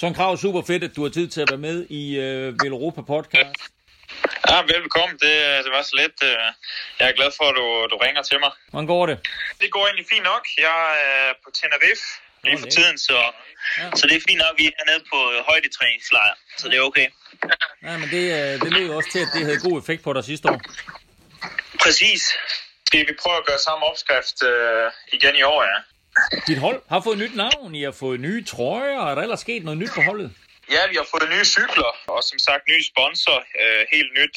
Søren Krav, super fedt, at du har tid til at være med i øh, Vel Europa podcast. Ja, velkommen. Det, det var så let. Øh, jeg er glad for, at du, du ringer til mig. Hvordan går det? Det går egentlig fint nok. Jeg er på Tenerife lige for tiden, så, ja. så det er fint nok. Vi er hernede på højdetræningslejr, så det er okay. Ja, men det, øh, det lød også til, at det havde god effekt på dig sidste år. Præcis. Skal vi prøve at gøre samme opskrift øh, igen i år, ja. Dit hold har fået nyt navn, I har fået nye trøjer, og er der ellers sket noget nyt på holdet? Ja, vi har fået nye cykler, og som sagt nye sponsor, øh, helt nyt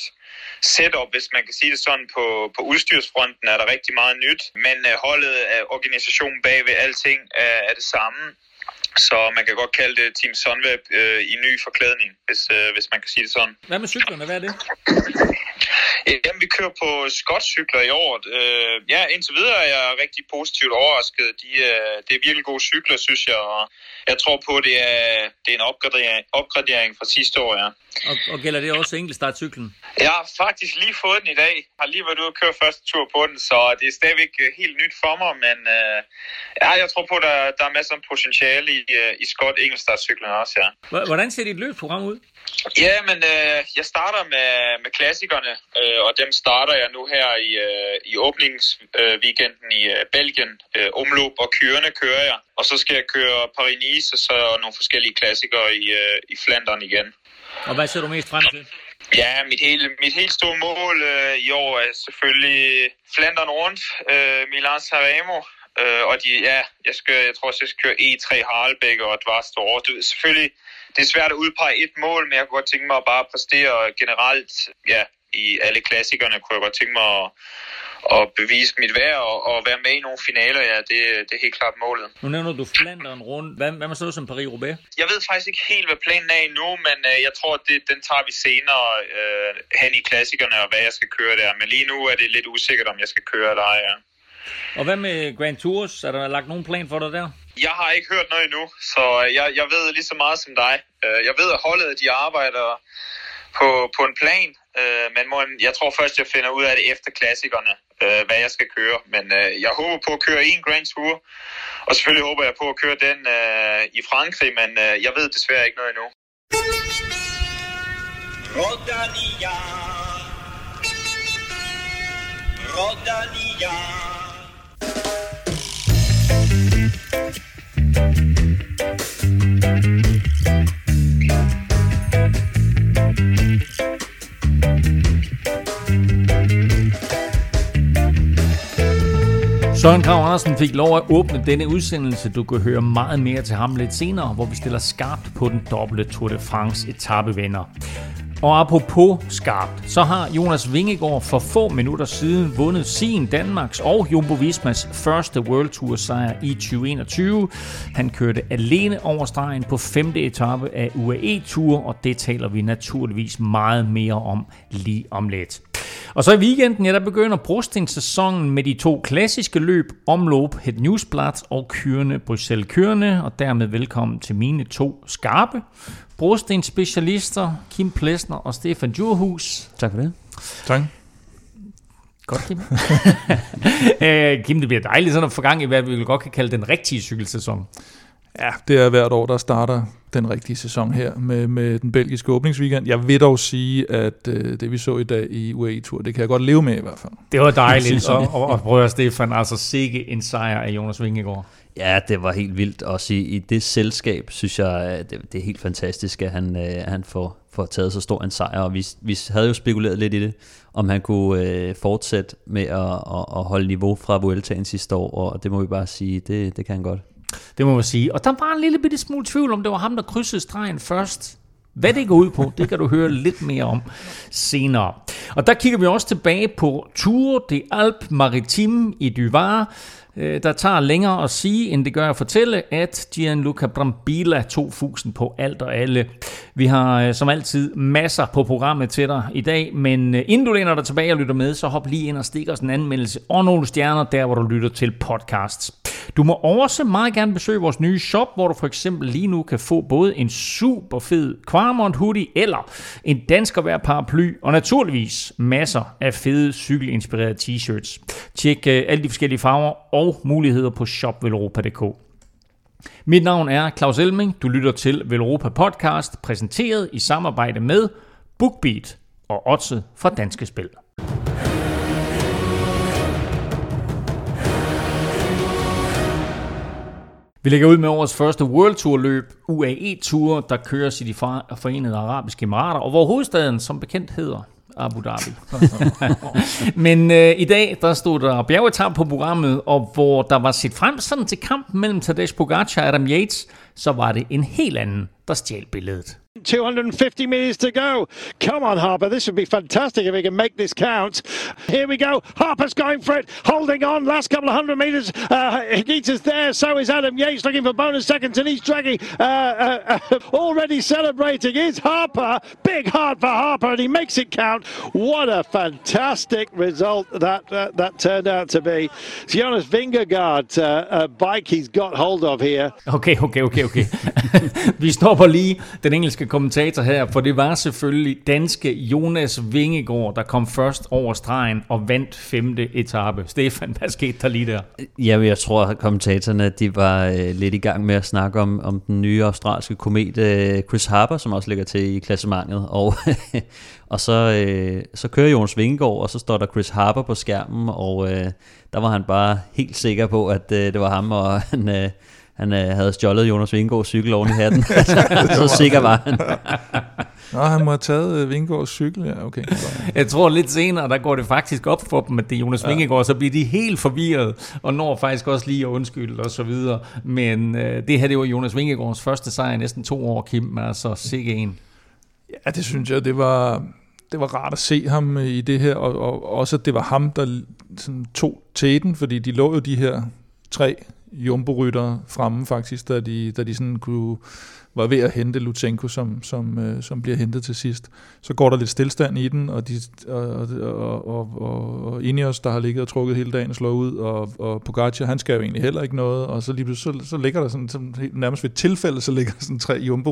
setup, hvis man kan sige det sådan. På, på udstyrsfronten er der rigtig meget nyt, men øh, holdet af organisationen bag ved alting er, er det samme. Så man kan godt kalde det Team Sunweb øh, i ny forklædning, hvis, øh, hvis man kan sige det sådan. Hvad med cyklerne? Hvad er det? Jamen, vi kører på Scott-cykler i år. Øh, ja, indtil videre er jeg rigtig positivt overrasket. De, øh, det er virkelig gode cykler, synes jeg, og jeg tror på, at det er, det er en opgradering, opgradering fra sidste år, ja. Og, og gælder det også enkeltstartcyklen? Jeg har faktisk lige fået den i dag. Jeg har lige været ude og køre første tur på den, så det er stadigvæk øh, helt nyt for mig, men øh, ja, jeg tror på, at der, der er masser af potentiale i, øh, i Scott enkeltstartcyklen også, ja. Hvordan ser dit løbsprogram ud? Ja, men øh, jeg starter med, med klassikerne, øh, og dem starter jeg nu her i, øh, i åbningsweekenden øh, i øh, Belgien. Øh, omløb og kørende kører jeg, og så skal jeg køre Paris-Nice og så nogle forskellige klassikere i, øh, i Flandern igen. Og hvad ser du mest frem til? Ja, mit helt, mit helt store mål øh, i år er selvfølgelig Flandern rundt, øh, Milan Sanremo, øh, og de, ja, jeg, skal, jeg tror også, jeg skal køre E3 Harlebæk og et vast år. Du, selvfølgelig, det er svært at udpege et mål, men jeg kunne godt tænke mig at bare præstere generelt, ja, i alle klassikerne kunne jeg godt tænke mig at, at bevise mit værd og, og være med i nogle finaler, ja, det, det er helt klart målet. Nu nævner du Flandern rundt. Hvad, hvad med så som Paris-Roubaix? Jeg ved faktisk ikke helt, hvad planen er endnu, men øh, jeg tror, at det, den tager vi senere øh, hen i klassikerne og hvad jeg skal køre der. Men lige nu er det lidt usikkert, om jeg skal køre eller ej, ja. Og hvad med Grand Tours? Er der lagt nogen plan for dig der? Jeg har ikke hørt noget endnu, så jeg, jeg ved lige så meget som dig. Øh, jeg ved, at holdet de arbejder på, på en plan, øh, men må, jeg tror først, jeg finder ud af det efter klassikerne, øh, hvad jeg skal køre. Men øh, jeg håber på at køre en Grand Tour, og selvfølgelig håber jeg på at køre den øh, i Frankrig, men øh, jeg ved desværre ikke noget endnu. Rodania. Rodania. Søren Krav Andersen fik lov at åbne denne udsendelse. Du kan høre meget mere til ham lidt senere, hvor vi stiller skarpt på den dobbelte Tour de France etapevinder. Og apropos skarpt, så har Jonas Vingegaard for få minutter siden vundet sin Danmarks og Jumbo Vismas første World Tour sejr i 2021. Han kørte alene over stregen på femte etape af UAE Tour, og det taler vi naturligvis meget mere om lige om lidt. Og så i weekenden, ja, der begynder brostensæsonen med de to klassiske løb, omløb Het Newsblad og Kørende Bruxelles Kørende, og dermed velkommen til mine to skarpe brostens specialister, Kim Plesner og Stefan Djurhus. Tak for det. Tak. Godt, Kim. Øh, Kim, det bliver dejligt sådan at få gang i, hvad vi godt kan kalde den rigtige cykelsæson. Ja, det er hvert år, der starter den rigtige sæson her med, med den belgiske åbningsweekend. Jeg vil dog sige, at øh, det vi så i dag i UAE Tour, det kan jeg godt leve med i hvert fald. Det var dejligt, og, og, og prøv at Stefan, altså sikke en sejr af Jonas Vingegaard. Ja, det var helt vildt også i, i det selskab, synes jeg, det, det er helt fantastisk, at han, øh, han får, får taget så stor en sejr, og vi, vi havde jo spekuleret lidt i det, om han kunne øh, fortsætte med at, at, at holde niveau fra Vueltaen sidste år, og det må vi bare sige, det, det kan han godt. Det må man sige. Og der var en lille bitte smule tvivl om, det var ham, der krydsede stregen først. Hvad det går ud på, det kan du høre lidt mere om senere. Og der kigger vi også tilbage på Tour de Alpes Maritime i Duvar, Øh, der tager længere at sige, end det gør at fortælle, at Gianluca Brambilla tog fusen på alt og alle. Vi har øh, som altid masser på programmet til dig i dag, men øh, inden du læner dig tilbage og lytter med, så hop lige ind og stik os en anmeldelse og nogle stjerner, der hvor du lytter til podcasts. Du må også meget gerne besøge vores nye shop, hvor du for eksempel lige nu kan få både en super fed Quarmont hoodie eller en dansk hver paraply, og naturligvis masser af fede cykelinspirerede t-shirts. Tjek alle de forskellige farver og muligheder på shopvelropa.dk. Mit navn er Claus Elming. Du lytter til Velropa Podcast, præsenteret i samarbejde med BookBeat og Otse fra Danske Spil. Vi lægger ud med årets første World Tour løb, UAE Tour, der køres i de forenede arabiske emirater, og hvor hovedstaden som bekendt hedder Abu Dhabi. Men øh, i dag, der stod der bjergetab på programmet, og hvor der var set frem sådan til kamp mellem Tadej Pogacar og Adam Yates, så var det en helt anden, der stjal billedet. 250 meters to go. Come on, Harper. This would be fantastic if we can make this count. Here we go. Harper's going for it, holding on. Last couple of hundred meters. Uh, Higita's there. So is Adam Yates looking for bonus seconds, and he's dragging. Uh, uh, uh, already celebrating is Harper. Big heart for Harper, and he makes it count. What a fantastic result that uh, that turned out to be. Jonas Vingegaard, uh, a bike he's got hold of here. Okay, okay, okay, okay. Vi stopper lige den engelske kommentator her, for det var selvfølgelig danske Jonas Vingegaard, der kom først over stregen og vandt femte etape. Stefan, hvad skete der lige der? Ja, jeg tror, at kommentatorerne de var øh, lidt i gang med at snakke om, om den nye australske komet øh, Chris Harper, som også ligger til i klassementet. Og, og så, øh, så kører Jonas Vingegaard, og så står der Chris Harper på skærmen, og øh, der var han bare helt sikker på, at øh, det var ham, og han... Øh, han øh, havde stjålet Jonas Vingegaards cykel oven i hatten. så sikker var han. Nå, han må have taget øh, Vingegaards cykel, ja, okay. Jeg tror lidt senere, der går det faktisk op for dem, at det er Jonas ja. Vingegaard, så bliver de helt forvirret, og når faktisk også lige at undskylde og så videre. Men øh, det her, det var Jonas Vingegaards første sejr i næsten to år, Kim, altså sikke en. Ja, det synes jeg, det var, det var rart at se ham i det her, og, og også at det var ham, der sådan, tog tæten, fordi de lå jo de her tre jumbo fremme faktisk, da de, da de sådan kunne, var ved at hente Lutsenko, som, som, øh, som bliver hentet til sidst. Så går der lidt stillstand i den, og, de, og, og, og, og, og Ineos, der har ligget og trukket hele dagen, slår ud, og, og Pogacar, han skal jo egentlig heller ikke noget, og så lige pludselig, så, så ligger der sådan, sådan, nærmest ved et tilfælde, så ligger sådan tre jumbo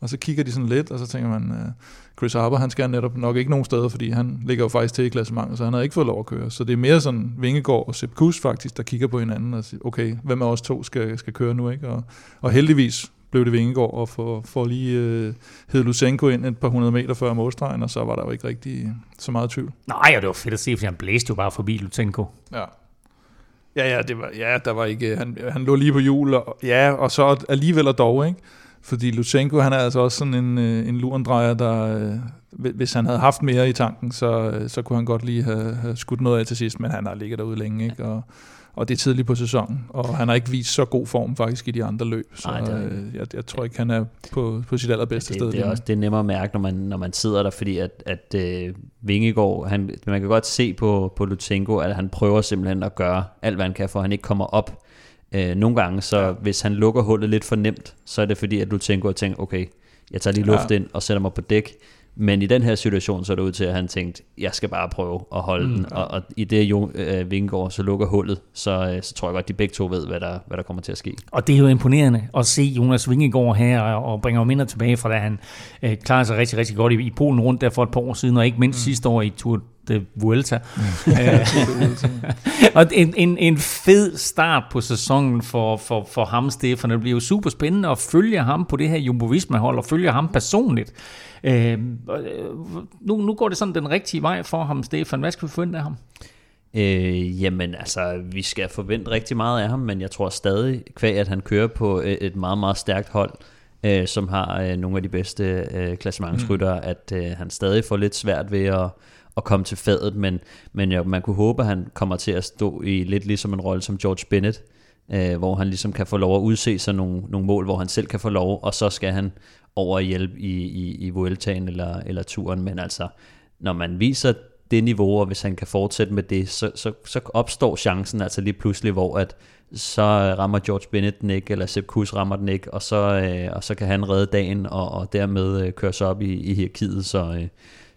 og så kigger de sådan lidt, og så tænker man, uh, Chris Harper, han skal netop nok ikke nogen steder, fordi han ligger jo faktisk til i klassementet, så han har ikke fået lov at køre. Så det er mere sådan Vingegaard og Sepp Kuss faktisk, der kigger på hinanden og siger, okay, hvem af os to skal, skal køre nu, ikke? Og, og heldigvis blev det Vingegaard og får, får lige øh, hed Lusenko ind et par hundrede meter før målstregen, og så var der jo ikke rigtig så meget tvivl. Nej, og det var fedt at se, fordi han blæste jo bare forbi Lusenko. Ja. Ja, ja, det var, ja, der var ikke, han, han lå lige på hjul, og, ja, og så alligevel og dog, ikke? Fordi Lutsenko, han er altså også sådan en, øh, en lurendrejer, der, øh, hvis han havde haft mere i tanken, så, øh, så kunne han godt lige have, have skudt noget af til sidst, men han har ligget derude længe, ikke? Og, og det er tidligt på sæsonen, og han har ikke vist så god form faktisk i de andre løb, så Nej, er, jeg, jeg tror ikke, han er på, på sit allerbedste det, sted. Det er, også, det er nemmere at mærke, når man, når man sidder der, fordi at, at uh, Vingegaard, han, man kan godt se på, på Lutsenko, at han prøver simpelthen at gøre alt, hvad han kan, for at han ikke kommer op Øh, nogle gange, så ja. hvis han lukker hullet lidt for nemt, så er det fordi, at du tænker og tænker, okay, jeg tager lige luft ja. ind og sætter mig på dæk. Men i den her situation, så er det ud til, at han tænkte, jeg skal bare prøve at holde mm, den. Ja. Og, og i det, jo øh, Vingegaard så lukker hullet, så, øh, så tror jeg godt, at de begge to ved, hvad der, hvad der kommer til at ske. Og det er jo imponerende at se Jonas Vingegaard her, og bringer minder tilbage fra, da han øh, klarede sig rigtig, rigtig godt i, i Polen rundt der for et par år siden, og ikke mindst mm. sidste år i Tour de Vuelta. Mm. og en, en, en fed start på sæsonen for, for, for ham, Stefan. Det bliver jo super spændende at følge ham på det her Jumbo Visma-hold, og følge ham personligt. Øh, nu, nu går det sådan den rigtige vej for ham, Stefan. Hvad skal vi forvente af ham? Øh, jamen altså, vi skal forvente rigtig meget af ham, men jeg tror stadig, kvæg at han kører på et meget, meget stærkt hold, øh, som har øh, nogle af de bedste øh, klassementsrytter, mm. at øh, han stadig får lidt svært ved at, at komme til fadet, men, men ja, man kunne håbe, at han kommer til at stå i lidt ligesom en rolle som George Bennett, øh, hvor han ligesom kan få lov at udse sig nogle, nogle mål, hvor han selv kan få lov, og så skal han over at hjælpe i, i, i Vueltaen eller, eller turen, men altså, når man viser det niveau, og hvis han kan fortsætte med det, så, så, så opstår chancen altså lige pludselig, hvor at så rammer George Bennett den ikke, eller Sepp Kuss rammer den ikke, og så, øh, og så kan han redde dagen, og, og dermed øh, køre sig op i, i hierarkiet, så, øh,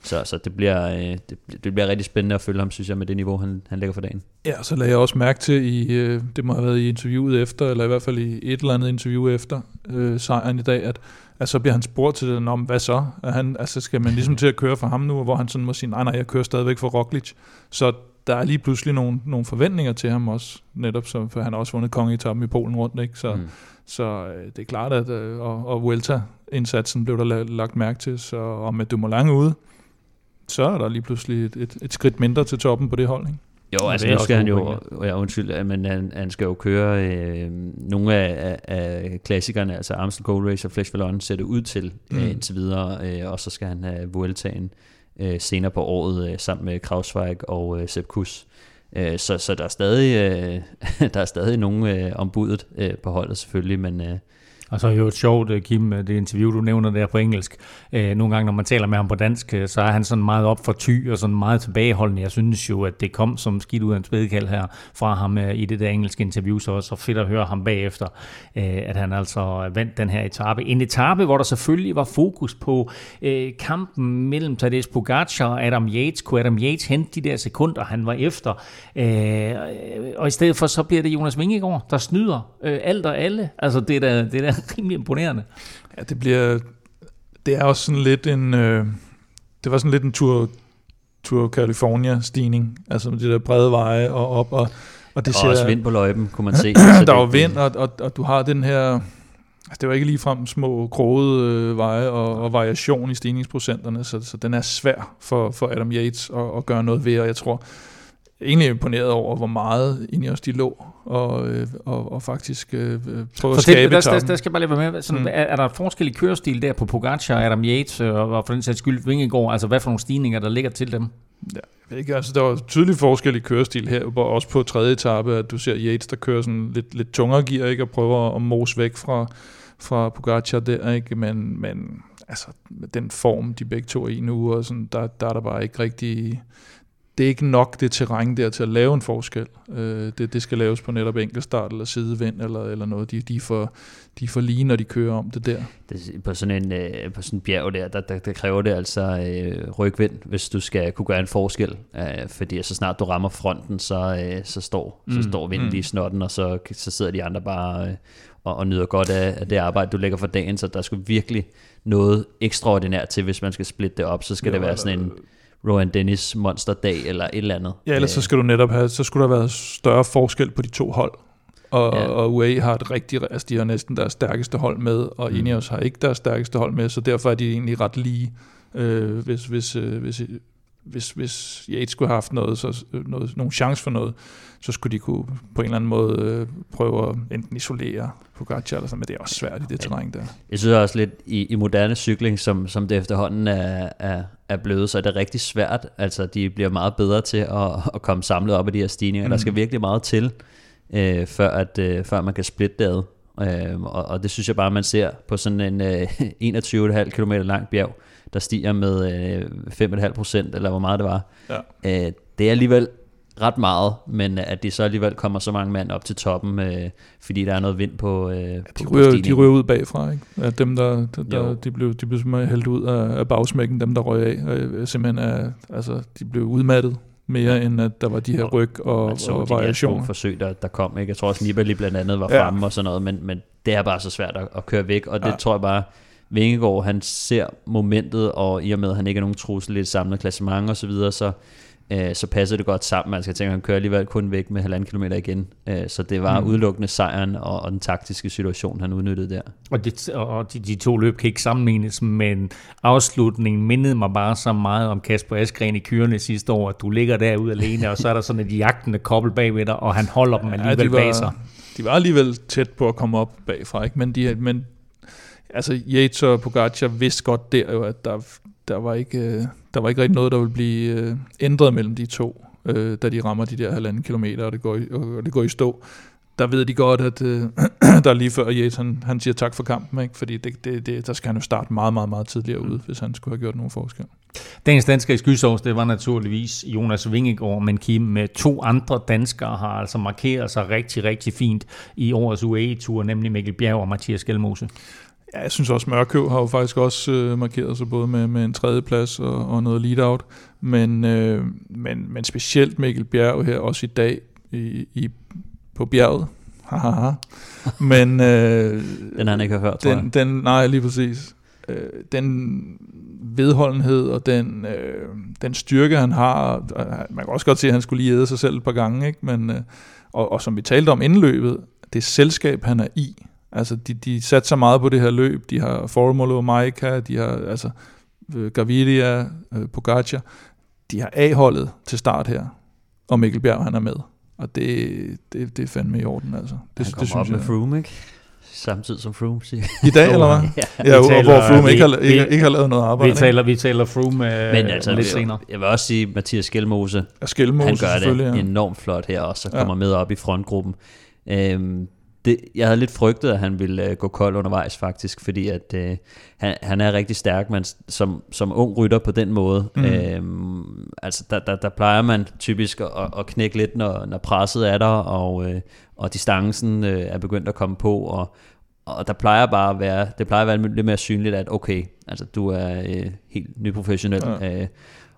så, så det, bliver, øh, det, det bliver rigtig spændende at følge ham, synes jeg, med det niveau, han, han lægger for dagen. Ja, så lagde jeg også mærke til, i, øh, det må have været i interviewet efter, eller i hvert fald i et eller andet interview efter øh, sejren i dag, at, at så bliver han spurgt til den om, hvad så? At han, altså skal man ligesom til at køre for ham nu, hvor han sådan må sige, nej, nej, jeg kører stadigvæk for Roglic. Så der er lige pludselig nogle, nogle forventninger til ham også, netop så, for han har også vundet kongeetappen i Polen rundt, ikke? Så, mm. så øh, det er klart, at øh, og, og Vuelta-indsatsen blev der lagt mærke til, så og med Dumoulin ude, så er der lige pludselig et, et, et skridt mindre til toppen på det hold, ikke? Jo, altså nu skal han jo, ja, undskyld, men han, han skal jo køre øh, nogle af, af, af klassikerne, altså Amstel Gold Race og Flesh Vallon ser det ud til mm. øh, indtil videre, øh, og så skal han have Vueltaen øh, senere på året øh, sammen med Krausweig og øh, Sepp Kuss. Øh, så, så der er stadig, øh, der er stadig nogen øh, ombudet øh, på holdet selvfølgelig, men, øh, og så er jo et sjovt, øh, Kim, øh, det interview, du nævner der på engelsk. Øh, nogle gange, når man taler med ham på dansk, så er han sådan meget op for ty og sådan meget tilbageholdende. Jeg synes jo, at det kom som skidt ud af en spædekald her fra ham i det der engelske interview, så også fedt at høre ham bagefter, at han altså vandt den her etape. En etape, hvor der selvfølgelig var fokus på kampen mellem Tadej Pogacar og Adam Yates. Kunne Adam Yates hente de der sekunder, han var efter? Og i stedet for, så bliver det Jonas Vingegaard, der snyder alt og alle. Altså, det er da, det er da rimelig imponerende. Ja, det bliver... Det er også sådan lidt en... Øh, det var sådan lidt en tur, tur California-stigning. Altså med de der brede veje og op. Og, og det ser, også vind på løjpen, kunne man se. der var vind, og, og, og du har den her... Altså, det var ikke ligefrem små grode øh, veje og, og variation i stigningsprocenterne, så, så den er svær for, for Adam Yates at, at gøre noget ved, og jeg tror, egentlig imponeret over, hvor meget ind i os de lå, og, øh, og, og faktisk øh, prøve at skabe der, der, der, skal bare lige være med. Sådan, mm. er, er der forskel i kørestil der på Pogacar, Adam Yates øh, og, og for den sags skyld Vingegaard? Altså hvad for nogle stigninger, der ligger til dem? Ja, jeg ved ikke, altså der var tydelig forskel i kørestil her, hvor også på tredje etape, at du ser Yates, der kører sådan lidt, lidt tungere gear, ikke, og prøver at mose væk fra, fra Pogacar der, ikke? Men, men altså, den form, de begge to er i nu, og sådan, der, der er der bare ikke rigtig det er ikke nok det terræn der til at lave en forskel. Øh, det, det skal laves på netop enkeltstart eller sidevind eller, eller noget. De, de, er for, de er for lige, når de kører om det der. Det, på, sådan en, øh, på sådan en bjerg der, der, der, der kræver det altså øh, rygvind, hvis du skal kunne gøre en forskel. Øh, fordi så snart du rammer fronten, så, øh, så, står, mm. så står vinden mm. lige i snotten, og så, så sidder de andre bare øh, og, og nyder godt af, af det arbejde, du lægger for dagen. Så der skulle virkelig noget ekstraordinært til, hvis man skal splitte det op. Så skal jo, det være sådan en Rowan Dennis monsterdag eller et eller andet. Ja, ellers så skal du netop have, så skulle der være større forskel på de to hold. Og, ja. og UAE har et rigtig, altså de har næsten deres stærkeste hold med, og mm. Ineos har ikke deres stærkeste hold med, så derfor er de egentlig ret lige, øh, hvis, hvis, øh, hvis, hvis, hvis Yates skulle have haft noget, så, noget, nogle chance for noget, så skulle de kunne på en eller anden måde øh, prøve at enten isolere Pogacar eller sådan, men det er også svært i det terræn der. Jeg synes også lidt, i, i moderne cykling, som, som det efterhånden er, er, er blevet, så er det rigtig svært. Altså, de bliver meget bedre til at, at komme samlet op af de her stigninger. Mm. Der skal virkelig meget til, øh, før, at, øh, før man kan splitte det ad. Øh, og, og det synes jeg bare, man ser på sådan en øh, 21,5 km lang bjerg, der stiger med øh, 5,5 procent, eller hvor meget det var. Ja. Øh, det er alligevel ret meget, men at de så alligevel kommer så mange mand op til toppen, øh, fordi der er noget vind på, øh, ja, de, ryger, de ryger ud bagfra, ikke? At dem, der, der, der de, blev, de blev simpelthen hældt ud af, af bagsmækken, dem der røg af, øh, simpelthen er, altså, de blev udmattet mere end at der var de her ryg og, og, så og variationer. De forsøg, der, der kom. Ikke? Jeg tror også, Nibali blandt andet var ja. fremme og sådan noget, men, men det er bare så svært at, at køre væk, og det ja. tror jeg bare, Vingegaard, han ser momentet, og i og med, at han ikke er nogen trussel i et samlet klassement og så videre, så, øh, så passer det godt sammen. Man skal tænke, at han kører alligevel kun væk med halvanden kilometer igen. Øh, så det var mm. udelukkende sejren og, og den taktiske situation, han udnyttede der. Og, det, og de, de to løb kan ikke sammenlignes, men afslutningen mindede mig bare så meget om Kasper Askren i kyrene sidste år, at du ligger derude alene, og så er der sådan et jagtende kobbel bagved dig, og han holder dem alligevel ja, de var, bag sig. De var alligevel tæt på at komme op bagfra, ikke? Men, de, men altså Yates og Pogacar vidste godt der jo, at der, der, var ikke, øh, der var ikke rigtig noget, der ville blive øh, ændret mellem de to, øh, da de rammer de der halvanden kilometer, og det går i, og det går i stå. Der ved de godt, at øh, der er lige før Yates, han, han siger tak for kampen, ikke? fordi det, det, det, der skal han jo starte meget, meget, meget tidligere ud, hvis han skulle have gjort nogen forskel. Dagens dansker i skysovs, det var naturligvis Jonas Vingegaard, men Kim med to andre danskere har altså markeret sig rigtig, rigtig fint i årets UAE-tur, nemlig Mikkel Bjerg og Mathias Gjelmose. Ja, jeg synes også, Mørkøv har jo faktisk også øh, markeret sig både med, med en tredjeplads og, og noget lead-out. Men, øh, men, men specielt Mikkel Bjerg her også i dag i, i, på bjerget. men, øh, den har han ikke hørt, tror den. Den, nej, lige præcis. øh, den vedholdenhed og den, øh, den styrke, han har, og man kan også godt se, at han skulle lige æde sig selv et par gange, ikke? Men, øh, og, og som vi talte om inden løbet, det selskab, han er i, altså de, de satte så meget på det her løb, de har Formolo, Maika, de har altså øh, Gaviria, øh, Pogacar, de har A-holdet til start her, og Mikkel Bjerg han er med. Og det, det, det er fandme i orden, altså. Det, Han det kommer op med Froome, ikke? Samtidig som Froome, siger I dag, eller hvad? Ja. Ja, taler- hvor Froome ikke, har, ikke, vi- ikke har lavet noget arbejde. Vi ikke? taler, vi taler Froome øh, Men altså, lidt jeg, senere. jeg vil også sige, Mathias Skelmose, Og Skelmose han gør det ja. enormt flot her også, og Ja. kommer med op i frontgruppen. Øhm, det, jeg havde lidt frygtet, at han ville øh, gå kold undervejs faktisk, fordi at øh, han, han er rigtig stærk, men som, som ung rytter på den måde, Mm. øhm, altså der, der, der plejer man typisk at, at knække lidt, når, når presset er der, og, øh, og distancen øh, er begyndt at komme på, og, og der plejer bare at være, det plejer at være lidt mere synligt, at okay, altså du er øh, helt nyprofessionel, ja. øh,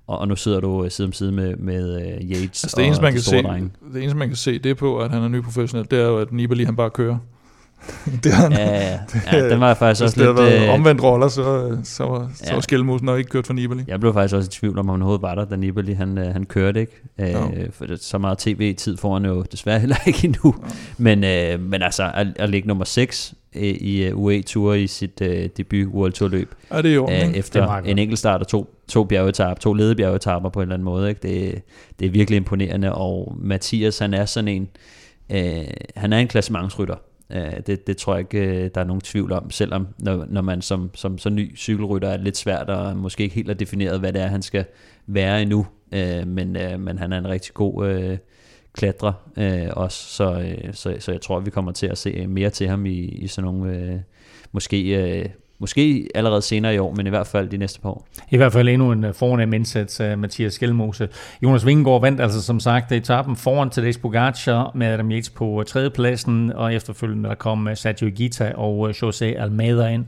og, og nu sidder du øh, side om side med, med øh, Yates Altså og det eneste, man de kan store se, drenge. det eneste, man kan se det på, at han er ny professionel, det er jo, at Nibali han bare kører. det er han. Ja, ja, ja, den var jeg faktisk Hvis også det havde lidt... været Øh, omvendt roller, så, så var, så Ja. var Skelmose nok ikke kørt for Nibali. jeg blev faktisk også i tvivl om, om han overhovedet var der, da Nibali han, han kørte, ikke? Øh, for det, så meget tv-tid får han jo desværre heller ikke endnu. Men, øh, men altså, at, at ligge nummer 6 øh, i uh, UE-tour i sit øh, debut World Tour løb, Er det i orden, øh? Det er efter godt. en enkelt start og to, to bjergetapper, to lede bjergetapper på en eller anden måde, ikke? Det, det er virkelig imponerende, og Mathias, han er sådan en, øh, han er en klassementsrytter. Øh, det, det tror jeg ikke, der er nogen tvivl om, selvom når, når man som, som så ny cykelrytter er lidt svært og måske ikke helt har defineret, hvad det er, han skal være endnu. Øh, men, øh, men han er en rigtig god øh, klatre øh, også, så, øh, så, så jeg tror, vi kommer til at se mere til ham i, i sådan nogle, øh, måske, øh, måske allerede senere i år, men i hvert fald de næste par år. I hvert fald endnu en øh, fornem indsats af Mathias Skelmose. Jonas Vingegaard vandt altså som sagt etappen foran Tadej Pogacar med Adam Yates på øh, tredjepladsen, og efterfølgende der kom øh, Sergio Gita og José Almeida ind.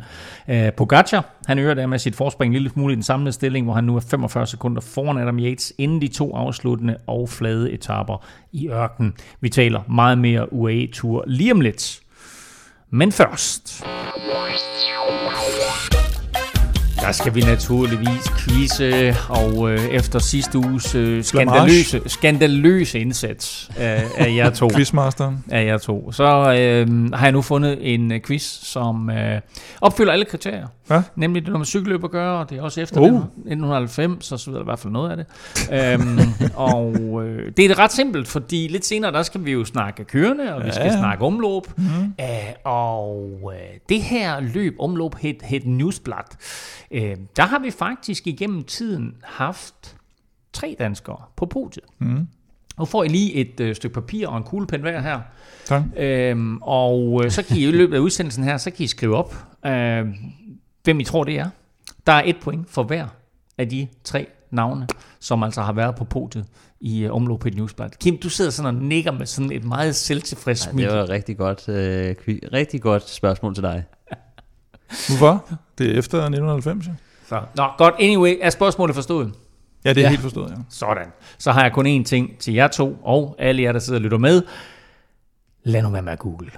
Pogacar, han øger dermed sit forspring en lille smule i den samlede stilling, hvor han nu er 45 sekunder foran Adam Yates, inden de to afsluttende og flade etaper i ørkenen. Vi taler meget mere UAE-tur lige om lidt. Men først... Der skal vi naturligvis quizze, og øh, efter sidste uges øh, skandaløse, skandaløse indsats af, af jer to, Quizmasteren. af jer to, så øh, har jeg nu fundet en quiz, som øh, opfylder alle kriterier. Ja. Nemlig det, når man cykelløb at gøre, og det er også efter uh. 1990, så så jeg i hvert fald noget af det. øhm, og øh, det er ret simpelt, fordi lidt senere, der skal vi jo snakke kørende, og vi skal Ja. snakke omløb. Mm. Øh, og øh, det her løb, omløb, hed, hed Newsblad. Øh, der har vi faktisk igennem tiden haft tre danskere på podiet. Mm. Nu får I lige et øh, stykke papir og en kuglepen hver her. Tak. Øhm, og øh, så kan I i løbet af udsendelsen her, så kan I skrive op, øh, hvem I tror det er. Der er et point for hver af de tre navne, som altså har været på podiet i uh, omløb på et newsblad. Kim, du sidder sådan og nikker med sådan et meget selvtilfreds Ja, smil. det var et rigtig godt, øh, kvi- rigtig godt spørgsmål til dig. Hvorfor? Det er efter 1990, ja. Så, nå, godt. Anyway, er spørgsmålet forstået? Ja, det er ja. helt forstået, ja. Sådan. Så har jeg kun én ting til jer to, og alle jer, der sidder og lytter med. Lad nu være med at google.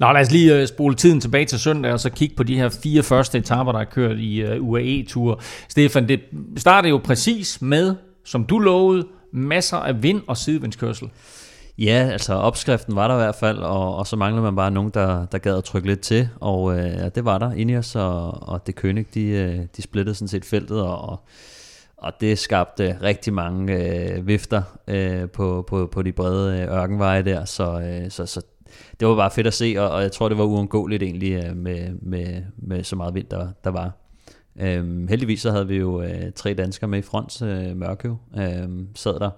Nå, lad os lige øh, spole tiden tilbage til søndag, og så kigge på de her fire første etaper, der er kørt i øh, UAE-tur. Stefan, det starter jo præcis med, som du lovede, masser af vind og sidevindskørsel. Ja, altså opskriften var der i hvert fald, og, og så manglede man bare nogen, der, der gad at trykke lidt til, og øh, ja, det var der. Ineos og, og Det König, de, øh, de splittede sådan set feltet, og, og det skabte rigtig mange øh, vifter øh, på, på, på de brede øh, ørkenveje der, så, øh, så, så det var bare fedt at se, og, og jeg tror, det var uundgåeligt egentlig øh, med, med, med så meget vind, der, der var. Øhm, heldigvis så havde vi jo øh, tre danskere med i front, øh, Mørkøv øh, sad der,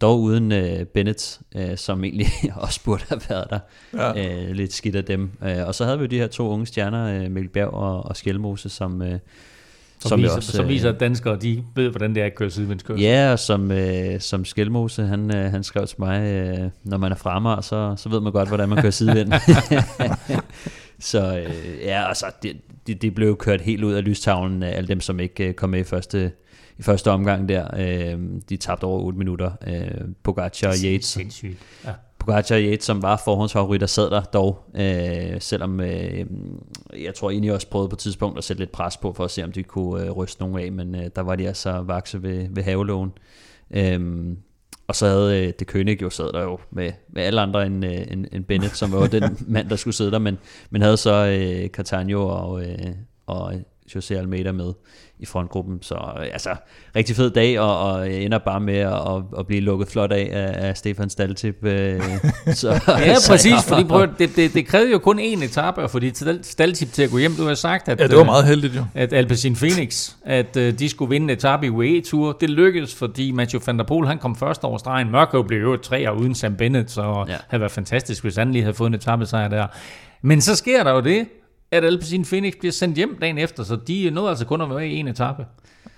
dog uden øh, Bennett, øh, som egentlig også burde have været der. ja. Øh, lidt skidt af dem. Øh, og så havde vi jo de her to unge stjerner, øh, Mikkel Bjerg og, og Skjelmose, som, øh, Som, jo viser, som øh, viser, at danskere de ved, hvordan det er at køre sidevindskørsel. Ja, og som, øh, som Skjelmose, han, øh, han skrev til mig, øh, når man er fremme, så, så ved man godt, hvordan man kører sidevind. så øh, ja, altså, det, det, det blev kørt helt ud af lystavlen af alle dem, som ikke øh, kom med i første, i første omgang der. Øh, de tabte over 8 minutter. Øh, Pogacar og Yates. Sindssygt. Ja. Pogacar og Yates, som var forhåndsfavoritter, sad der dog, øh, selvom øh, jeg tror egentlig også prøvede på et tidspunkt at sætte lidt pres på, for at se, om de kunne øh, ryste nogen af, men øh, der var de altså vakse ved, ved havelågen. Øhm, og så havde øh, det König jo sad der jo med, med alle andre end, øh, end, end Bennett, som var den mand, der skulle sidde der, men, men havde så øh, Catania og, øh, og Jose Almeida med i frontgruppen. Så øh, altså, rigtig fed dag, og, og ender bare med at, at, at blive lukket flot af af, Stefan Staltip. Øh, så, ja, præcis, fordi prøv, det, det, det krævede jo kun én etape at få Staltip til at gå hjem. Du har sagt, at, Ja, det var meget heldigt jo. at Alpecin Phoenix, at uh, de skulle vinde en etape i UAE-tur. Det lykkedes, fordi Mathieu van der Poel, han kom først over stregen. Mørkøv blev jo tre uden Sam Bennett, så. Ja. havde været fantastisk, hvis han lige havde fået en etape sejr der. Men så sker der jo det, at Alpecin Phoenix bliver sendt hjem dagen efter, så de nåede altså kun at være med i en etape.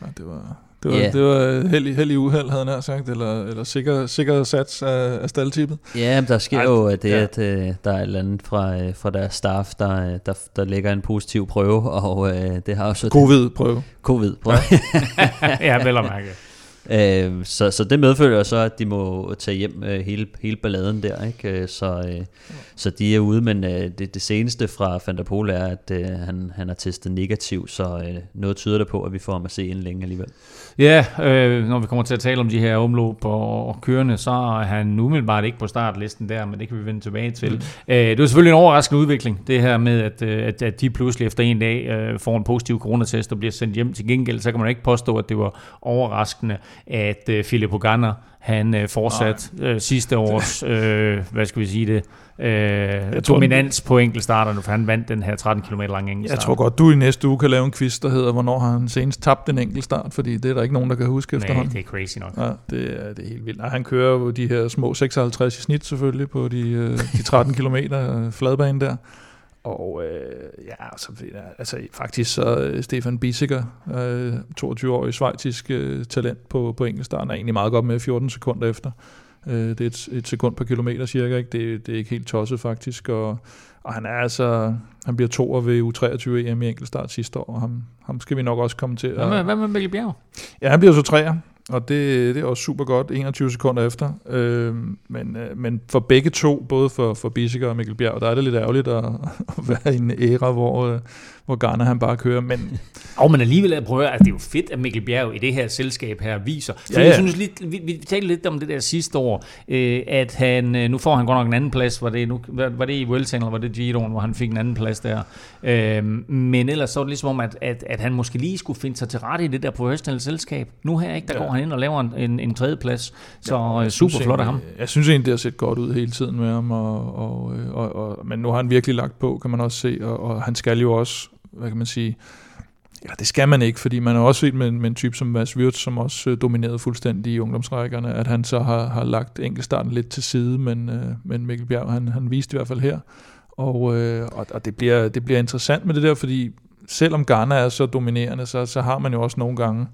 Ja, det var, det var, Ja. yeah. det var heldig, heldig uheld, havde nær sagt, eller, eller sikker, sikker sats af, af staldtippet. Ja, men der sker Ej, jo det, ja. at øh, der er et eller andet fra, øh, fra deres staff, der, øh, der, der lægger en positiv prøve, og øh, det har jo så... Covid-prøve. Covid prøve. ja, vel at mærke. Øh, så, så det medfører jo så, at de må tage hjem øh, hele, hele balladen der, ikke? Øh, Så, øh, så de er ude, men øh, det, det seneste fra Van der Pol er, at øh, han, han har testet negativ, så øh, noget tyder det på, at vi får ham at se inden længe alligevel. Ja, øh, når vi kommer til at tale om de her omløb og, og kørende, så er han umiddelbart ikke på startlisten der, men det kan vi vende tilbage til. Mm. Øh, det er selvfølgelig en overraskende udvikling, det her med, at, øh, at, at de pludselig efter en dag øh, får en positiv coronatest og bliver sendt hjem til gengæld, så kan man ikke påstå, at det var overraskende, at øh, Philip Ogana, han øh, fortsat øh, sidste års, øh, hvad skal vi sige det, øh, tror, dominans på enkeltstarterne, for han vandt den her 13 km lange enkeltstart. Jeg tror godt, du i næste uge kan lave en quiz, der hedder, hvornår har han senest tabt en enkelt start, fordi det er der ikke nogen, der kan huske Nej, efterhånden. det er crazy nok. Ja, det er, det er helt vildt. Og han kører jo de her små 56 i snit selvfølgelig på de, øh, de 13 km fladbane der. Og øh, ja, altså, altså faktisk så øh, Stefan Bissiger, øh, 22-årig svejtisk øh, talent på, på enkeltstarten, er egentlig meget godt med 14 sekunder efter. Øh, det er et, et sekund per kilometer cirka, ikke? Det, det er ikke helt tosset faktisk, og, og han er altså, han bliver toer ved U23 EM i enkeltstart sidste år, og ham, ham skal vi nok også komme til. Hvad med, hvad med Mikkel Bjerg? Ja, han bliver så træer, og det, det er også super godt, 21 sekunder efter. Øh, men, øh, men for begge to, både for, for Bissiger og Mikkel Bjerg, der er det lidt ærgerligt at, at være i en æra, hvor, øh, hvor Garner han bare kører. Men Og men alligevel, at høre, at det er jo fedt, at Mikkel Bjerg i det her selskab her viser. For Ja, ja, jeg synes lidt, vi, vi talte lidt om det der sidste år, øh, at han, øh, nu får han godt nok en anden plads, var det, nu, var det i Vueltaen, eller var det Giroen, hvor han fik en anden plads der. Øh, men ellers så var det ligesom om, at, at, at han måske lige skulle finde sig til rette i det der professionelle selskab. Nu her, ikke, der Ja. går han ind og laver en, en, en tredje plads. Så Ja, jeg super flot af ham. Jeg synes egentlig, det har set godt ud hele tiden med ham, og, og, øh, og, og, men nu har han virkelig lagt på, kan man også se, og, og han skal jo også, hvad kan man sige, eller det skal man ikke, fordi man har også set med, en- med en type som Mads Wirtz, som også øh, dominerede fuldstændig i ungdomsrækkerne, at han så har, har lagt enkeltstarten lidt til side, men, øh, men Mikkel Bjerg, han, han viste i hvert fald her, og, øh, og, og det, bliver, det bliver interessant med det der, fordi selvom Ghana er så dominerende, så, så har man jo også nogle gange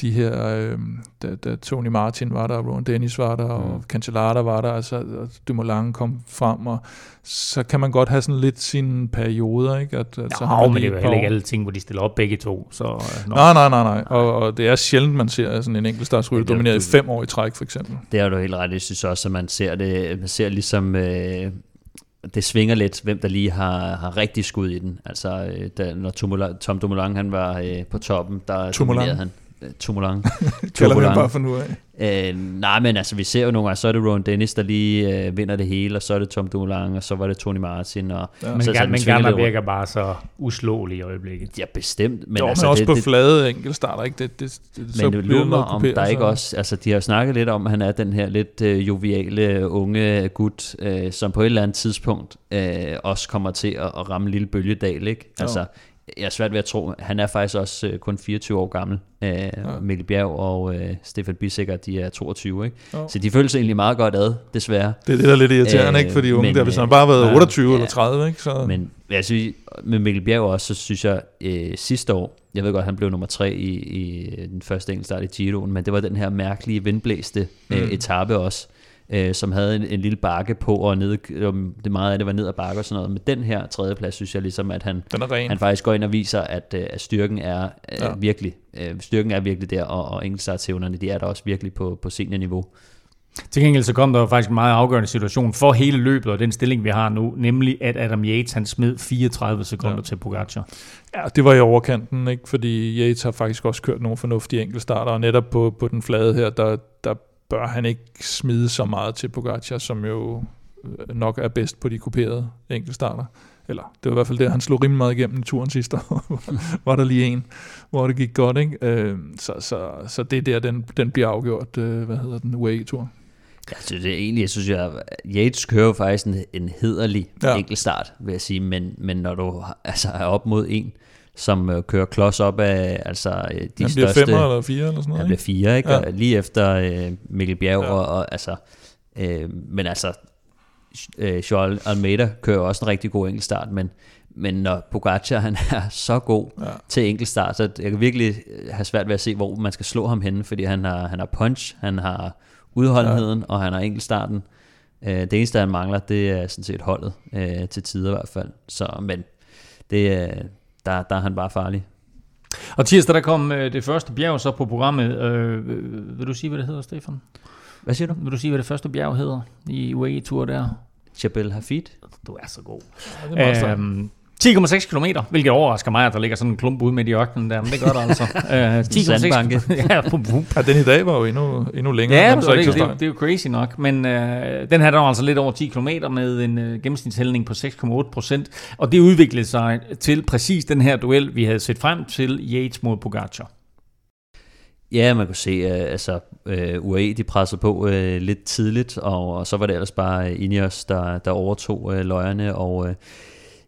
de her, øh, da, da Tony Martin var der, og Ron Dennis var der, og Mm. Cancellara var der, altså og Dumoulin kom frem, og så kan man godt have sådan lidt sine perioder, ikke? At, at så har man men det er jo heller ikke alle ting, hvor de stiller op begge to. Så, øh. Nej, nej, nej, nej. Og, og det er sjældent, man ser sådan en enkeltstartsrytter er- domineret i fem år i træk, for eksempel. Det har du helt ret. Jeg synes også, at man ser det, man ser ligesom, øh, det svinger lidt, hvem der lige har, har rigtig skud i den. Altså, øh, da, når Tumula, Tom Dumoulin han var øh, på toppen, der Dumoulin. dominerede han. Øh, Dumoulin. Kalder Dumoulin. bare for nu af. Øh, nej, men altså, vi ser jo nogle gange, så er det Ron Dennis, der lige øh, vinder det hele, og så er det Tom Dumoulin, og så var det Tony Martin, og Ja. Men, så, så, så men lidt rundt. virker bare så uslåelig i øjeblikket. Ja, bestemt. Men Men, jo, altså, men også det, på det, flade enkeltstarter, ikke? Det, det, det, så Men det lurer mig, noget om der ikke så- også... Altså, de har jo snakket lidt om, at han er den her lidt øh, joviale, unge gut, øh, som på et eller andet tidspunkt øh, også kommer til at, at ramme en lille bølgedal, ikke? Jo. Jeg er svært ved at tro, han er faktisk også øh, kun 24 år gammel. Øh, Mikkel Bjerg og øh, Stefan Bissikker, de er 22, ikke? Jo. Så de føler sig egentlig meget godt ad, desværre. Det er det, der er lidt irriterende, Øh, ikke? For de unge men, der, hvis han øh, bare har været ja, 28 ja. eller 30, ikke? Så, Men jeg synes, med Mikkel Bjerg også, så synes jeg øh, sidste år, jeg ved godt, han blev nummer tre i, i den første enkeltstart i Giroen, men det var den her mærkelige vindblæste øh, Mm. etape også, øh, som havde en, en lille bakke på, og ned, um, det meget af det var ned ad bakke og sådan noget. Men den her tredjeplads, synes jeg ligesom, at han, den er ren. han faktisk går ind og viser, at, øh, at styrken er øh, Ja. virkelig, øh, styrken er virkelig der, og, og enkeltstartsevnerne, de er der også virkelig på, på seniorniveau. Til gengæld så kom der faktisk en meget afgørende situation for hele løbet og den stilling, vi har nu, nemlig at Adam Yates han smed 34 sekunder ja. til Pogacar. Ja, det var i overkanten, ikke? fordi Yates har faktisk også kørt nogle fornuftige enkeltstarter, og netop på, på den flade her, der, der bør han ikke smide så meget til Pogacar, som jo øh, nok er bedst på de kuperede enkeltstarter. Eller det var i hvert fald det, han slog rimelig meget igennem i turen sidste år. var der lige en, hvor det gik godt. Ikke? Øh, så, så, så det er der, den, den bliver afgjort, øh, hvad hedder den, UAE-tur. Jeg synes det er egentlig, jeg synes, jeg, Yates kører jo faktisk en, en hederlig ja. enkeltstart, vil jeg sige, men, men når du altså, er op mod en, som øh, kører klods op af altså, øh, de han bliver største... femmer eller fire eller sådan noget, Han bliver fire, ikke? Ja. lige efter øh, Mikkel Bjerg, ja. og, og altså... Øh, men altså, øh, Joel Almeida kører også en rigtig god enkeltstart, men, men når Pogacar han er så god ja. til enkeltstart, så jeg kan virkelig have svært ved at se, hvor man skal slå ham henne, fordi han har, han har punch, han har udholdenheden, ja. og han har enkeltstarten. Øh, det eneste, han mangler, det er sådan set holdet, øh, til tider i hvert fald. Så, men det, der, der er han bare farlig. Og tirsdag, der kom øh, det første bjerg så på programmet. Øh, vil du sige, hvad det hedder, Stefan? Hvad siger du? Vil du sige, hvad det første bjerg hedder i UAE-tur der? Jebel Hafid. Du er så god. Ja, det er øhm, 10,6 km, hvilket overrasker mig, at der ligger sådan en klump ude med i ørkenen der, men det gør der altså. Uh, 10,6 ja, ja, den i dag var jo endnu, endnu længere. Ja, det, det, det, det, er jo crazy nok, men uh, den her der var altså lidt over 10 km med en uh, gennemsnitshældning på 6,8 procent, og det udviklede sig til præcis den her duel, vi havde set frem til Yates mod Pogacar. Ja, man kunne se, at altså, uh, UAE de pressede på uh, lidt tidligt, og, og så var det ellers bare Ineos, der, der overtog uh, løjerne, og uh,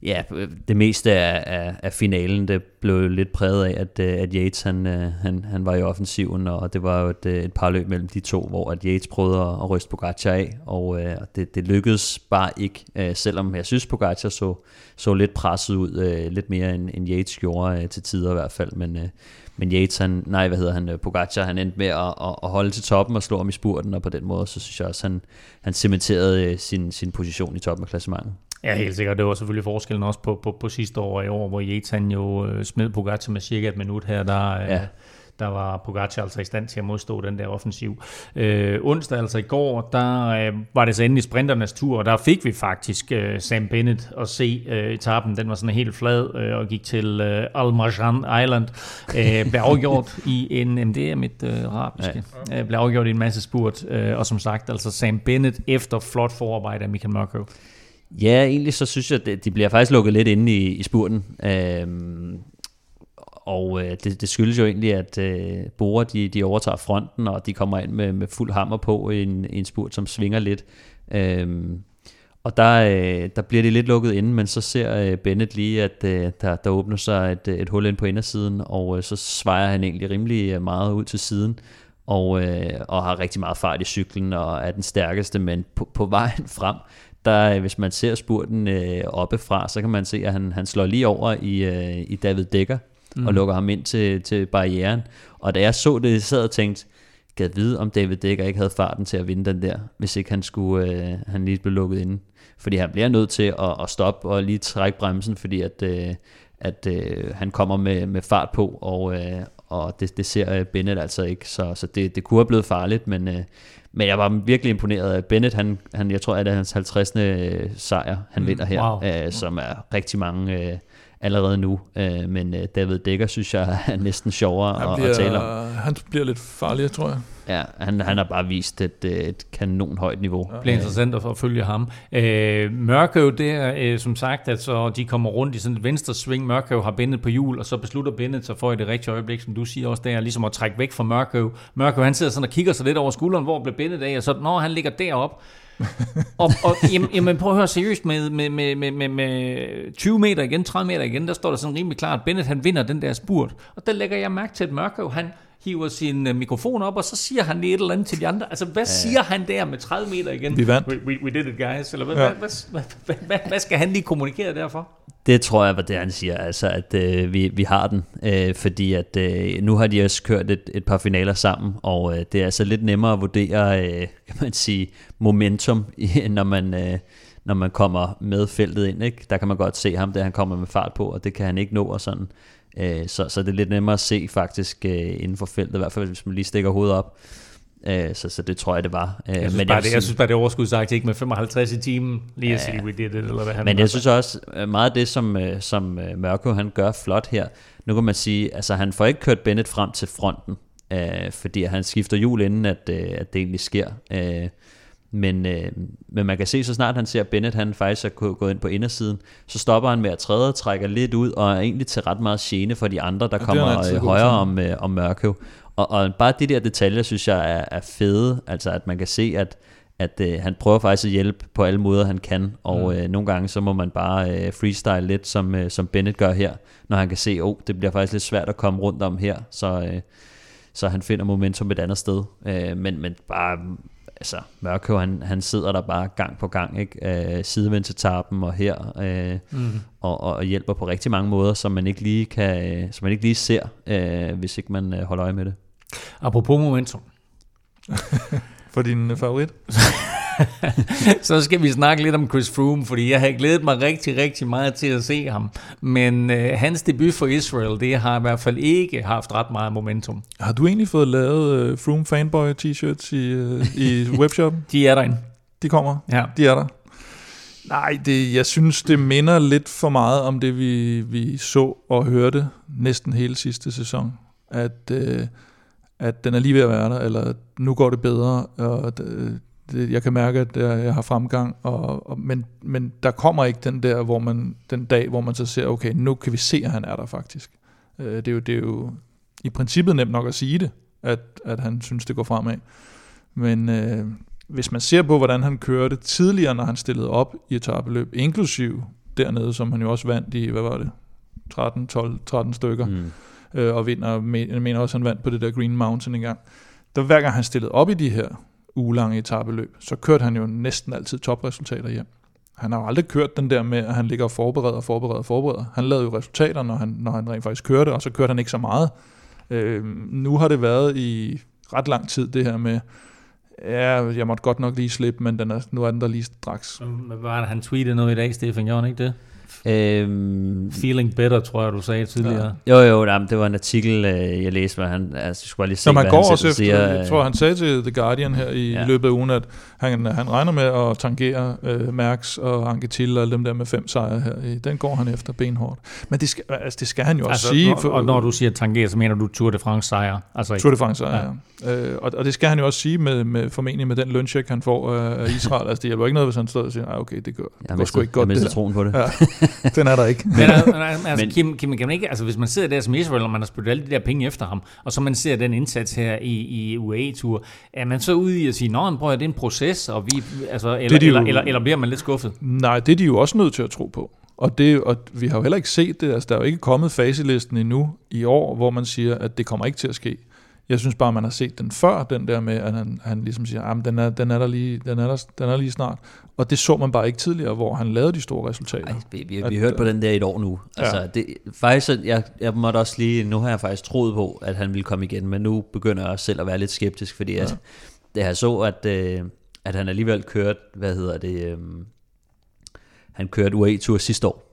ja, det meste af, af, af finalen, det blev lidt præget af, at, øh, at Yates han, øh, han, han var i offensiven, og det var jo et, øh, et par løb mellem de to, hvor at Yates prøvede at, at ryste Pogacar af, og øh, det, det lykkedes bare ikke, øh, selvom jeg synes, Pogacar så, så lidt presset ud, øh, lidt mere end, end Yates gjorde øh, til tider i hvert fald, men, øh, men Yates, han, nej, hvad hedder han, Pogacar, han endte med at, at, at holde til toppen og slå ham i spurten, og på den måde, så synes jeg også, han, han cementerede sin, sin position i toppen af klassementet. Ja, helt sikkert. Det var selvfølgelig forskellen også på, på, på sidste år og i år, hvor han jo øh, smed Pogacar med cirka et minut her, der, øh, ja. der var Pogacar altså i stand til at modstå den der offensiv. Øh, onsdag, altså i går, der øh, var det så endelig sprinternes tur, og der fik vi faktisk øh, Sam Bennett at se øh, etappen. Den var sådan helt flad øh, og gik til øh, Al Marjan Island. Øh, blev afgjort i en, jamen det er mit øh, arabiske, ja. øh, blev afgjort i en masse spurt, øh, og som sagt, altså Sam Bennett efter flot forarbejde af Michael Mørkøv. Ja, egentlig så synes jeg, at de bliver faktisk lukket lidt inde i, i spurten. Øhm, og øh, det, det skyldes jo egentlig, at øh, Bora de, de overtager fronten, og de kommer ind med, med fuld hammer på i en, en spurt, som svinger lidt. Øhm, og der, øh, der bliver det lidt lukket inde, men så ser øh, Bennett lige, at øh, der, der åbner sig et, et hul ind på indersiden, og øh, så svejer han egentlig rimelig øh, meget ud til siden, og, øh, og har rigtig meget fart i cyklen, og er den stærkeste, men på, på vejen frem, der, hvis man ser spurten øh, oppefra, så kan man se, at han, han slår lige over i, øh, i David Dekker mm. og lukker ham ind til, til barrieren. Og da jeg så det, jeg sad og tænkte, gad vide, om David Dekker ikke havde farten til at vinde den der, hvis ikke han skulle øh, han lige blev lukket ind. Fordi han bliver nødt til at, at stoppe og lige trække bremsen, fordi at, øh, at øh, han kommer med, med fart på, og, øh, og det, det ser Bennett altså ikke. Så, så det, det kunne have blevet farligt, men, øh, men jeg var virkelig imponeret af Bennett. Han, han, jeg tror, at det er hans 50. Øh, sejr, han mm, vinder her, wow. øh, som er rigtig mange øh, allerede nu. Øh, men øh, David Dækker synes jeg er næsten sjovere han bliver, at, at tale om. Han bliver lidt farligere, tror jeg. Ja, han, han har bare vist et, et kanon højt niveau. Ja. Det bliver interessant at følge ham. Øh, Mørkøv, det er øh, som sagt, at så de kommer rundt i sådan et venstre sving. Mørkøv har bindet på hjul, og så beslutter bindet sig for i det rigtige øjeblik, som du siger også, der ligesom at trække væk fra Mørkøv. Mørkøv, han sidder sådan og kigger sig lidt over skulderen, hvor bliver bindet af, og så når han ligger derop, og, og jamen, jamen, prøv at høre seriøst, med, med, med, med, med, med 20 meter igen, 30 meter igen, der står der sådan rimelig klart, at Bennett han vinder den der spurt. Og der lægger jeg mærke til, at Mørkøv, han, hiver sin uh, mikrofon op, og så siger han lige et eller andet til de andre. Altså, hvad ja. siger han der med 30 meter igen? Vi vandt. We, we, we did it, guys. Eller hvad, ja. hvad, hvad, hvad, hvad, hvad skal han lige kommunikere derfor? Det tror jeg var det, han siger, altså at øh, vi, vi har den, øh, fordi at øh, nu har de også kørt et, et par finaler sammen, og øh, det er altså lidt nemmere at vurdere, øh, kan man sige, momentum, når man, øh, når man kommer med feltet ind. Ikke? Der kan man godt se ham, der han kommer med fart på, og det kan han ikke nå, og sådan. Øh, så, så det er lidt nemmere at se faktisk øh, inden for feltet, i hvert fald hvis man lige stikker hovedet op. Øh, så, så det tror jeg, det var. Øh, Jeg synes, men bare, vil det, jeg synes bare, det er overskudsagt ikke med 55 i timen, lige at sige, we did it, eller hvad han Men jeg synes også, øh, meget af det, som, øh, som øh, Mørko han gør flot her, nu kan man sige, altså han får ikke kørt Bennett frem til fronten, øh, fordi han skifter hjul inden, at, øh, at det egentlig sker. Øh, men, øh, men man kan se, så snart han ser Bennett, han faktisk er gå- gået ind på indersiden, så stopper han med at træde, trækker lidt ud, og er egentlig til ret meget gene for de andre, der er kommer øh, højere om, øh, om Mørko. Og, og bare de der detaljer, synes jeg er, er fede, altså at man kan se, at at øh, han prøver faktisk at hjælpe på alle måder, han kan, og øh, nogle gange så må man bare øh, freestyle lidt, som, øh, som Bennett gør her, når han kan se, oh, det bliver faktisk lidt svært at komme rundt om her, så, øh, så han finder momentum et andet sted. Øh, men, men bare, mm, altså, Mørkøv, han, han sidder der bare gang på gang, ikke? Øh, sidevendt til tarpen og her, øh, mm. og, og hjælper på rigtig mange måder, som man ikke lige, kan, øh, som man ikke lige ser, øh, hvis ikke man øh, holder øje med det. Apropos momentum, For din favorit? så skal vi snakke lidt om Chris Froome, fordi jeg har glædet mig rigtig, rigtig meget til at se ham. Men øh, hans debut for Israel, det har i hvert fald ikke haft ret meget momentum. Har du egentlig fået lavet uh, Froome Fanboy t-shirts i, uh, i webshoppen? De er derinde. De kommer. Ja. De er der. Nej, det, jeg synes, det minder lidt for meget om det, vi, vi så og hørte næsten hele sidste sæson. At, øh, at den er lige ved at være der, eller nu går det bedre, og det, det, jeg kan mærke, at jeg, har fremgang, og, og, men, men der kommer ikke den der, hvor man, den dag, hvor man så ser, okay, nu kan vi se, at han er der faktisk. Øh, det, er jo, det er jo i princippet nemt nok at sige det, at, at han synes, det går fremad. Men øh, hvis man ser på, hvordan han kørte tidligere, når han stillede op i etabeløb, inklusiv dernede, som han jo også vandt i, hvad var det, 13, 12, 13 stykker, mm. øh, og vinder, men- jeg mener også, han vandt på det der Green Mountain engang. Der hver gang han stillede op i de her ugelange etabeløb, så kørte han jo næsten altid topresultater hjem. Han har jo aldrig kørt den der med, at han ligger og forbereder og forbereder og forbereder. Han lavede jo resultater, når han, når han rent faktisk kørte, og så kørte han ikke så meget. Øh, nu har det været i ret lang tid, det her med, ja, jeg måtte godt nok lige slippe, men den er, nu er den der lige straks. Hvad var det, han tweetede noget i dag, Stefan? Gjorde han ikke det? Øhm, Feeling better, tror jeg, du sagde tidligere. Jo, jo, nej, men det var en artikel, øh, jeg læste, hvor han, altså, skulle bare lige se, Så man hvad går han også efter, siger. jeg tror, han sagde til The Guardian her i Ja. ja. løbet af ugen, at han, han regner med at tangere øh, Mærks og Anquetil og alle dem der med fem sejre her. I, den går han efter benhårdt. Men det skal, altså, det skal han jo også Altså, sige. når, og når du siger tangere, så mener du Tour de France sejr. Altså, Tour de France, ja. ja. Øh, og, og det skal han jo også sige med, med formentlig med den løncheck, han får af, af Israel. altså, det hjælper ikke noget, hvis han står og siger, "Ej, okay, det går, det Jeg går sgu mistet, ikke godt, jeg det mistet der. troen på det. Ja, den er der ikke. Men, altså, Men- Kim, Kim, kan man ikke, altså, hvis man sidder der som Israel, og man har spyttet alle de der penge efter ham, og så man ser den indsats her i, i UAE-tur, er man så ude i at sige, nå, prøv at det er en proces, og vi, altså, eller, er de jo- eller, eller, eller bliver man lidt skuffet? Nej, det er de jo også nødt til at tro på. Og, det, og vi har jo heller ikke set det. Altså, der er jo ikke kommet faselisten endnu i år, hvor man siger, at det kommer ikke til at ske. Jeg synes bare, man har set den før, den der med, at han, han ligesom siger, at den er, den, er der lige, den, er der, den er lige snart. Og det så man bare ikke tidligere, hvor han lavede de store resultater. Ej, vi, vi, At, vi har hørt på øh, den der i et år nu. Altså, Ja. det, faktisk, jeg, jeg måtte også lige, nu har jeg faktisk troet på, at han ville komme igen, men nu begynder jeg også selv at være lidt skeptisk, fordi at, det jeg så, at, øh, at han alligevel kørte, hvad hedder det, øh, han kørte UAE-tur sidste år,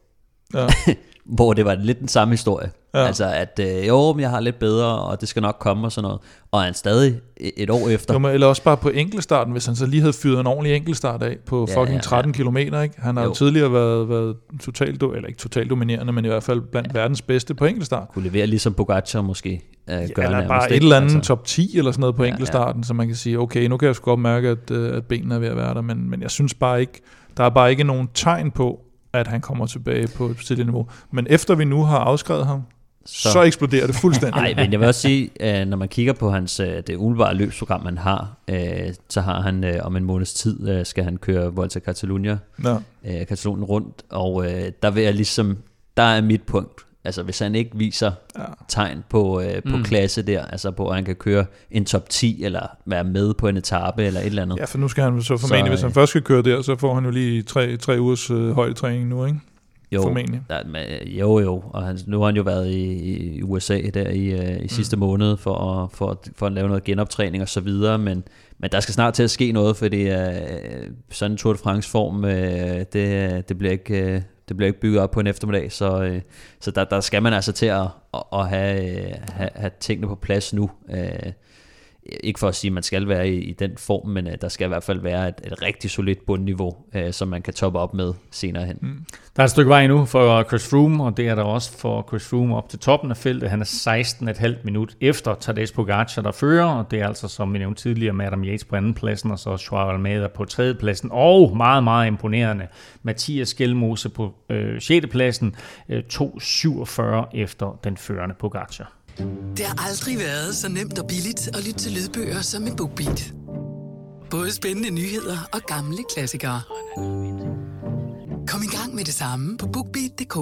Ja. hvor det var lidt den samme historie. Ja. Ja. Altså, at øh, jo, men jeg har lidt bedre, og det skal nok komme og sådan noget. Og han stadig et- år efter. Jo, men- eller også bare på enkeltstarten, hvis han så lige havde fyret en ordentlig enkeltstart af på Ja, fucking ja, ja. 13 km, ikke? Han har jo Jo. tidligere været, været totalt, eller ikke totalt dominerende, men i hvert fald blandt ja. verdens bedste på enkeltstart. Kunne levere ligesom Pogacar måske. Øh, gør eller nærmest, bare et eller andet Altså, top 10 eller sådan noget på Ja, ja, enkeltstarten, ja. så man kan sige, okay, nu kan jeg sgu godt mærke, at, øh, at benene er ved at være der, men, men jeg synes bare ikke, der er bare ikke nogen tegn på, at han kommer tilbage på et tidligt niveau. Men efter vi nu har afskrevet ham, så, så eksploderer det fuldstændig. Nej, men jeg vil også sige, øh, når man kigger på hans, øh, det umiddelbare løbsprogram, han har, øh, så har han om en måneds tid, skal han køre Volta Catalunya, Ja. Katalonien rundt, og der vil jeg ligesom, der er mit punkt. Altså hvis han ikke viser Ja. tegn på, øh, på mm. klasse der, altså på at han kan køre en top 10, eller være med på en etape, eller et eller andet. ja, for nu skal han så formentlig, Så, hvis han øh, først skal køre der, så får han jo lige tre, tre ugers øh, højdetræning nu, ikke? Jo, Formentlig. Der, men, jo, jo, og han, nu har han jo været i, i USA der i, øh, i sidste mm. måned for at, for, at, for at lave noget genoptræning og så videre, men, men der skal snart til at ske noget, fordi øh, sådan en Tour de France form, øh, det, det, bliver ikke, øh, det bliver ikke bygget op på en eftermiddag, så, øh, så der, der skal man altså til at, at, at have, øh, have, have tingene på plads nu. Øh, ikke for at sige, at man skal være i, i den form, men uh, der skal i hvert fald være et, et rigtig solidt bundniveau, uh, som man kan toppe op med senere hen. Mm. Der er et stykke vej endnu for Chris Froome, og det er der også for Chris Froome op til toppen af feltet. Han er 16,5 minut efter Tadej Pogacar, der fører, og det er altså, som vi nævnte tidligere, Madame Yates på anden pladsen, og så Joao Almeida på tredje pladsen, og meget, meget imponerende, Mathias Gjelmose på øh, 6. pladsen, øh, 2,47 efter den førende Pogacar. Det har aldrig været så nemt og billigt at lytte til lydbøger som med BookBeat. Både spændende nyheder og gamle klassikere. Kom i gang med det samme på BookBeat.dk.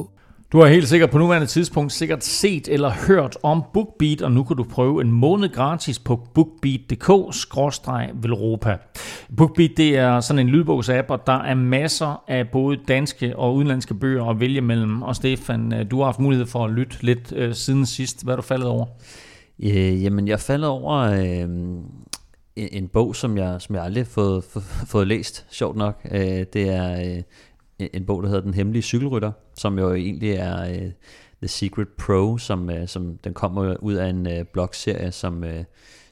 Du har helt sikkert på nuværende tidspunkt sikkert set eller hørt om BookBeat, og nu kan du prøve en måned gratis på bookbeat.dk-velropa. BookBeat det er sådan en lydbogsapp, og der er masser af både danske og udenlandske bøger at vælge mellem. Og Stefan, øh, du har haft mulighed for at lytte lidt øh, siden sidst. Hvad er du faldet over? Øh, jamen, jeg faldet over øh, en, en bog, som jeg, som jeg aldrig har fået, fået, fået læst, sjovt nok. Øh, det er... Øh, en bog, der hedder Den Hemmelige Cykelrytter, som jo egentlig er uh, The Secret Pro, som, uh, som den kommer ud af en uh, blogserie, som uh,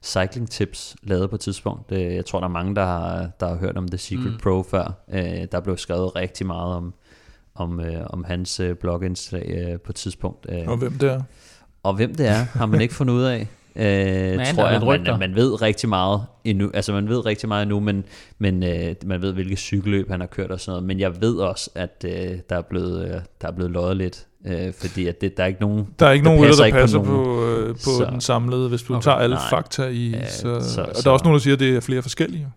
Cycling Tips lavede på et tidspunkt. Uh, jeg tror, der er mange, der har, der har hørt om The Secret mm. Pro før. Uh, der blev skrevet rigtig meget om, om, uh, om hans uh, blogindslag uh, på et tidspunkt. Uh, og hvem det er? Og hvem det er, har man ikke fundet ud af. Øh, men, tror jeg, man, man ved rigtig meget endnu, altså man ved rigtig meget endnu, men, men øh, man ved, hvilke cykelløb han har kørt og sådan noget, men jeg ved også, at øh, der, er blevet, øh, der er blevet løjet lidt, øh, fordi at det, der er ikke nogen, der er ikke der nogen rytter, der passer på, på, øh, på så, den samlede, hvis du okay, tager alle nej, fakta i, ja, så, så, og der er også nogen, der siger, at det er flere forskellige.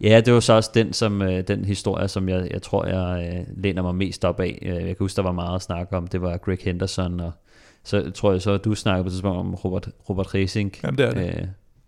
Ja, det var så også den, som, øh, den historie, som jeg, jeg tror, jeg øh, læner mig mest op af. Jeg kan huske, der var meget at snakke om. Det var Greg Henderson og så tror jeg så, at du snakker på et tidspunkt om Robert, Robert Racing. Jamen, det er det. Øh,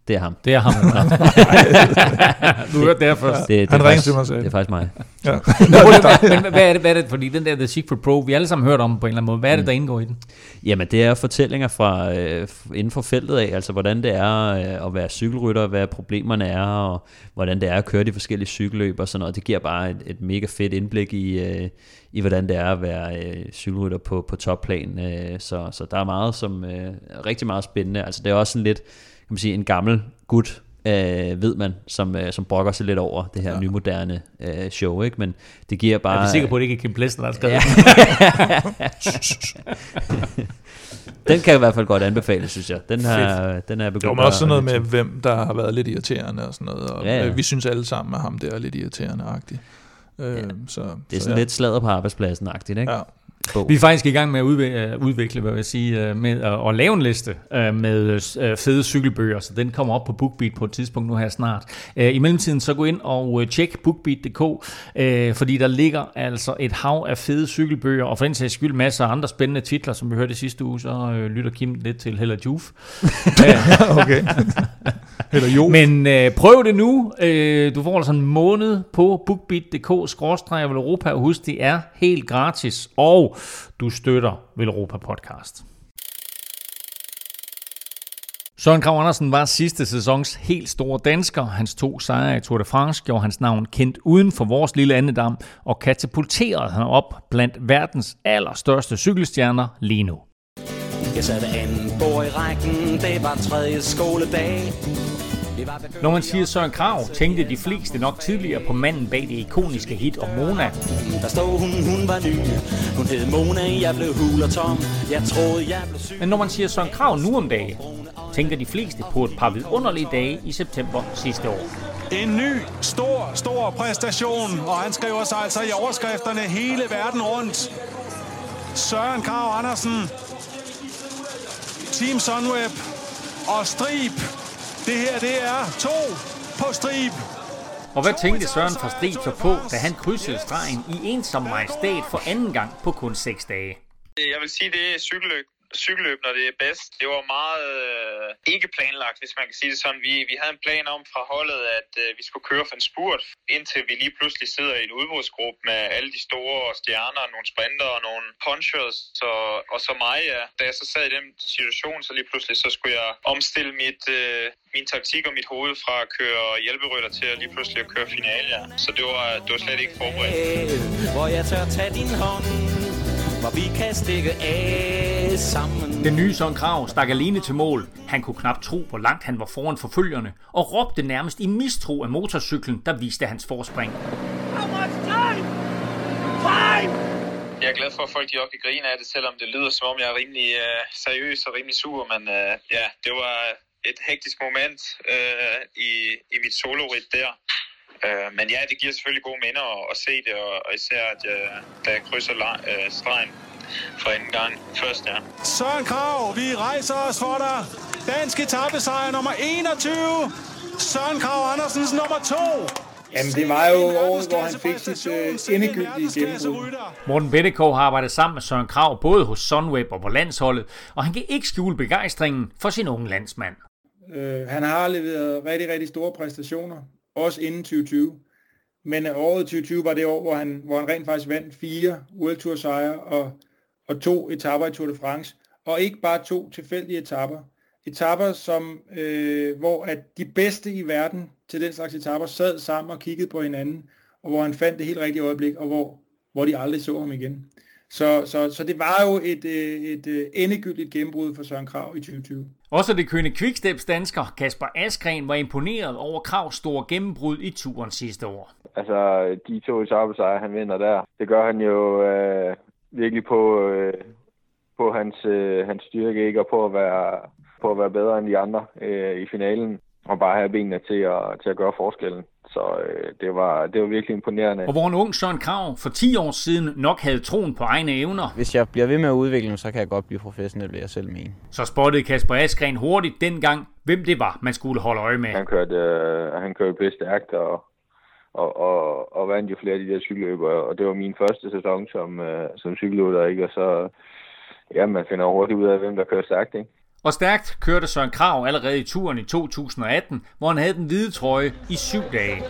det er ham. Det er ham. du hørte det her først. Det, det, Han ringer til mig sagde Det er faktisk mig. Ja. men, hvad er, det, hvad er det? Fordi den der The Secret Pro, vi alle sammen hørt om på en eller anden måde. Hvad er det, der indgår i den? Jamen, det er fortællinger fra øh, inden for feltet af, altså hvordan det er øh, at være cykelrytter, hvad problemerne er, og hvordan det er at køre de forskellige cykelløb og sådan noget. Det giver bare et, et mega fedt indblik i, øh, i hvordan det er at være øh, cykelrytter på, på topplan. Øh, så, så der er meget som øh, rigtig meget spændende. Altså det er også sådan lidt, man sige, en gammel gut, øh, ved man, som, øh, som brokker sig lidt over det her ja. nymoderne øh, show, ikke? Men det giver bare... Er du sikker på, at det ikke er Kim Plesner, der har skrevet. Den kan jeg i hvert fald godt anbefale, synes jeg. Den, har, den er begyndt Det var også sådan noget med, hvem der har været lidt irriterende og sådan noget. Og ja, ja. Vi synes alle sammen, at ham der er lidt irriterende-agtig. Øh, ja. så, det er sådan ja. lidt slader på arbejdspladsen-agtigt, ikke? Ja. Bog. Vi er faktisk i gang med at udvikle, udvikle hvad vil jeg sige, øh, med at, at lave en liste øh, med øh, fede cykelbøger, så den kommer op på BookBeat på et tidspunkt nu her snart. I mellemtiden så gå ind og tjek BookBeat.dk, fordi der ligger altså et hav af fede cykelbøger, og for den sags skyld masser af andre spændende titler, som vi hørte sidste uge, så lytter Kim lidt til Hella Juf. okay. Eller jo. Men øh, prøv det nu. Øh, du får altså en måned på bookbeat.dk-europa, og husk, det er helt gratis, og du støtter Velropa Podcast. Søren Krav Andersen var sidste sæsons helt store dansker. Hans to sejre i Tour de France gjorde hans navn kendt uden for vores lille andedam og katapulterede ham op blandt verdens allerstørste cykelstjerner lige nu. Jeg satte anden bord i rækken, det var tredje skoledag. Når man siger Søren Krav, tænkte de fleste nok tidligere på manden bag det ikoniske hit om Mona. Der stod hun, hun var ny. Hun hed Mona, jeg blev hul og tom. Jeg troede, jeg blev syg. Men når man siger Søren Krav nu om dagen, tænker de fleste på et par vidunderlige dage i september sidste år. En ny, stor, stor præstation, og han skriver sig altså i overskrifterne hele verden rundt. Søren Krav Andersen, Team Sunweb og Strib det her, det er to på strib. Og hvad tænkte Søren fra Strib så på, da han krydsede stregen i ensom majestæt for anden gang på kun seks dage? Jeg vil sige, det er cykelløb cykelløb, når det er bedst. Det var meget øh, ikke planlagt, hvis man kan sige det sådan. Vi, vi havde en plan om fra holdet, at øh, vi skulle køre for en spurt, indtil vi lige pludselig sidder i en udbudsgruppe med alle de store stjerner, nogle sprinter og nogle punchers, så, og så mig. Ja. Da jeg så sad i den situation, så lige pludselig så skulle jeg omstille mit, øh, min taktik og mit hoved fra at køre hjælperytter til at lige pludselig at køre finale. Ja. Så det var, det var slet ikke forberedt. Hvor jeg tør tage din hånd hvor vi kan stikke af sammen. Den nye Søren Krav stak alene til mål. Han kunne knap tro, hvor langt han var foran forfølgerne, og råbte nærmest i mistro af motorcyklen, der viste hans forspring. Jeg er glad for, at folk de også kan grine af det, selvom det lyder som om, jeg er rimelig øh, seriøs og rimelig sur. Men øh, ja, det var et hektisk moment øh, i, i mit solorit der. Øh, men ja, det giver selvfølgelig gode minder at, at se det, og, og især at jeg, da jeg krydser la, øh, stregen for anden gang først, ja. Søren Krav, vi rejser os for dig. Dansk etappesejr nummer 21. Søren Krav Andersens nummer 2. Jamen, det var jo året, hvor han fik sit øh, endegyldige gennembrud. Morten Bettekov har arbejdet sammen med Søren Krav både hos Sunweb og på landsholdet, og han kan ikke skjule begejstringen for sin unge landsmand. Øh, han har leveret rigtig, rigtig store præstationer, også inden 2020. Men året 2020 var det år, hvor han, hvor han rent faktisk vandt fire World Tour sejre og, og to etapper i Tour de France. Og ikke bare to tilfældige etapper. Etapper, som, øh, hvor at de bedste i verden til den slags etapper sad sammen og kiggede på hinanden, og hvor han fandt det helt rigtige øjeblik, og hvor, hvor de aldrig så ham igen. Så, så, så det var jo et, et, et endegyldigt gennembrud for Søren Krav i 2020. Også det kønne Quicksteps dansker Kasper Askren var imponeret over Kravs store gennembrud i turen sidste år. Altså, de to etappesejre, han vinder der, det gør han jo øh, virkelig på, øh, på hans, øh, hans styrke, ikke? Og på at være, på at være bedre end de andre øh, i finalen og bare have benene til at, til at gøre forskellen. Så øh, det, var, det var virkelig imponerende. Og hvor en ung Søren Krav for 10 år siden nok havde troen på egne evner. Hvis jeg bliver ved med at udvikle mig, så kan jeg godt blive professionel, vil jeg selv mene. Så spottede Kasper Askren hurtigt dengang, hvem det var, man skulle holde øje med. Han kørte, øh, han kørte bedst stærkt og, og, og, og vandt jo flere af de der cykelløber, og det var min første sæson som, øh, som cykelrytter, ikke? Og så, ja, man finder hurtigt ud af, hvem der kører stærkt, ikke? Og stærkt kørte Søren Krav allerede i turen i 2018, hvor han havde den hvide trøje i syv dage.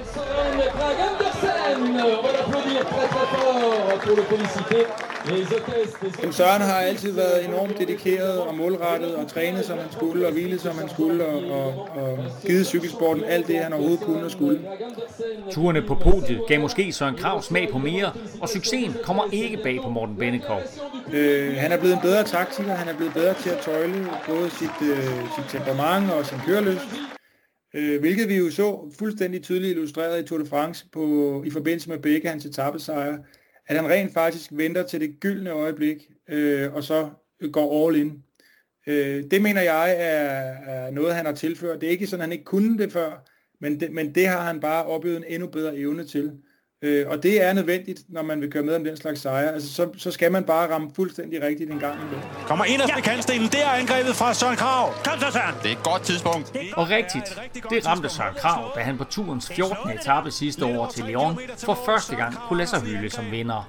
Jamen, Søren har altid været enormt dedikeret og målrettet og trænet som han skulle og hvilet som han skulle og, og, og givet cykelsporten alt det, han overhovedet kunne og skulle. Turene på podiet gav måske Søren Krav smag på mere, og succesen kommer ikke bag på Morten Bennekov. Øh, han er blevet en bedre taktiker, han er blevet bedre til at tøjle både sit, øh, sit temperament og sin kørelyst. Øh, hvilket vi jo så fuldstændig tydeligt illustreret i Tour de France på, i forbindelse med begge hans etappesejre, at han rent faktisk venter til det gyldne øjeblik, øh, og så går all in. Øh, det mener jeg er, er noget, han har tilført. Det er ikke sådan, at han ikke kunne det før, men det, men det har han bare oplevet en endnu bedre evne til. Øh, og det er nødvendigt, når man vil køre med om den slags sejre. Altså, så, så skal man bare ramme fuldstændig rigtigt en gang imellem. Kommer ind af ja. kantstenen. Det er angrebet fra Søren Krav. Kom så, Søren. Det er et godt tidspunkt. Og rigtigt. Det ramte Søren Krav, da han på turens 14. etape sidste år til Lyon for første gang kunne lade sig hylde som vinder.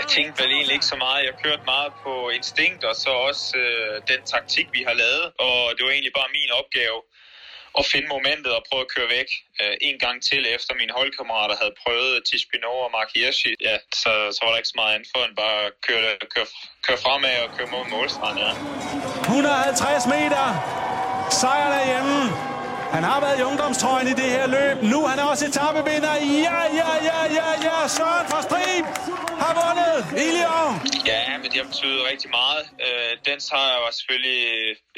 Jeg tænkte vel egentlig ikke så meget. Jeg kørte meget på instinkt, og så også øh, den taktik, vi har lavet. Og det var egentlig bare min opgave at finde momentet og prøve at køre væk øh, en gang til, efter mine holdkammerater havde prøvet Tispino og Mark Hirschi. Ja, så, så var der ikke så meget andet for end bare at køre, køre, køre fremad og køre mod målstranden, ja. 150 meter. Sejren er hjemme. Han har været i ungdomstrøjen i det her løb. Nu han er også etappevinder. Ja, ja, ja, ja, ja. Søren fra Strib har vundet i Lyon. Ja, men det har betydet rigtig meget. Øh, den sejr var selvfølgelig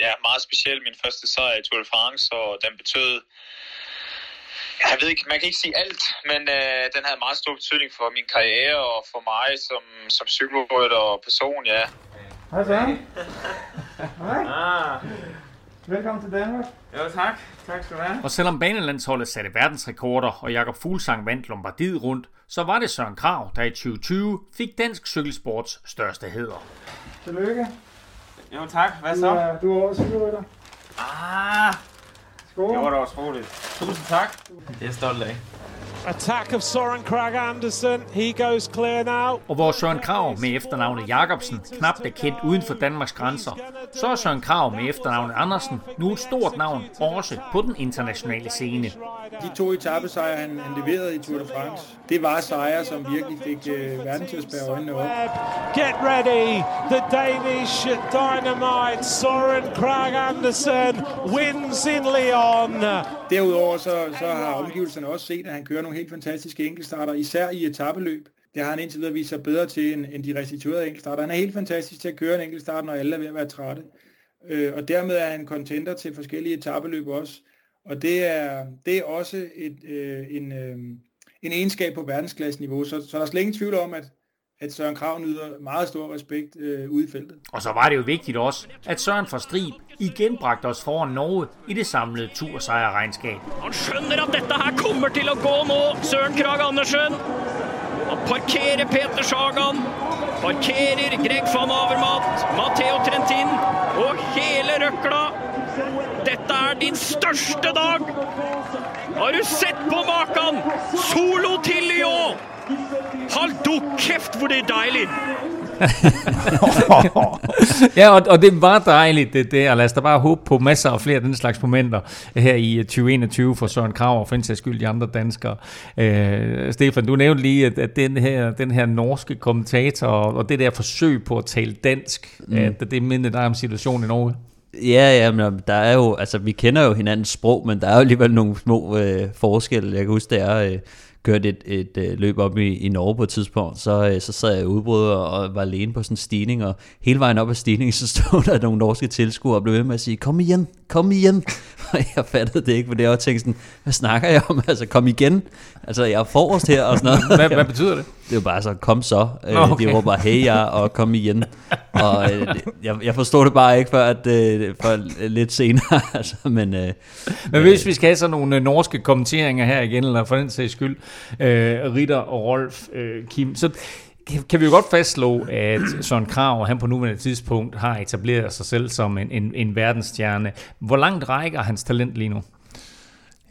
ja, meget speciel. Min første sejr i Tour de France, og den betød jeg ved ikke, man kan ikke sige alt, men øh, den havde meget stor betydning for min karriere og for mig som, som cykelrytter og person, ja. Hej Søren. Hej. Ah. Velkommen til Danmark. Jo, tak. Tak skal du have. Og selvom banelandsholdet satte verdensrekorder, og Jakob Fuglsang vandt Lombardiet rundt, så var det Søren Krav, der i 2020 fik dansk cykelsports største heder. Tillykke. Jo, tak. Hvad Du så? er, du er årets cykelrytter. Ah, Skål. det var da også roligt. Tusind tak. Det er jeg stolt af. Attack of Soren Krag Andersen. He goes clear now. Og hvor Søren Krav med efternavnet Jacobsen knap er kendt uden for Danmarks grænser, så er Søren Krav med efternavnet Andersen nu et stort navn også på den internationale scene. De to etappesejre, han, han leverede i Tour de France, det var sejre, som virkelig fik øh, verden til at spære øjnene op. Get ready. The Danish dynamite Soren Krag Andersen wins in Lyon. Derudover så, så har omgivelserne også set, at han kører nogle helt fantastiske enkeltstarter, især i etabeløb. Det har han indtil videre vist sig bedre til end, end de restituerede enkeltstarter. Han er helt fantastisk til at køre en enkeltstart, når alle er ved at være trætte. øh, og dermed er han contender til forskellige etabeløb også. Og det er, det er også et, øh, en, øh, en egenskab på verdensklasse-niveau, så, så der er slet ingen tvivl om, at, at Søren Krav nyder meget stor respekt øh, ude i feltet. Og så var det jo vigtigt også, at Søren fra Strib igen bragte os foran Norge i det samlede tursejrregnskab. Han skjønner at dette her kommer til at gå nå, Søren Krag Andersen. Han parkerer Peter Sagan, parkerer Greg van Avermaet, Matteo Trentin og hele røkla. Dette er din største dag! Har du sett på maken? Solo til Lyon! Hold du kæft, hvor det er dejligt! ja, og, og det var dejligt, det der. Lad os da bare håbe på masser af flere af den slags momenter her i 2021 for Søren Krav og for en sags skyld de andre danskere. Øh, Stefan, du nævnte lige, at, at den, her, den her norske kommentator og det der forsøg på at tale dansk, mm. at det mindede dig om situationen i Norge. Ja, ja, men der er jo, altså vi kender jo hinandens sprog, men der er jo alligevel nogle små øh, forskelle. Jeg kan huske, det er... Øh, kørte et, et, et løb op i, i Norge på et tidspunkt, så, øh, så sad jeg i udbrud og, var alene på sådan en stigning, og hele vejen op ad stigningen, så stod der nogle norske tilskuere og blev ved med at sige, kom igen, kom igen. Og jeg fattede det ikke, for det var tænkt sådan, hvad snakker jeg om? Altså, kom igen. Altså, jeg er forrest her og sådan noget. hvad, hvad betyder det? Det var bare så, kom så. Nå, okay. De bare, hey ja, og kom igen. Og jeg, jeg forstod det bare ikke før, at, for lidt senere. altså, men, men hvis vi skal have sådan nogle norske kommenteringer her igen, eller for den sags skyld, øh, Ritter og Rolf, øh, Kim, så kan vi jo godt fastslå, at Søren Krav, han på nuværende tidspunkt har etableret sig selv som en, en, en verdensstjerne. Hvor langt rækker hans talent lige nu?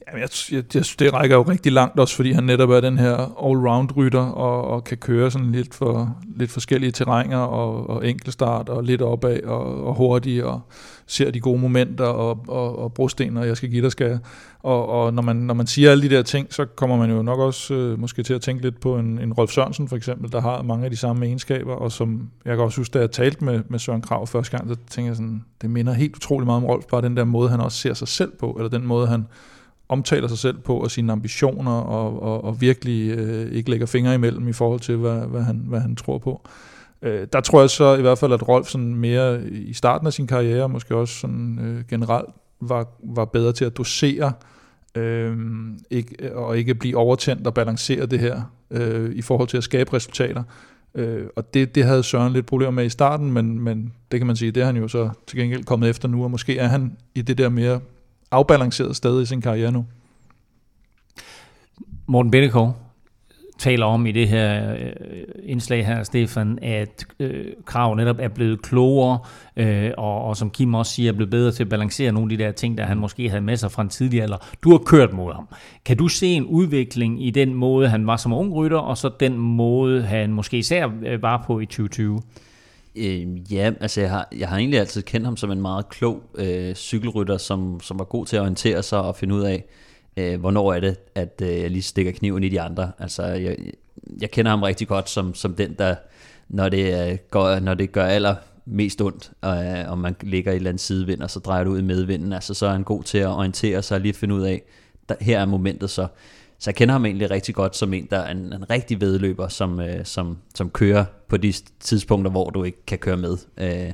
Jamen, jeg, jeg, jeg, det rækker jo rigtig langt også, fordi han netop er den her all-round-rytter og, og kan køre sådan lidt, for, lidt forskellige terrænger og, og enkeltstart og lidt opad og, og hurtigt og ser de gode momenter og, og, og brosten og jeg skal give dig skal. Og, og når, man, når man siger alle de der ting, så kommer man jo nok også øh, måske til at tænke lidt på en, en Rolf Sørensen for eksempel, der har mange af de samme egenskaber, og som jeg kan også huske, da jeg talte med, med Søren Krav første gang, så tænker jeg sådan, det minder helt utrolig meget om Rolf, bare den der måde, han også ser sig selv på, eller den måde, han omtaler sig selv på og sine ambitioner og, og, og virkelig øh, ikke lægger fingre imellem i forhold til, hvad, hvad, han, hvad han tror på. Øh, der tror jeg så i hvert fald, at Rolf sådan mere i starten af sin karriere, måske også sådan, øh, generelt, var, var bedre til at dosere øh, ikke, og ikke blive overtændt og balancere det her øh, i forhold til at skabe resultater. Øh, og det, det havde Søren lidt problemer med i starten, men, men det kan man sige, det er han jo så til gengæld kommet efter nu, og måske er han i det der mere afbalanceret sted i sin karriere nu. Morten Bennekov taler om i det her øh, indslag her, Stefan, at øh, Krav netop er blevet klogere, øh, og, og som Kim også siger, er blevet bedre til at balancere nogle af de der ting, der han måske havde med sig fra en tidlig alder. Du har kørt mod ham. Kan du se en udvikling i den måde, han var som ung rytter, og så den måde, han måske især øh, var på i 2020? Øh, ja, altså jeg har, jeg har egentlig altid kendt ham som en meget klog øh, cykelrytter, som, som var god til at orientere sig og finde ud af, øh, hvornår er det, at øh, jeg lige stikker kniven i de andre. Altså jeg, jeg kender ham rigtig godt som, som den, der når det, øh, går, når det gør aller mest ondt, og, øh, og man ligger i et eller andet sidevind, og så drejer du ud i medvinden, altså så er han god til at orientere sig og lige finde ud af, der, her er momentet så. Så jeg kender ham egentlig rigtig godt som en, der er en, en rigtig vedløber, som, øh, som, som kører på de tidspunkter, hvor du ikke kan køre med. Øh,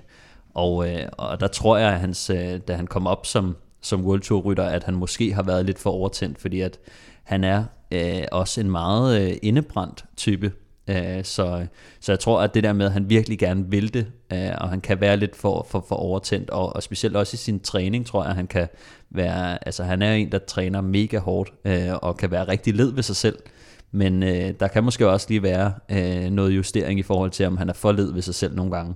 og, øh, og der tror jeg, at hans, øh, da han kom op som, som World Tour rytter, at han måske har været lidt for overtændt, fordi at han er øh, også en meget øh, indebrændt type. Øh, så, så jeg tror, at det der med, at han virkelig gerne vil det, øh, og han kan være lidt for, for, for overtændt, og, og specielt også i sin træning, tror jeg, at han kan være, altså han er en, der træner mega hårdt, øh, og kan være rigtig led ved sig selv, men øh, der kan måske også lige være øh, noget justering i forhold til, om han er for led ved sig selv nogle gange.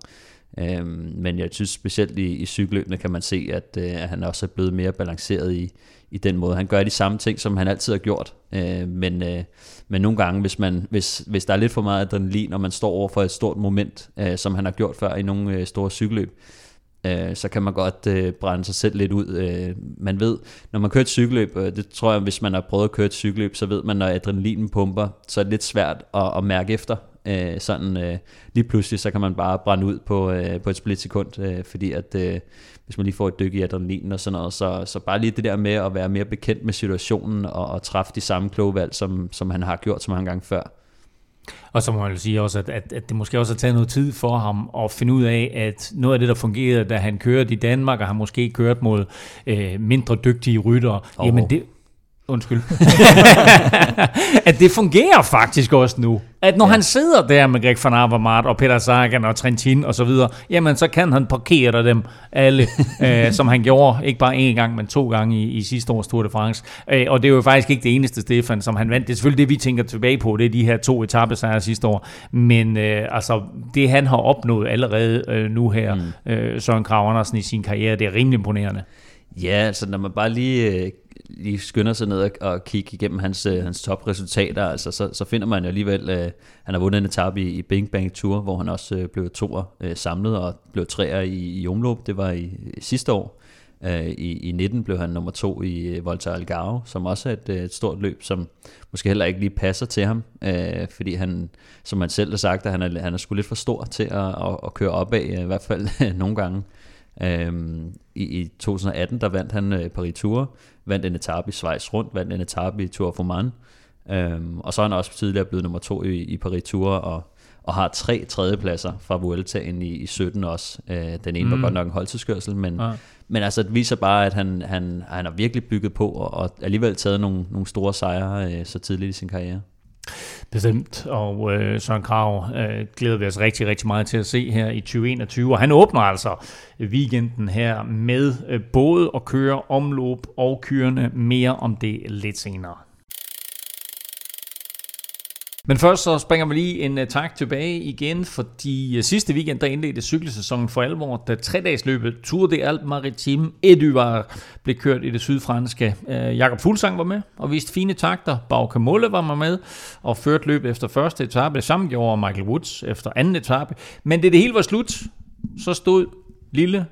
Øh, men jeg synes specielt i, i cykelløbene kan man se, at, øh, at han også er blevet mere balanceret i, i den måde. Han gør de samme ting, som han altid har gjort, øh, men, øh, men nogle gange, hvis, man, hvis, hvis der er lidt for meget adrenalin, og man står over for et stort moment, øh, som han har gjort før i nogle øh, store cykelløb, øh, så kan man godt øh, brænde sig selv lidt ud. Øh, man ved, når man kører et cykelløb, øh, det tror jeg, hvis man har prøvet at køre et cykelløb, så ved man, når adrenalinen pumper, så er det lidt svært at, at mærke efter. Øh, sådan øh, lige pludselig, så kan man bare brænde ud på, øh, på et split sekund, øh, fordi at øh, hvis man lige får et dyk i adrenalin og sådan noget, så, så bare lige det der med at være mere bekendt med situationen og, og træffe de samme kloge valg, som, som han har gjort så mange gange før. Og så må man jo sige også, at, at, at det måske også har taget noget tid for ham at finde ud af, at noget af det, der fungerede, da han kørte i Danmark, og han måske kørt mod øh, mindre dygtige ryttere, oh. jamen det, Undskyld. at det fungerer faktisk også nu. At når ja. han sidder der med Greg van Avermaet og Peter Sagan og Trentin og så videre, jamen så kan han parkere dem alle, øh, som han gjorde, ikke bare én gang, men to gange i, i sidste års Tour de France. Øh, og det er jo faktisk ikke det eneste, Stefan, som han vandt. Det er selvfølgelig det, vi tænker tilbage på, det er de her to etappesejre sidste år. Men øh, altså, det han har opnået allerede øh, nu her, mm. øh, Søren Krav Andersen i sin karriere, det er rimelig imponerende. Ja, altså når man bare lige øh, lige skynder sig ned og, og kigge igennem hans, øh, hans topresultater, altså, så, så finder man jo alligevel, øh, han har vundet en etape i, i Bing Bang Tour, hvor han også øh, blev toer øh, samlet og blev treer i, i omløb. Det var i, i sidste år. Øh, i, I 19 blev han nummer to i øh, Volta Algarve, som også er et, øh, et stort løb, som måske heller ikke lige passer til ham, øh, fordi han, som han selv har sagt, at han er, han er sgu lidt for stor til at, at, at køre opad, i hvert fald nogle gange. Øhm, i, I 2018 der vandt han øh, Paris Tour, vandt en etape i Schweiz rundt, vandt en etape i Tour of Oman, øhm, og så er han også tidligere blevet nummer to i, i Paris Tour, og, og har tre tredjepladser fra Vueltaen i, i 17 også. Øh, den ene mm. var godt nok en holdtidskørsel, men, ja. men altså det viser bare, at han, han, han har virkelig bygget på, og, og alligevel taget nogle, nogle store sejre øh, så tidligt i sin karriere. Bestemt, og øh, Søren Krav øh, glæder vi os rigtig, rigtig meget til at se her i 2021, og han åbner altså weekenden her med øh, både at køre omløb og kørende, mere om det lidt senere. Men først så springer vi lige en uh, tak tilbage igen, fordi uh, sidste weekend der indledte cykelsæsonen for alvor, da tre dages Tour de Alpes Maritime Edouard blev kørt i det sydfranske. Uh, Jakob Fuglsang var med og viste fine takter. Bauke Mulle var med og førte løbet efter første etape. Det samme gjorde Michael Woods efter anden etape. Men det det hele var slut, så stod lille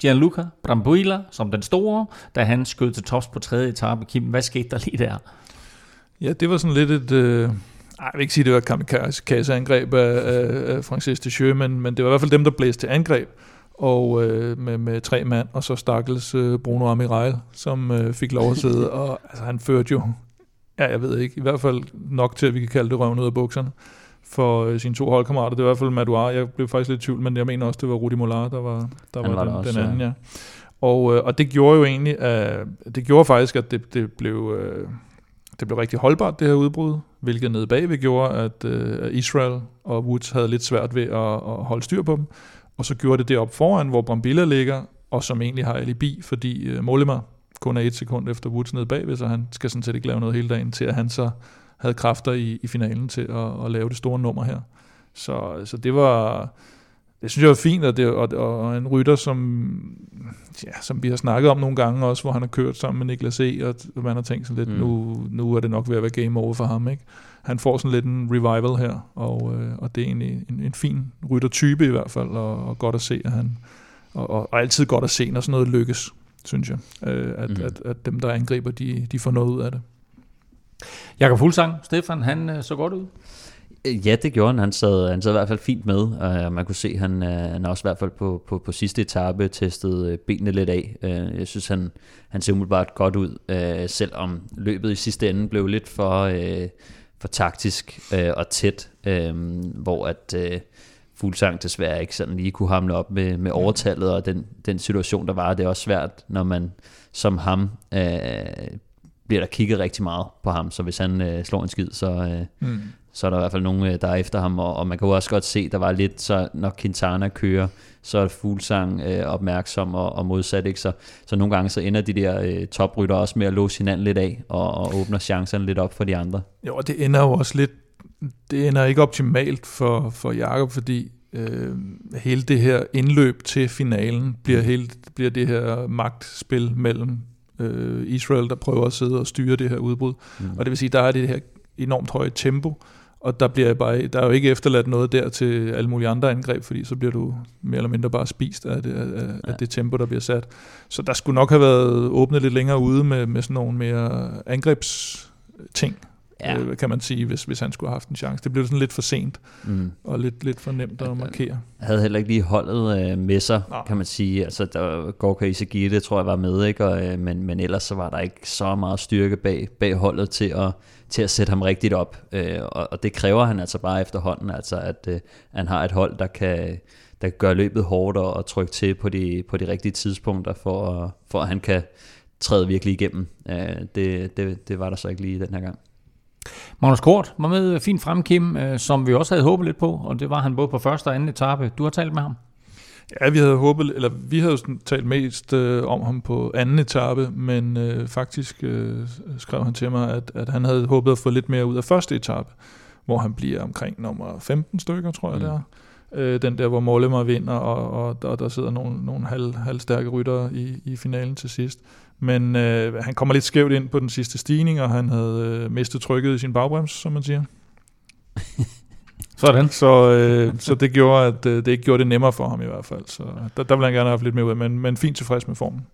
Gianluca Brambuila som den store, da han skød til tops på tredje etape. Kim, hvad skete der lige der? Ja, det var sådan lidt et... Øh jeg vil ikke sige, at det var et kamikaze-angreb af, af, af Francis de men, men det var i hvert fald dem, der blæste til angreb og øh, med, med tre mand, og så stakkels øh, Bruno Amiral, som øh, fik lov at sidde, og altså, han førte jo, ja, jeg ved ikke, i hvert fald nok til, at vi kan kalde det røven ud af bukserne for øh, sine to holdkammerater. Det var i hvert fald Madouar, jeg blev faktisk lidt i tvivl, men jeg mener også, det var Rudi Mollard, der var, der var, var den, også, den anden, ja. Og, øh, og det gjorde jo egentlig, øh, det gjorde faktisk, at det, det blev... Øh, det blev rigtig holdbart, det her udbrud, hvilket nede bagved gjorde, at øh, Israel og Woods havde lidt svært ved at, at holde styr på dem. Og så gjorde det det op foran, hvor Brambilla ligger, og som egentlig har alibi, fordi øh, Mollema kun er et sekund efter Woods nede bagved, så han skal sådan set ikke lave noget hele dagen, til at han så havde kræfter i, i finalen til at, at lave det store nummer her. Så, så det var det synes jeg er fint, at det, og, og en rytter, som, ja, som vi har snakket om nogle gange også, hvor han har kørt sammen med Niklas E., og man har tænkt sådan lidt, mm. nu, nu er det nok ved at være game over for ham. Ikke? Han får sådan lidt en revival her, og, øh, og det er egentlig en, en fin ryttertype i hvert fald, og, og godt at se, at han, og, og, og altid godt at se, når sådan noget lykkes, synes jeg, øh, at, mm. at, at dem, der angriber, de, de får noget ud af det. Jakob Fuglsang, Stefan, han øh, så godt ud. Ja, det gjorde han. Han sad, han sad i hvert fald fint med. Uh, man kunne se, at han, uh, han også i hvert fald på, på, på sidste etape testede benene lidt af. Jeg synes, han, han ser umiddelbart godt ud, selvom løbet i sidste ende blev lidt for, for taktisk og tæt, hvor at Fuglsang desværre ikke sådan lige kunne hamle op med, med overtallet, og den, den situation, der var, det er også svært, når man som ham uh, bliver der kigget rigtig meget på ham, så hvis han øh, slår en skid, så, øh, mm så er der i hvert fald nogen, øh, der er efter ham, og, og man kan jo også godt se, der var lidt, så når Quintana kører, så er Fuglsang øh, opmærksom og, og modsat, ikke? Så, så nogle gange så ender de der øh, toprytter også med at låse hinanden lidt af, og, og åbner chancerne lidt op for de andre. Jo, og det ender jo også lidt, det ender ikke optimalt for, for Jakob, fordi øh, hele det her indløb til finalen bliver, helt, bliver det her magtspil mellem øh, Israel, der prøver at sidde og styre det her udbrud. Mm. Og det vil sige, der er det her enormt høje tempo, og der, bliver bare, der er jo ikke efterladt noget der til alle mulige andre angreb, fordi så bliver du mere eller mindre bare spist af det, af, ja. af det tempo, der bliver sat. Så der skulle nok have været åbnet lidt længere ude med, med sådan nogle mere angrebsting, Ja. øh, kan man sige, hvis, hvis han skulle have haft en chance. Det blev sådan lidt for sent, Mm. og lidt, lidt for nemt at markere. havde heller ikke lige holdet øh, med sig, kan man sige. Altså, der Gorka Isagire, det tror jeg var med, ikke? Og, øh, men, men ellers så var der ikke så meget styrke bag, bag holdet til at, til at sætte ham rigtigt op. Øh, og, og det kræver han altså bare efterhånden, altså at øh, han har et hold, der kan, der kan gøre løbet hårdt og, og trykke til på de, på de rigtige tidspunkter, for, at- for at han kan træde virkelig igennem. Øh, det, det, det var der så ikke lige den her gang. Magnus Kort var med øh, fint frem, Kim, øh, som vi også havde håbet lidt på, og det var han både på første og anden etape. Du har talt med ham. Ja, vi havde håbet, eller vi havde sådan talt mest øh, om ham på anden etape, men øh, faktisk øh, skrev han til mig, at, at han havde håbet at få lidt mere ud af første etape, hvor han bliver omkring nummer 15 stykker, tror jeg mm. det er. Øh, den der, hvor Mollema vinder, og, og, og der sidder nogle, nogle halv, halvstærke ryttere i, i finalen til sidst. Men øh, han kommer lidt skævt ind på den sidste stigning, og han havde øh, mistet trykket i sin bagbrems, som man siger. Sådan. Så, øh, så det gjorde, at øh, det ikke gjorde det nemmere for ham i hvert fald. Så der, der ville han gerne have haft lidt mere ud af, men, men fint tilfreds med formen.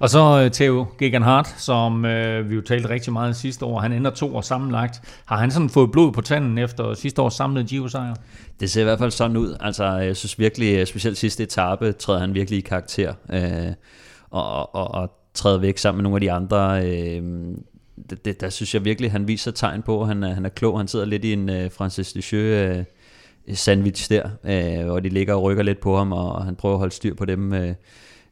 Og så øh, Theo Gegenhardt, som øh, vi jo talte rigtig meget sidste år. Han ender to år sammenlagt. Har han sådan fået blod på tanden efter sidste års samlede Giro-sejr? Det ser i hvert fald sådan ud. Altså, jeg synes virkelig, specielt sidste etape, træder han virkelig i karakter. Øh, og, og, og træder væk sammen med nogle af de andre. Øh, det, det, der synes jeg virkelig, han viser tegn på, at han er, han er klog. Han sidder lidt i en øh, Francis Descheux øh, sandwich der, øh, og de ligger og rykker lidt på ham, og han prøver at holde styr på dem. Øh,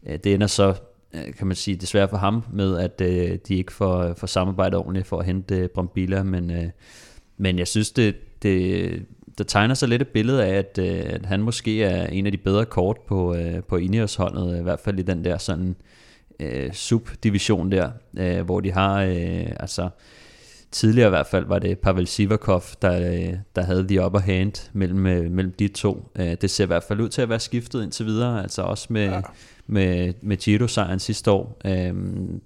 det ender så, øh, kan man sige, desværre for ham med, at øh, de ikke får, får samarbejdet ordentligt for at hente øh, Brambilla, men, øh, men jeg synes, det, det, der tegner sig lidt et billede af, at, øh, at han måske er en af de bedre kort på, øh, på Ineos-holdet, i hvert fald i den der sådan øh, subdivision der, øh, hvor de har, øh, altså tidligere i hvert fald var det Pavel Sivakov, der, øh, der havde de upper hand mellem, øh, mellem de to. Øh, det ser i hvert fald ud til at være skiftet indtil videre, altså også med, ja. med, med Giro-sejren sidste år. Øh,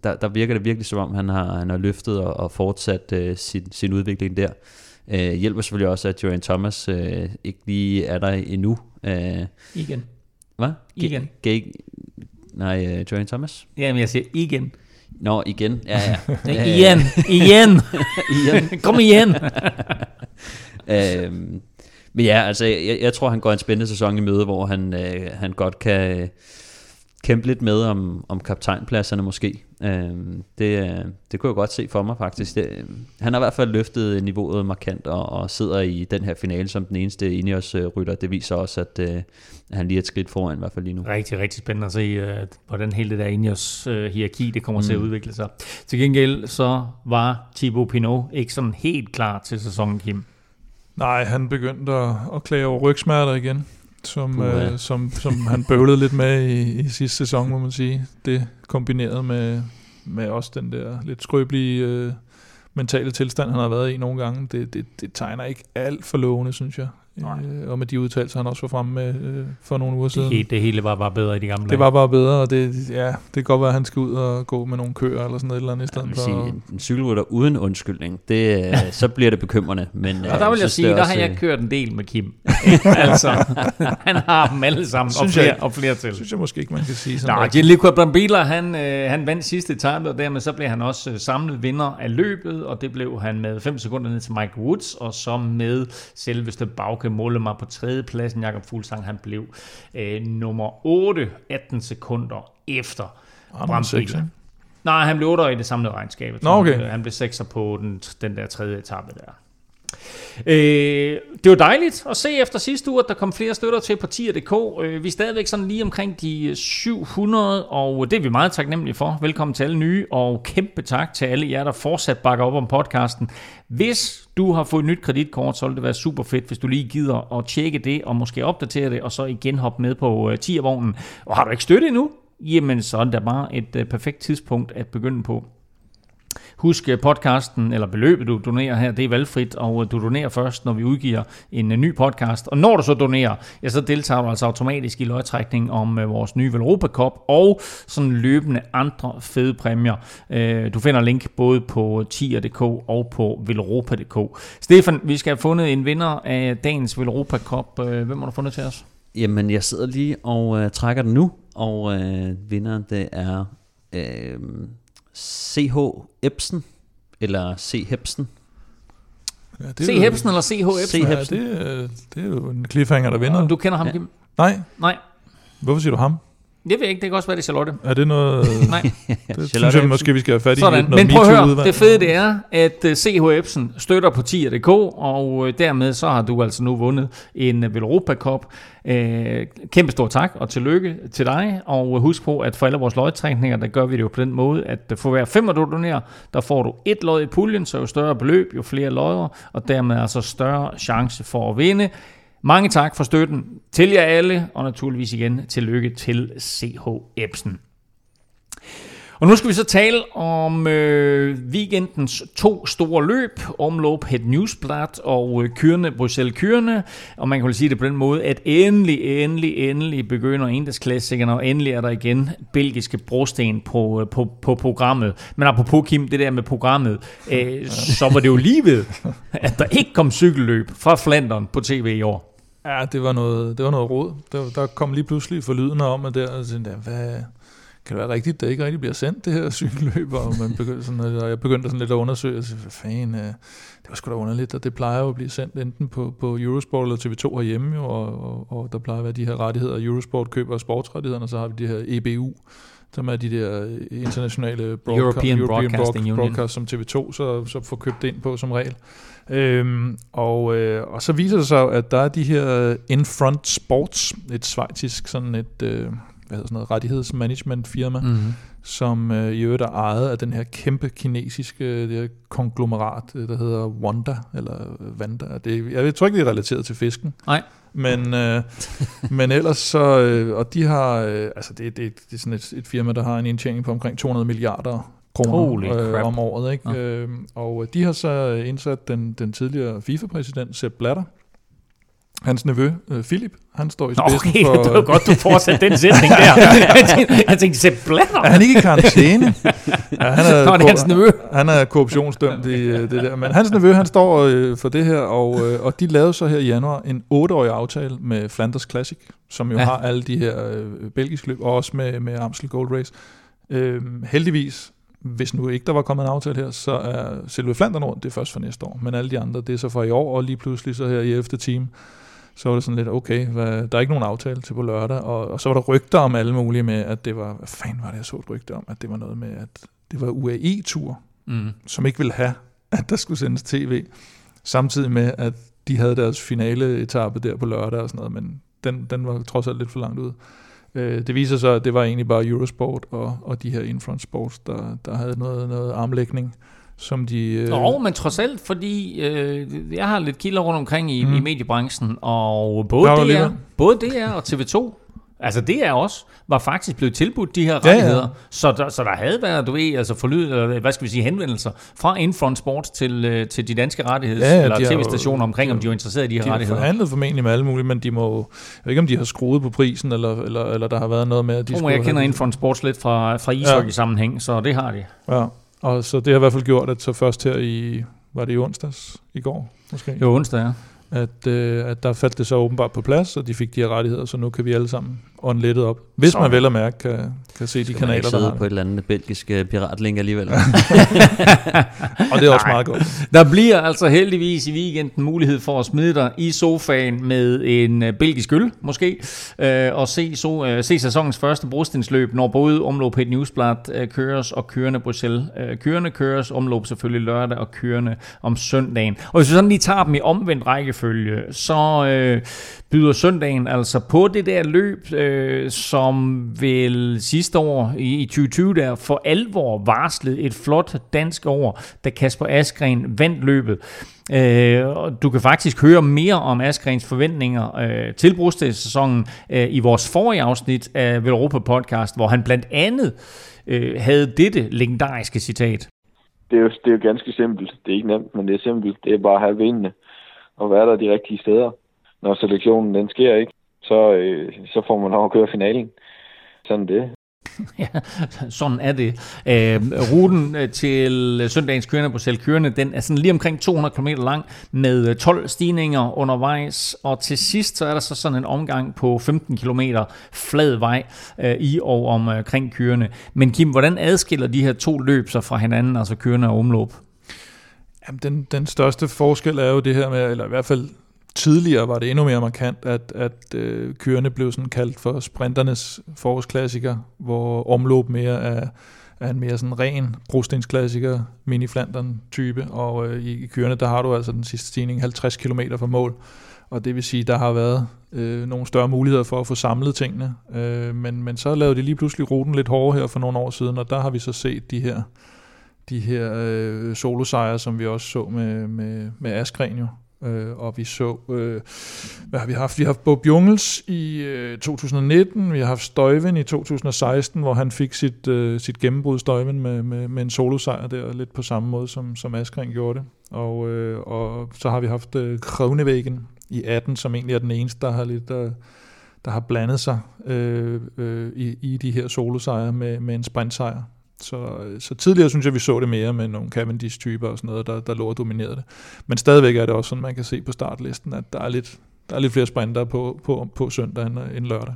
der, der virker det virkelig som om, han har, han har løftet og, og fortsat øh, sin, sin udvikling der. Øh, hjælper selvfølgelig også, at Joanne Thomas øh, ikke lige er der endnu. Øh, Igen. Hvad? Igen. G- nej, øh, Joanne Thomas? Jamen, jeg siger igen. Nå, igen. Ja, ja. Nej, igen. Igen. igen. Kom igen. øhm, men ja, altså, jeg, jeg tror, han går en spændende sæson i møde, hvor han, øh, han godt kan øh, kæmpe lidt med om, om kaptajnpladserne måske. Øhm, det, øh, det kunne jeg godt se for mig faktisk. Det, han har i hvert fald løftet niveauet markant og, og sidder i den her finale som den eneste Ineos-rytter. Det viser også, at øh, han lige er et skridt foran i hvert fald lige nu. Rigtig, rigtig spændende at se, uh, hvordan hele det der Ineos uh, hierarki, det kommer mm. til at Mm. udvikle sig. Til gengæld så var Thibaut Pinot ikke sådan helt klar til sæsonen, Kim. Nej, han begyndte at, at klage over rygsmerter igen, som, øh, som, som han bøvlede lidt med i, i sidste sæson, må man sige. Det kombineret med, med også den der lidt skrøbelige øh, mentale tilstand, han har været i nogle gange, det, det, det tegner ikke alt for lovende, synes jeg. Øh, og med de udtalelser, han også var fremme med øh, for nogle uger Det, siden. hele, det hele var bare bedre i de gamle Det dage. var bare bedre, og det, ja, det kan godt være, at han skal ud og gå med nogle køer eller sådan noget, et eller andet i stedet Jeg for. sige, en, en cykelrytter uden undskyldning, det, øh, så bliver det bekymrende. Men, Og der vil jeg sige, er der også, har jeg øh, kørt en del med Kim. altså, han har dem alle sammen, og Synes jeg flere, ikke. og flere til. Synes jeg måske ikke, man kan sige sådan rigtigt. Gianluca Brambilla, han, øh, han vandt sidste etape, og dermed så blev han også øh, samlet vinder af løbet, og det blev han med 5 sekunder ned til Mike Woods, og så med selveste Bauke Mollema på tredje pladsen. Jakob Fuglsang, han blev øh, nummer 8, 18 sekunder efter ikke? Nej, han blev 8 i det samlede regnskab. Nå, okay. Han, han blev 6'er på den, den der tredje etape der. Øh, det var dejligt at se efter sidste uge, at der kom flere støtter til partier.dk. Øh, vi er stadigvæk sådan lige omkring de øh, 700, og det er vi meget taknemmelige for. Velkommen til alle nye, og kæmpe tak til alle jer, der fortsat bakker op om podcasten. Hvis du har fået et nyt kreditkort, så vil det være super fedt, hvis du lige gider at tjekke det, og måske opdatere det, og så igen hoppe med på uh, tiervognen. Og har du ikke støttet endnu, jamen så er det bare et øh, perfekt tidspunkt at begynde på. Husk øh, podcasten, eller beløbet du donerer her, det er valgfrit, og øh, du donerer først, når vi udgiver en øh, ny podcast. Og når du så donerer, ja, så deltager du altså automatisk i løgtrækning om vores nye Velropa Cup, og sådan løbende andre fede præmier. Du finder link både på tier.dk og på velropa.dk. Stefan, vi skal have fundet en vinder af dagens Velropa Cup. Hvem har du fundet til os? Jamen, jeg sidder lige og øh, trækker den nu, og øh, vinderen det er øh, CH Ebsen, eller C. Hebsen. Ja, C. Hebsen eller CH Ebsen? Ja, det, er- det er jo en cliffhanger, der vinder. Du kender ham, Kim? Nej. Nej. Hvorfor siger du ham? Det ved jeg ikke, det kan også være, det er Charlotte. Er det noget... Nej. Det synes jeg måske, vi skal have fat i. Sådan. noget Men prøv at høre, det fede det er, at øh, CH Ebsen støtter på 10.dk, og øh, dermed så har du altså nu vundet en øh, Velropa Cup. Kæmpe stor tak og tillykke til dig, og husk på, at for alle vores lodtrækninger, der gør vi det jo på den måde, at for hver fem, du donerer, der får du et lod i puljen, så jo større beløb, jo flere lodder, og dermed altså større chance for at vinde. Mange tak for støtten til jer alle, og naturligvis igen tillykke til CH Ebsen. Og nu skal vi så tale om øh, weekendens to store løb, omløb Het Newsblad og øh, Kyrne, Bruxelles Kyrne. Og man kan vel sige det på den måde, at endelig, endelig, endelig begynder endagsklassikerne, og endelig er der igen belgiske brosten på, øh, på, på programmet. Men apropos Kim, det der med programmet, øh, så var det jo lige ved, at der ikke kom cykelløb fra Flandern på tv i år. Ja, det var noget, det var noget råd. Der, der kom lige pludselig forlydende om, at der, og tænkte hvad, kan det være rigtigt, at det ikke rigtig bliver sendt, det her cykelløb? Og, man begyndte sådan, og jeg begyndte sådan lidt at undersøge, og hvad fanden, øh, det var sgu da underligt, og det plejer jo at blive sendt enten på, på Eurosport eller TV2 herhjemme, jo, og, og, og, der plejer at være de her rettigheder. Eurosport køber sportsrettighederne, og så har vi de her EBU, som er de der internationale broadca- European Broadcasting Union. broadcast, som TV2 så, så får købt ind på som regel. Øhm, og, øh, og så viser det sig, at der er de her Infront Sports, et svejtisk sådan et øh, hvad hedder sådan noget, rettighedsmanagement firma, Mhm. som øh, i øvrigt er ejet af den her kæmpe kinesiske øh, det her konglomerat, øh, der hedder Wanda, eller øh, Vanda. Det, jeg tror ikke, det er relateret til fisken. Nej. Men, øh, men ellers så, øh, og de har, øh, altså det, det, det er sådan et, et firma, der har en indtjening på omkring 200 milliarder kroner øh, om året. Ikke? Ja. Øh, og de har så indsat den, den tidligere FIFA-præsident Sepp Blatter, Hans nevø, øh, Philip, han står i spidsen okay, for... det var godt, du fortsatte den sætning der. Jeg tænkte, jeg tænkte Sepp Blatter? Er han ikke i karantæne? ja, han er, Nå, det er hans nevø. Han er korruptionsdømt i øh, det der. Men hans nevø, han står øh, for det her, og, øh, og de lavede så her i januar en 8-årig aftale med Flanders Classic, som jo Ja. ja. har alle de her øh, belgiske løb, og også med, med Amstel Gold Race. Øh, heldigvis, hvis nu ikke der var kommet en aftale her, så er selve Flandern rundt, det er først for næste år. Men alle de andre, det er så fra i år, og lige pludselig så her i 11. time, så var det sådan lidt, okay, hvad, der er ikke nogen aftale til på lørdag, og, og så var der rygter om alle mulige med, at det var, hvad fanden var det, jeg så et rygte om, at det var noget med, at det var UAE-tur, Mm. som ikke ville have, at der skulle sendes tv, samtidig med, at de havde deres finale etape der på lørdag og sådan noget, men den, den var trods alt lidt for langt ud. Øh, det viser sig, at det var egentlig bare Eurosport og, og de her Infront Sports, der, der havde noget, noget armlægning, som de... Øh, Nå, men trods alt, fordi øh, jeg har lidt kilder rundt omkring i, mm. I mediebranchen, og både DR, både DR og TV2, altså DR også, var faktisk blevet tilbudt de her Ja, ja. rettigheder. Så, der, så der havde været, du ved, altså forlyd, eller hvad skal vi sige, henvendelser fra Infront Sports til, øh, til de danske rettigheds, Ja, ja, eller de har tv-stationer omkring, om de var interesseret i de her de har rettigheder. forhandlet formentlig med alle mulige, men de må jeg ved ikke, om de har skruet på prisen, eller, eller, eller der har været noget med, at de skulle jeg kender have- Infront Sports lidt fra, fra ishockey-sammenhæng, så det har de. Ja, og så det har i hvert fald gjort, at så først her i, var det i onsdags i går, måske? Jo, onsdag, ja. At, øh, at der faldt det så åbenbart på plads, og de fik de her rettigheder, så nu kan vi alle sammen ånde lettet op. Hvis Så- man vel og mærke kan, kan se de Skal man kanaler, der sidde har på et eller andet belgisk øh, piratlink alligevel. Og det er også Nej. meget godt. Der bliver altså heldigvis i weekenden mulighed for at smide dig i sofaen med en øh, belgisk øl, måske, øh, og se, so, øh, se sæsonens første brostensløb, når både omløb et newsblad øh, køres og kørende Bruxelles. Øh, kørende køres, omløb selvfølgelig lørdag og kørende om søndagen. Og hvis vi sådan lige tager dem i omvendt rækkefølge, så øh, byder søndagen altså på det der løb, øh, Øh, som vel sidste år i, i 2020 der for alvor varslede et flot dansk år, da Kasper Askren vandt løbet. Øh, og du kan faktisk høre mere om Askrens forventninger øh, til brugstedssæsonen øh, i vores forrige afsnit af Velropa podcast, hvor han blandt andet øh, havde dette legendariske citat. Det er, jo, det er jo ganske simpelt. Det er ikke nemt, men det er simpelt. Det er bare at have benene og være der de rigtige steder. Når selektionen den sker ikke, så, øh, så får man lov at køre finalen. Sådan det. Ja, sådan er det. Øh, ruten øh, til søndagens kørende på Selkørende, den er sådan lige omkring 200 km lang med øh, 12 stigninger undervejs, og til sidst så er der så sådan en omgang på 15 km flad vej øh, i og omkring kørende. Men Kim, hvordan adskiller de her to løb sig fra hinanden, altså kørende og omløb? Jamen, den, den største forskel er jo det her med, eller i hvert fald tidligere var det endnu mere markant, at, at øh, kørende blev sådan kaldt for sprinternes forårsklassiker, hvor omløb mere er, er en mere sådan ren brostensklassiker, mini Flandern type, og øh, i, i kørende, der har du altså den sidste stigning 50 km fra mål, og det vil sige, der har været øh, nogle større muligheder for at få samlet tingene, øh, men, men så lavede de lige pludselig ruten lidt hårdere her for nogle år siden, og der har vi så set de her de her øh, solosejre, som vi også så med, med, med Askren jo. Øh, og vi så, øh, hvad har vi haft? Vi har haft Bob Jungels i øh, 2019, vi har haft Støjven i 2016, hvor han fik sit, øh, sit gennembrud Støjven med, med, med en solosejr der, lidt på samme måde som, som Askren gjorde det. Og, øh, og så har vi haft øh, Krøvnevæggen i 18, som egentlig er den eneste, der har lidt... Øh, der har blandet sig øh, øh, i, i de her solosejre med, med en sprintsejr. Så, så tidligere synes jeg, vi så det mere med nogle Cavendish-typer og sådan noget, der, der lå og dominerede det. Men stadigvæk er det også sådan, man kan se på startlisten, at der er lidt, der er lidt flere sprinter på, på, på søndag end, end lørdag.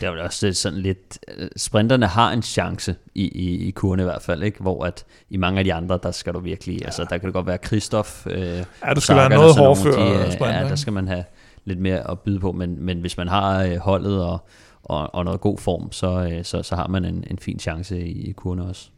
Det er jo også sådan lidt, øh, sprinterne har en chance i, i, i kurven i hvert fald, ikke? hvor at i mange af de andre, der skal du virkelig, ja. altså der kan det godt være Christoph, øh, ja, du skal være noget hårdfør de, sprinter, ja, der skal man have lidt mere at byde på, men, men hvis man har øh, holdet og, og, og noget god form, så, øh, så, så har man en, en fin chance i, i kurven også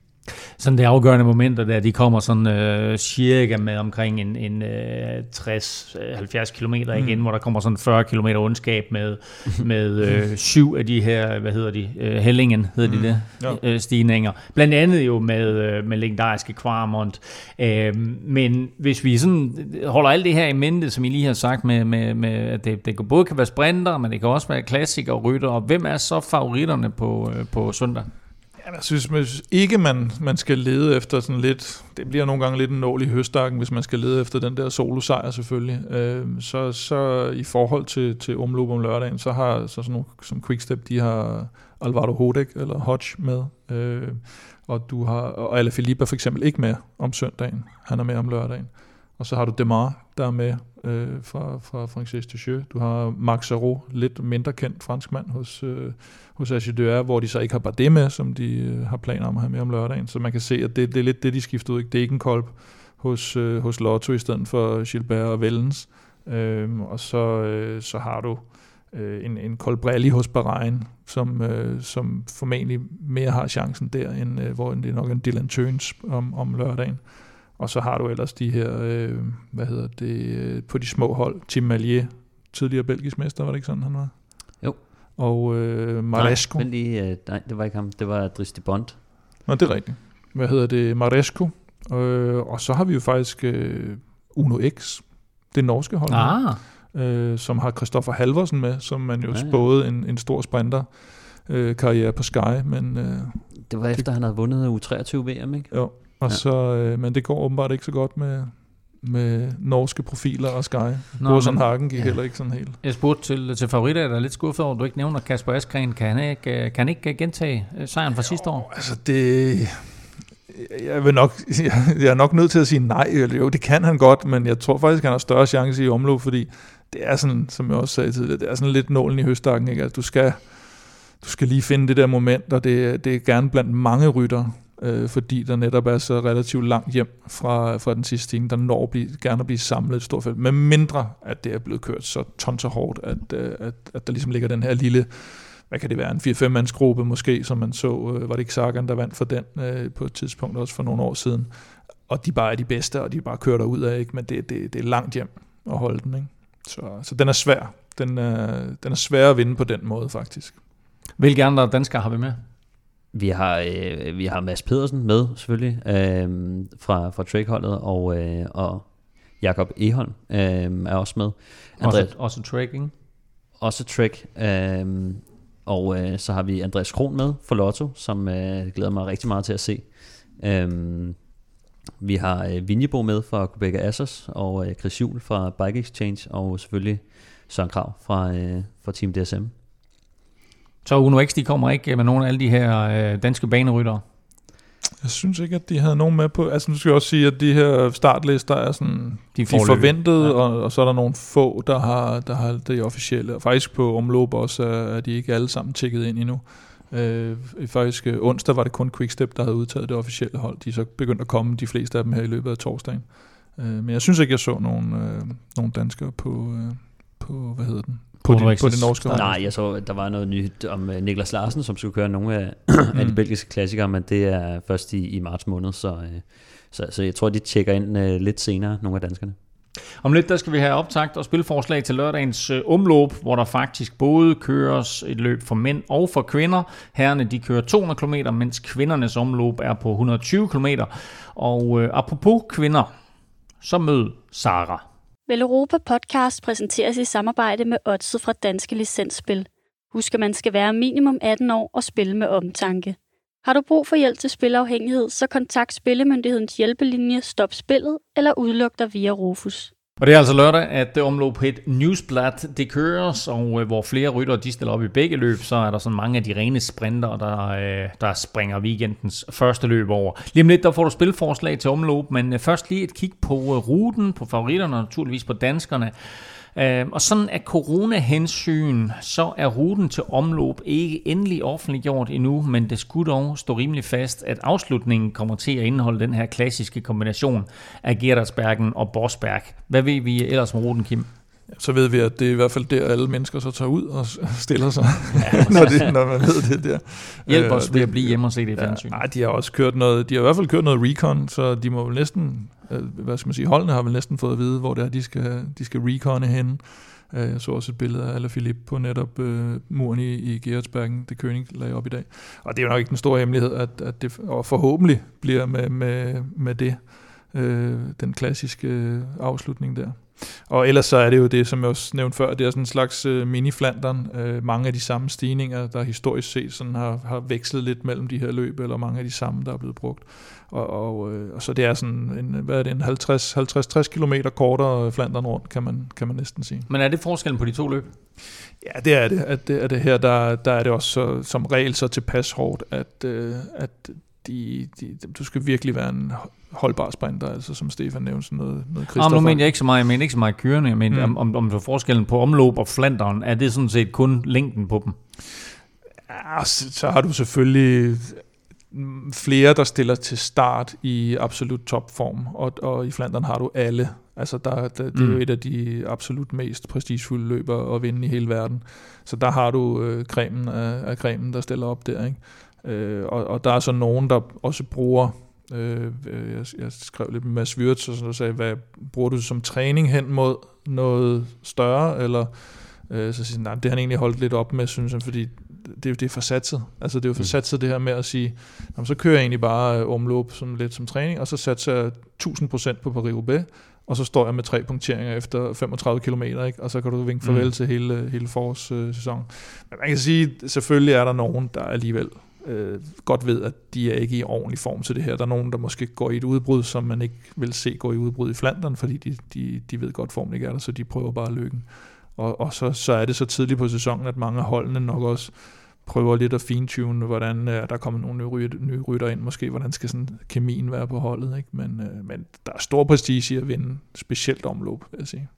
sådan det afgørende momenter der, de kommer sådan øh, cirka med omkring en, en øh, 60-70 km igen, mm. hvor der kommer sådan 40 km ondskab med, med øh, syv af de her, hvad hedder de, øh, Hellingen hedder mm. de det, ja. øh, stigninger. Blandt andet jo med, øh, med legendariske Kvarmont. Øh, men hvis vi sådan holder alt det her i mente, som I lige har sagt, med, med, med at det, det både kan være sprinter, men det kan også være klassikere og rytter, og hvem er så favoritterne på, øh, på søndag? Jeg synes hvis ikke, man, man skal lede efter sådan lidt, det bliver nogle gange lidt en nål i høstakken, hvis man skal lede efter den der solo-sejr selvfølgelig. Øh, så, så i forhold til, til omløb om lørdagen, så har så sådan nogle som Quickstep, de har Alvaro Hodek eller Hodge med. Øh, og du har, og Alaphilippe er for eksempel ikke med om søndagen. Han er med om lørdagen. Og så har du Demar, der er med øh, fra, fra Francis Ducheux. Du har Max Sarro, lidt mindre kendt franskmand hos, øh, hos Agideur, hvor de så ikke har Bardet med, som de øh, har planer om at have med om lørdagen. Så man kan se, at det, det er lidt det, de skifter ud. Det er ikke en kolb hos, øh, hos Lotto i stedet for Gilbert og Vellens. Øh, og så, øh, så har du øh, en, en Colbrelli hos Bahrain, som, øh, som formentlig mere har chancen der, end øh, hvor det er nok en Dylan Tøns om, om lørdagen. Og så har du ellers de her, øh, hvad hedder det, øh, på de små hold, Tim Malier, tidligere belgisk mester, var det ikke sådan, han var? Jo. Og øh, Maresco. Nej, men lige, øh, nej, det var ikke ham, det var Dristi Bond. Nå, det er rigtigt. Hvad hedder det? Maresco. Øh, og så har vi jo faktisk øh, Uno X, det norske hold, ah. øh, som har Christoffer Halvorsen med, som man jo ja, ja. spåede en, en stor sprinter øh, karriere på Sky, men... Øh, det var efter, det, han havde vundet U23 VM, ikke? Jo, og ja. så, øh, men det går åbenbart ikke så godt med, med norske profiler og Sky. Borsen Hagen gik ja. heller ikke sådan helt. Jeg spurgte til, til favoritter, jeg er lidt skuffet over, at du ikke nævner Kasper Askren. Kan han ikke, kan han ikke gentage øh, sejren fra jo, sidste år? Altså det... Jeg, vil nok, jeg, jeg er nok nødt til at sige nej. Jo, det kan han godt, men jeg tror faktisk, han har større chance i omløb, fordi det er sådan, som jeg også sagde tidligere, det er sådan lidt nålen i høstakken. Ikke? Altså, du, skal, du skal lige finde det der moment, og det, det er gerne blandt mange rytter øh, fordi der netop er så relativt langt hjem fra, fra den sidste time, der når at blive, gerne at blive samlet et stort felt, med mindre at det er blevet kørt så tonser hårdt, at, øh, at, at der ligesom ligger den her lille, hvad kan det være, en 4-5 mandsgruppe måske, som man så, øh, var det ikke Sagan, der vandt for den øh, på et tidspunkt også for nogle år siden, og de bare er de bedste, og de bare kører ud af, ikke? men det, det, det er langt hjem at holde den. Ikke? Så, så den er svær. Den er, den er svær at vinde på den måde, faktisk. Hvilke andre danskere har vi med? Vi har, øh, vi har Mads Pedersen med, selvfølgelig, øh, fra, fra Trek-holdet, og, øh, og Jakob Eholm øh, er også med. Andreas, også, også Trek, ikke? Også Trek. Øh, og øh, så har vi Andreas Kron med for Lotto, som øh, glæder mig rigtig meget til at se. Øh, vi har øh, Vinjebo med fra Quebec Assos, og øh, Chris Juhl fra Bike Exchange, og selvfølgelig Søren Krav fra, øh, fra Team DSM. Så Uno X, de kommer ikke med nogle af alle de her øh, danske baneryttere? Jeg synes ikke, at de havde nogen med på... Altså, nu skal jeg også sige, at de her startlister er sådan... De, de er forventede, ja. og, og så er der nogle få, der har, der har det officielle. Og faktisk på omløb også er, er de ikke alle sammen tjekket ind endnu. Øh, faktisk øh, onsdag var det kun Quickstep, der havde udtaget det officielle hold. De er så begyndt at komme, de fleste af dem her i løbet af torsdagen. Øh, men jeg synes ikke, jeg så nogen, øh, nogen danskere på, øh, på, hvad hedder den? På, Nordisk på det norske. Nej, jeg så, at der var noget nyt om uh, Niklas Larsen, som skulle køre nogle af, af de belgiske klassikere, men det er først i, i marts måned, så, uh, så, så jeg tror, de tjekker ind uh, lidt senere, nogle af danskerne. Om lidt, der skal vi have optagt og spilforslag til lørdagens omløb, hvor der faktisk både køres et løb for mænd og for kvinder. Herrene, de kører 200 km, mens kvindernes omløb er på 120 km. Og øh, apropos kvinder, så mød Sara. Vel Europa Podcast præsenteres i samarbejde med Odset fra Danske Licensspil. Husk, at man skal være minimum 18 år og spille med omtanke. Har du brug for hjælp til spilafhængighed, så kontakt Spillemyndighedens hjælpelinje Stop Spillet eller udluk dig via Rufus. Og det er altså lørdag, at det omløb på et Newsblad, det køres, og øh, hvor flere ryttere de stiller op i begge løb, så er der sådan mange af de rene sprinter, der, øh, der springer weekendens første løb over. Lige om lidt, der får du spilforslag til omløb, men øh, først lige et kig på ruten, på favoritterne og naturligvis på danskerne. Øh, og sådan af corona-hensyn, så er ruten til omløb ikke endelig offentliggjort endnu, men det skulle dog stå rimelig fast, at afslutningen kommer til at indeholde den her klassiske kombination af Gerardsbergen og Borsberg. Hvad ved vi ellers om ruten, Kim? Så ved vi, at det er i hvert fald der, alle mennesker så tager ud og stiller sig, ja, når, det, når man ved det der. Hjælp os Øh, ved at blive hjemme og se det i fjernsyn. Nej, de har også kørt noget, de har i hvert fald kørt noget recon, så de må vel næsten, øh, hvad skal man sige, holdene har vel næsten fået at vide, hvor det er, de skal, de skal reconne henne. Øh, Jeg så også et billede af Alaphilippe på netop øh, muren i, i Gerardsbergen, det König lagde op i dag. Og det er jo nok ikke den store hemmelighed, at, at det og forhåbentlig bliver med, med, med det øh, den klassiske afslutning der. Og ellers så er det jo det, som jeg også nævnte før, det er sådan en slags øh, mini-Flandern. Øh, mange af de samme stigninger, der historisk set sådan har, har vekslet lidt mellem de her løb, eller mange af de samme, der er blevet brugt. Og, og, øh, og så det er sådan en, hvad er det, en 50-60 km kortere Flandern rundt, kan man, kan man næsten sige. Men er det forskellen på de to løb? Ja, det er det. At det, at det her, der, der er det også så, som regel så tilpas hårdt, at, øh, at de, de, du skal virkelig være en holdbar sprinter, altså som Stefan nævnte, sådan noget, noget Nå, men nu mener jeg ikke så meget, jeg mener ikke så meget kørende, jeg mener Mm. om, om, om forskellen på omløb og Flanderen, er det sådan set kun længden på dem? Ja, så, så har du selvfølgelig flere, der stiller til start i absolut topform, og, og i Flandern har du alle. Altså der, der, det er jo Mm. et af de absolut mest prestigefulde løber at vinde i hele verden. Så der har du øh, cremen af, af cremen, der stiller op der. Ikke? Øh, og, og der er så nogen, der også bruger, øh, øh, jeg, jeg skrev lidt med Mads Wirtz, og så sagde, hvad bruger du som træning hen mod noget større, eller øh, så siger nej, det har han egentlig holdt lidt op med, synes han, fordi det, er det er for satset. Altså det er jo for satset det her med at sige, jamen, så kører jeg egentlig bare øh, omløb sådan lidt som træning, og så satser jeg 1000% på Paris-Roubaix, og så står jeg med tre punkteringer efter 35 km, ikke? og så kan du vinke farvel Mm. mm. til hele, hele forårssæsonen. Men man kan sige, selvfølgelig er der nogen, der alligevel øh, godt ved, at de er ikke i ordentlig form til det her. Der er nogen, der måske går i et udbrud, som man ikke vil se gå i udbrud i Flandern, fordi de, de, de ved godt, formen ikke er der, så de prøver bare lykken. Og, og så, så er det så tidligt på sæsonen, at mange af holdene nok også prøver lidt at fintune, hvordan øh, der kommer nogle nye, ryt- nye rytter ind, måske hvordan skal sådan kemien være på holdet, ikke? Men, øh, men der er stor prestige i at vinde, specielt omløb, vil jeg sige.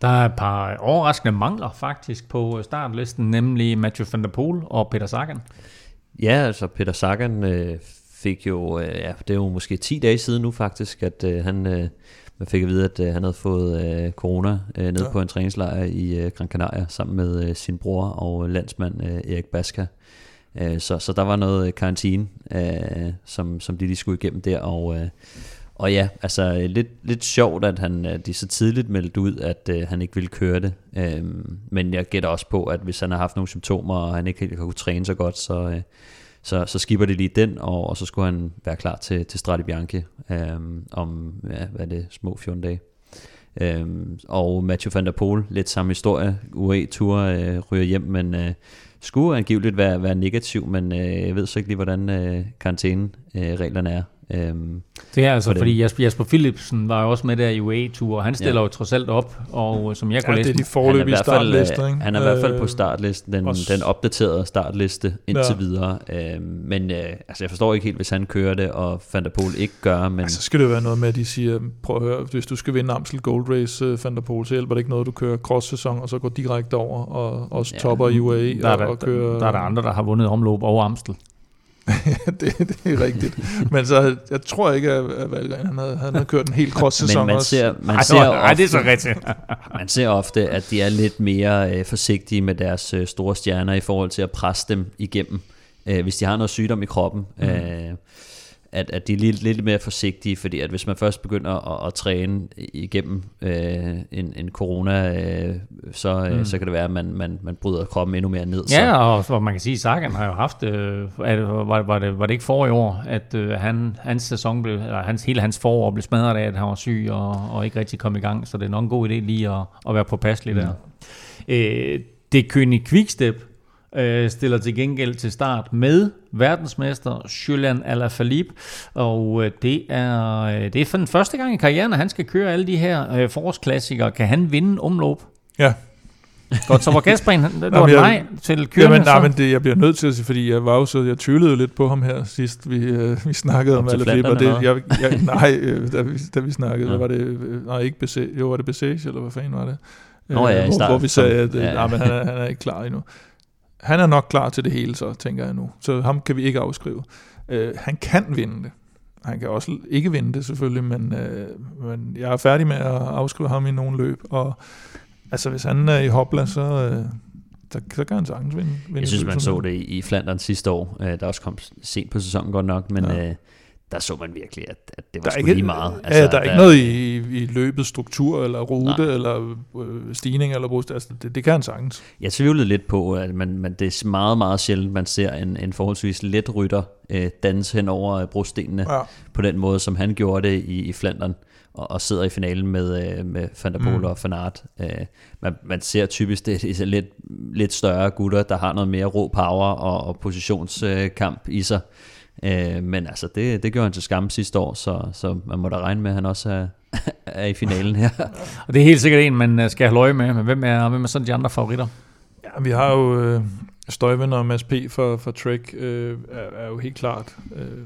Der er et par overraskende mangler faktisk på startlisten, nemlig Mathieu van der Poel og Peter Sagan. Ja, altså Peter Sagan øh, fik jo, øh, ja, det er jo måske 10 dage siden nu faktisk, at øh, han øh, man fik at vide, at øh, han havde fået øh, corona øh, nede Ja. på en træningslejr i øh, Gran Canaria sammen med øh, sin bror og landsmand øh, Erik Baska. Øh, så, så der var noget karantine, øh, som, som de lige skulle igennem der, og, øh, og ja, altså øh, lidt, lidt sjovt, at han, øh, de så tidligt meldte ud, at øh, han ikke ville køre det. Øh, men jeg gætter også på, at hvis han har haft nogle symptomer, og han ikke helt kan kunne træne så godt, så, øh, så, så skipper det lige den, og, og så skulle han være klar til, til Strade Bianche øh, om, ja, hvad er det, små 14 dage. Øhm, og Mathieu van der Poel, lidt samme historie. UAE-tur øh, ryger hjem, men øh, skulle angiveligt være, være negativ, men øh, jeg ved så ikke lige, hvordan øh, karantæne-reglerne er. Øhm, Det er altså, for fordi Jasper, Jasper Philipsen var jo også med der i UAE-tur, og han stiller Ja. jo trods alt op, og øh, som jeg kunne Ja, læse... det er de han er, i hvert fald, øh, ikke? han er i hvert fald på Øh, startlisten, den, også- den opdaterede startliste indtil Ja. videre. Øh, men øh, altså, jeg forstår ikke helt, hvis han kører det, og Van der Poel ikke gør, men... Så Altså, skal det være noget med, at de siger, prøv at høre, hvis du skal vinde Amstel Gold Race, uh, Van der Poel, så hjælper det ikke noget, du kører cross-sæson, og så går direkte over, og også Ja, topper i UAE, der er og, der, og kører... der er der andre, der har vundet omløb over Amstel. det, det er rigtigt. Men så, jeg tror ikke, at Valgren han havde, han havde kørt en helt cross-sæson Men man også. ser, man Ej, ser nå, ej, det er så ofte- rigtigt. man ser ofte, at de er lidt mere øh, forsigtige med deres øh, store stjerner i forhold til at presse dem igennem, øh, hvis de har noget sygdom i kroppen. Mm. Øh, at, at de er lidt, lidt mere forsigtige, fordi at hvis man først begynder at, at træne igennem øh, en, en corona, øh, så, øh, Mm. så kan det være, at man, man, man bryder kroppen endnu mere ned. Ja, så. og hvor man kan sige, at Sagan har jo haft, øh, er det, var, var, det, var det ikke forrige år, at øh, han, hans sæson blev, eller hans, hele hans forår blev smadret af, at han var syg og, og ikke rigtig kom i gang, så det er nok en god idé lige at, at være påpasselig der. Øh, det König Quickstep øh, stiller til gengæld til start med verdensmester Julian Alaphilippe, og øh, det er, øh, det er for den første gang i karrieren, at han skal køre alle de her øh, forårsklassikere. Kan han vinde omløb? Ja. Godt, så var Gasparen, det var nej til kørende. Jamen, nej, men det, jeg bliver nødt til at sige, fordi jeg var jo så, jeg tvivlede lidt på ham her sidst, vi, øh, vi snakkede om alle flipper. Det, jeg, jeg, nej, øh, da, vi, da vi snakkede, Ja. var det, øh, nej, ikke Besage, jo, var det Besage, eller hvad fanden var det? Nå ja, i hvor, hvor vi sagde, at øh, ja. nej, men han er, han er ikke klar endnu. Han er nok klar til det hele, så tænker jeg nu. Så ham kan vi ikke afskrive. Øh, han kan vinde det. Han kan også ikke vinde det selvfølgelig, men, øh, men jeg er færdig med at afskrive ham i nogle løb. Og altså, hvis han er i hopla, så, øh, så, så kan han sagtens vinde. vinde Jeg synes, man så det i, i Flandern sidste år, øh, der også kom sent på sæsonen godt nok, men Ja. øh, der så man virkelig, at, at det var der er sgu ikke, lige meget. Altså, ja, der er ikke noget i, i løbets struktur, eller rute, Nej. Eller øh, stigning, eller brust. Altså, det, det kan han sagtens. Jeg tvivlede lidt på, at man, man, det er meget, meget sjældent, man ser en, en forholdsvis let rytter øh, danse hen over øh, brostenene Ja. på den måde, som han gjorde det i, i Flandern, og, og sidder i finalen med, øh, med Van der Poel Mm. og Van Aert. Øh, man, man ser typisk, det er lidt, lidt større gutter, der har noget mere rå power og, og positionskamp i sig. Øh, men altså, det, det gjorde han til skam sidste år, så, så man må da regne med, at han også er, er i finalen her. Og det er helt sikkert en, man øh, skal have øje med, men hvem er, hvem er sådan de andre favoritter? Ja, vi har jo øh, Støjven og Mads P. for, for Trek, øh, er, er jo helt klart. Øh,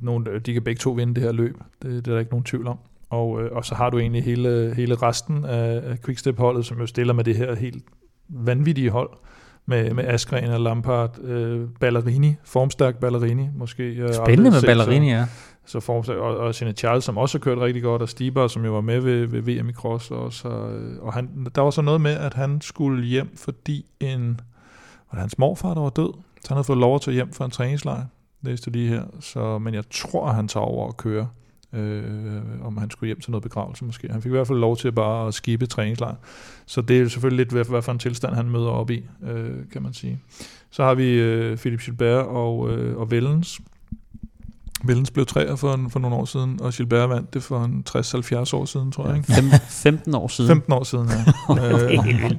nogle, de kan begge to vinde det her løb. Det, det er der ikke nogen tvivl om. Og, øh, og så har du egentlig hele, hele resten af, af Quickstep-holdet, som jo stiller med det her helt vanvittige hold med, med Askren og Lampard, øh, Ballerini, formstærk Ballerini, måske. Har Spændende med set Ballerini, så- ja. Så formstærk, og, og Sine Charles, som også har kørt rigtig godt, og Stiber, som jo var med ved, ved VM i Cross også. Og, og han, der var så noget med, at han skulle hjem, fordi en, var det hans morfar, der var død, så han havde fået lov at tage hjem for en træningslejr, læste lige her. Så, men jeg tror, han tager over og køre, øh, om han skulle hjem til noget begravelse måske. Han fik i hvert fald lov til bare at skibe træningslejr. Så det er jo selvfølgelig lidt, hvad, hvad for en tilstand han møder op i, øh, kan man sige. Så har vi øh, Philip Gilbert og, øh, og Vellens. Vellens blev træer for, en- for nogle år siden, og Gilbert vandt det for en 60-70 år siden, tror jeg. Ikke? Fem, 15 år siden. 15 år siden, ja. Er vildt.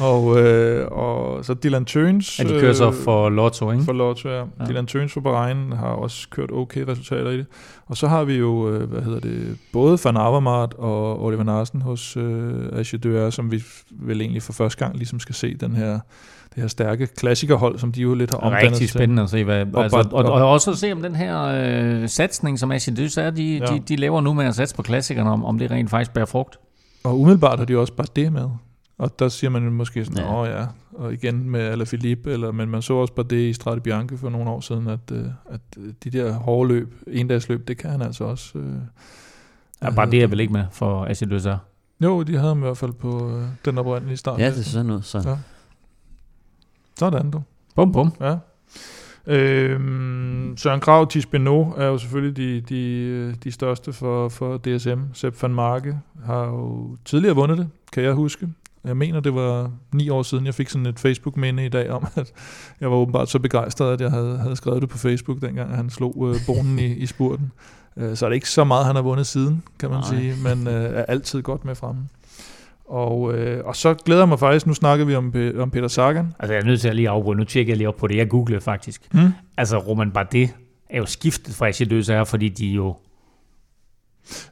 og, øh, og så Dylan Tøns. Ja, de kører så for Lotto, ikke? For Lotto, ja. Ja. Dylan Tøns for Bahrain har også kørt okay resultater i det. Og så har vi jo, øh, hvad hedder det, både Van Avermaet og Oliver Narsen hos øh, Agedeur, som vi vel egentlig for første gang ligesom skal se den her, det her stærke klassikerhold, som de jo lidt har omdannet Rigtig til. spændende at se, hvad, Og altså, og, og, og også at se om den her øh, satsning, som Asian er, de, ja. De, de laver nu med at satse på klassikerne, om, om det rent faktisk bærer frugt. Og umiddelbart har de også bare det med. Og der siger man måske sådan, Ja. åh ja, og igen med Alaphilippe, eller, men man så også bare det i Strade Bianche for nogle år siden, at, øh, at øh, de der hårde løb, endagsløb, det kan han altså også. Øh, Ja, bare det er vel ikke med for Døsser. Jo, de havde ham i hvert fald på øh, den oprindelige start. Ja, det er sådan noget. Så. Ja. Sådan du. Bum, bum. Ja. Øhm, Søren Krav, Tis Beno er jo selvfølgelig de, de, de største for, for DSM. Sepp van Marke har jo tidligere vundet det, kan jeg huske. Jeg mener, det var ni år siden, jeg fik sådan et Facebook-minde i dag om, at jeg var åbenbart så begejstret, at jeg havde, havde skrevet det på Facebook, dengang han slog øh, bonen i, i spurten. Øh, så er det ikke så meget, han har vundet siden, kan man Nej. sige, men øh, er altid godt med fremme. Og, øh, og så glæder jeg mig faktisk, nu snakker vi om, om Peter Sagan. Altså, jeg er nødt til at lige afbryde. Nu tjekker jeg lige op på det. Jeg googlede faktisk. Mm. Altså, Roman Bardet er jo skiftet fra Asian Døsser, fordi de jo...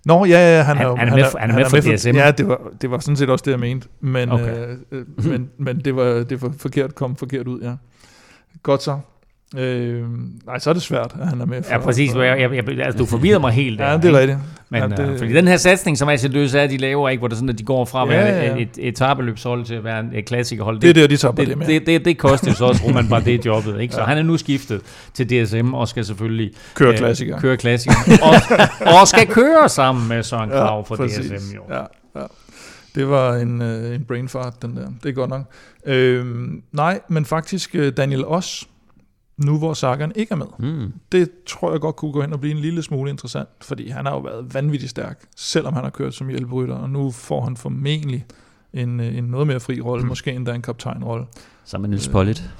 Nå, ja, ja, han, Han- er, jo- han er med for- han er med for DSM. Ja, det var, det var sådan set også det, jeg mente. Men, Okay. okay. øh, øh, men, men det, var, det var forkert, kom forkert ud, ja. Godt så. Øh, nej, så er det svært, at han er med. Ja, præcis. Jeg, jeg, jeg, altså, du forvirrer mig helt der. Ja, det er rigtigt. Men, Ja, ja, det- det, fordi den her satsning, som AC Løs er, de laver ikke, hvor det sådan, at de går fra at Ja, være ja, ja. et, et etabeløbshold til at være en, klassikerhold. Det er der, de tager det, det med. Det, det, det koster jo så også Roman Bardet jobbet. Ikke? Så Ja. han er nu skiftet til DSM og skal selvfølgelig Køre øh, klassiker. Køre klassiker. og, og skal køre sammen med Søren Krav for præcis. DSM. Jo. Ja, ja. Det var en, øh, en brain fart, den der. Det er godt nok. Øh, nej, men faktisk øh, Daniel Os, nu hvor Sagan ikke er med. Mm. Det tror jeg godt kunne gå hen og blive en lille smule interessant, fordi han har jo været vanvittigt stærk, selvom han har kørt som hjælperytter, og nu får han formentlig en, øh, en noget mere fri rolle, måske endda en kaptajnrolle. Sammen med Niels Pollitt.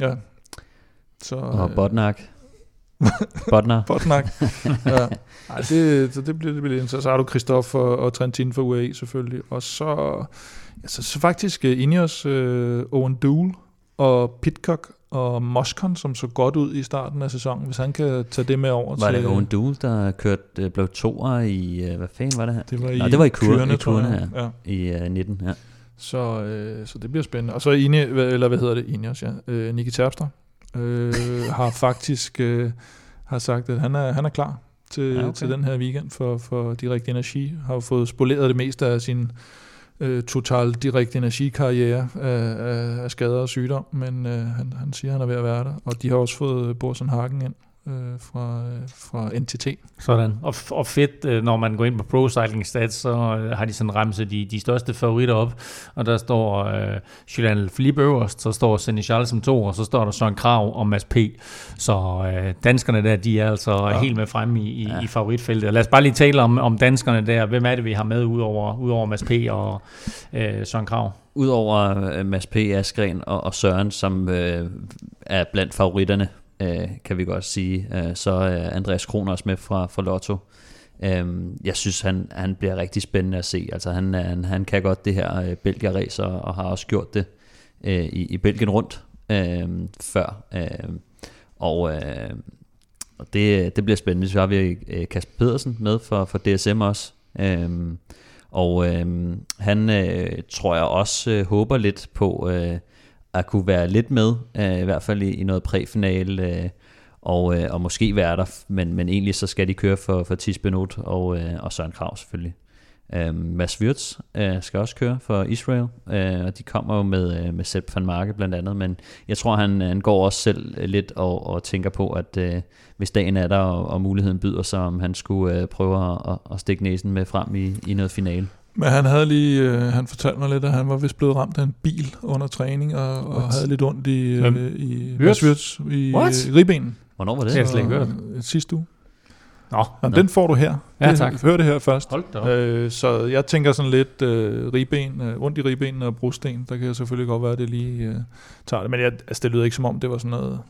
Ja. Så, Og øh, Bodnak. Bodnar. Bodnak. ja. Ej, det, så det bliver, det bliver interessant. Så har du Christoph og, og Trentin for UAE selvfølgelig. Og så, ja, så, faktisk uh, Ineos, uh, Owen Dool og Pitcock og Moscon, som så godt ud i starten af sæsonen, hvis han kan tage det med over Var til... det Owen Dool, der kørte, øh, blev toer i, øh, hvad fanden var det her? Det var i Nå, det var i kurene, Kyrene, i kurene her, Ja. i øh, 19, ja. Så, øh, så det bliver spændende. Og så Ine, eller hvad hedder det, Ineos, ja. Øh, Nicky Terpstra øh, har faktisk øh, har sagt, at han er, han er klar til, Ja, ja, okay. til den her weekend for, for Direkt Energi. Har fået spoleret det meste af sin øh, total direkte energikarriere af, af, af skader og sygdom, men øh, han, han siger, at han er ved at være der. Og de har også fået Borsen Hagen ind øh, fra, øh, fra NTT. Sådan. Og, og fedt, øh, når man går ind på Pro Cycling Stats, så øh, har de sådan remset de, de største favoritter op. Og der står øh, Julian Philippe øverst, så står Seneschal som to, og så står der Søren Krav og Mads P. Så øh, danskerne der, de er altså ja. Helt med fremme i, i, ja. i favoritfeltet. Og lad os bare lige tale om, om danskerne der. Hvem er det, vi har med udover, udover Mads P. og øh, Søren Krav? Udover Mads P. Askren og, og Søren, som øh, er blandt favoritterne, øh, kan vi godt sige, øh, så er Andreas Kron også med fra, fra Lotto. Øh, jeg synes, han, han bliver rigtig spændende at se. Altså, han, øh, han, han kan godt det her øh, Belgier-race, og, og har også gjort det øh, i, i Belgien rundt øh, før. Øh, og øh, og det, det bliver spændende. Så har vi øh, Kasper Pedersen med for, for DSM også. Øhm, og øhm, han øh, tror jeg også øh, håber lidt på øh, at kunne være lidt med, øh, i hvert fald i, i noget præfinale, øh, og, øh, og måske være der, men, men egentlig så skal de køre for, for Tis Benot og, øh, og Søren Krav selvfølgelig. Øh, Mads Wirtz øh, skal også køre for Israel, øh, og de kommer jo med, øh, med Sepp van Marke blandt andet, men jeg tror, han, han går også selv lidt og, og tænker på, at øh, hvis dagen er der, og, og muligheden byder sig, om han skulle øh, prøve at, at, at stikke næsen med frem i, i noget finale. Men han havde lige, øh, han fortalte mig lidt, at han var vist blevet ramt af en bil under træning, og, og What? havde lidt ondt i, øh, i Wirtz? I What? øh, ribbenen. Hvornår var det? Det har jeg slet ikke hørt. Øh, Sidste uge. Nå, Nå, den får du her. Ja, Det- tak. Hør det her først. Hold da op. Øh, så jeg tænker sådan lidt øh, ribben, øh, ondt i ribben og brosten. Der kan jeg selvfølgelig godt være, at det lige øh, tager det. Men jeg, altså, det lyder ikke som om, det var sådan noget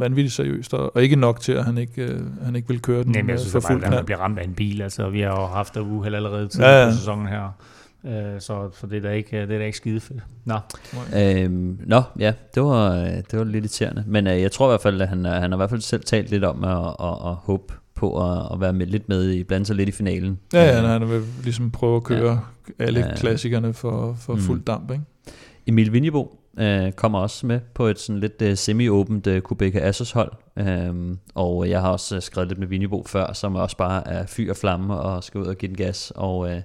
vanvittigt seriøst, og, og ikke nok til, at han ikke, øh, han ikke vil køre den Nej, men jeg synes for bare, fuld at han bliver ramt af en bil. Altså, vi har jo haft der uheld allerede tidligere Ja, ja, på sæsonen her. Øh, så, så det er da ikke, det er da ikke skide fedt. Nå. Øhm, nå, ja, det var, det var lidt irriterende. Men øh, jeg tror i hvert fald, at han, øh, han har i hvert fald selv talt lidt om at, at, at håbe på at, at være med, lidt med i, blande sig lidt i finalen. Ja, ja, han vil ligesom prøve at køre ja. alle Ja. klassikerne for, for Mm. fuld damp, ikke? Emil Vinjebo øh, kommer også med på et sådan lidt øh, semi-åbent øh, Kubeka Assos hold. Øhm, og jeg har også øh, skrevet lidt med Vinjebo før, som også bare er fyr og flamme og skal ud og give den gas. Og, øh,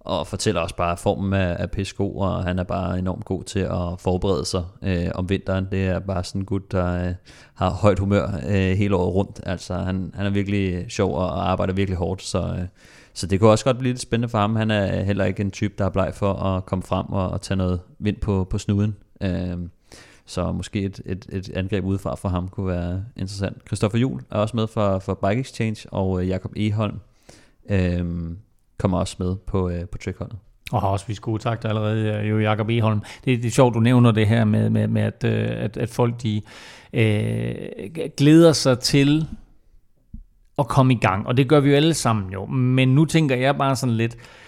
og fortæller også bare, formen af, af pissegod, og han er bare enormt god til at forberede sig øh, om vinteren. Det er bare sådan en gut, der øh, har højt humør øh, hele året rundt. Altså, han, han er virkelig øh, sjov og arbejder virkelig hårdt, så, øh, så det kunne også godt blive lidt spændende for ham. Han er øh, heller ikke en type, der er bleg for at komme frem og, og tage noget vind på, på snuden. Øh, så måske et, et, et angreb udefra for ham kunne være interessant. Christoffer Jul er også med for, for Bike Exchange, og øh, Jakob Eholm øh, kommer også med på, øh, på trickholdet. Og har også vist gode takter allerede, øh, jo Jakob Eholm. Det, det er sjovt, du nævner det her med, med, med at, øh, at, at folk de øh, glæder sig til at komme i gang. Og det gør vi jo alle sammen jo. Men nu tænker jeg bare sådan lidt, øh,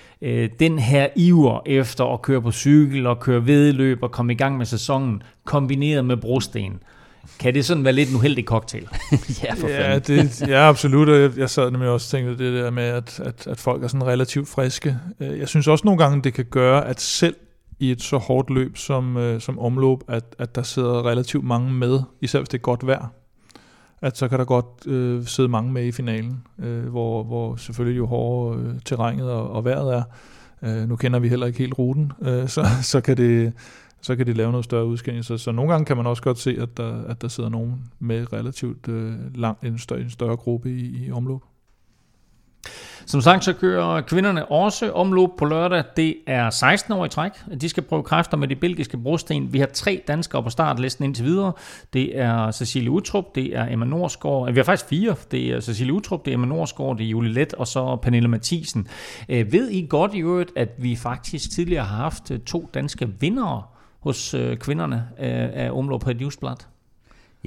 den her iver efter at køre på cykel og køre vedløb og komme i gang med sæsonen, kombineret med brosten. Kan det sådan være lidt en uheldig cocktail? ja, for Ja, det, ja, absolut. Og jeg, jeg sad nemlig også og tænkte det der med, at, at, at folk er sådan relativt friske. Øh, Jeg synes også nogle gange, det kan gøre, at selv i et så hårdt løb som, øh, som omløb, at, at der sidder relativt mange med, især hvis det er godt vejr. At så kan der godt øh, sidde mange med i finalen, øh, hvor, hvor selvfølgelig jo hårdere øh, terrænet og, og vejret er. Øh, nu kender vi heller ikke helt ruten, øh, så, så, kan det, så kan det lave noget større udskæring. Så, så nogle gange kan man også godt se, at der, at der sidder nogen med relativt øh, langt en større, en større gruppe i, i omløb. Som sagt, så kører kvinderne også omløb på lørdag. Det er 16 år i træk. De skal prøve kræfter med de belgiske brosten. Vi har tre danskere på startlisten indtil videre. Det er Cecilie Utrup, det er Emma Norsgaard. Vi har faktisk fire. Det er Cecilie Utrup, det er Emma Norsgaard, det er Julie Let og så Pernille Mathisen. Øh, ved I godt i øvrigt, at vi faktisk tidligere har haft øh, to danske vindere hos øh, kvinderne af omløb på et?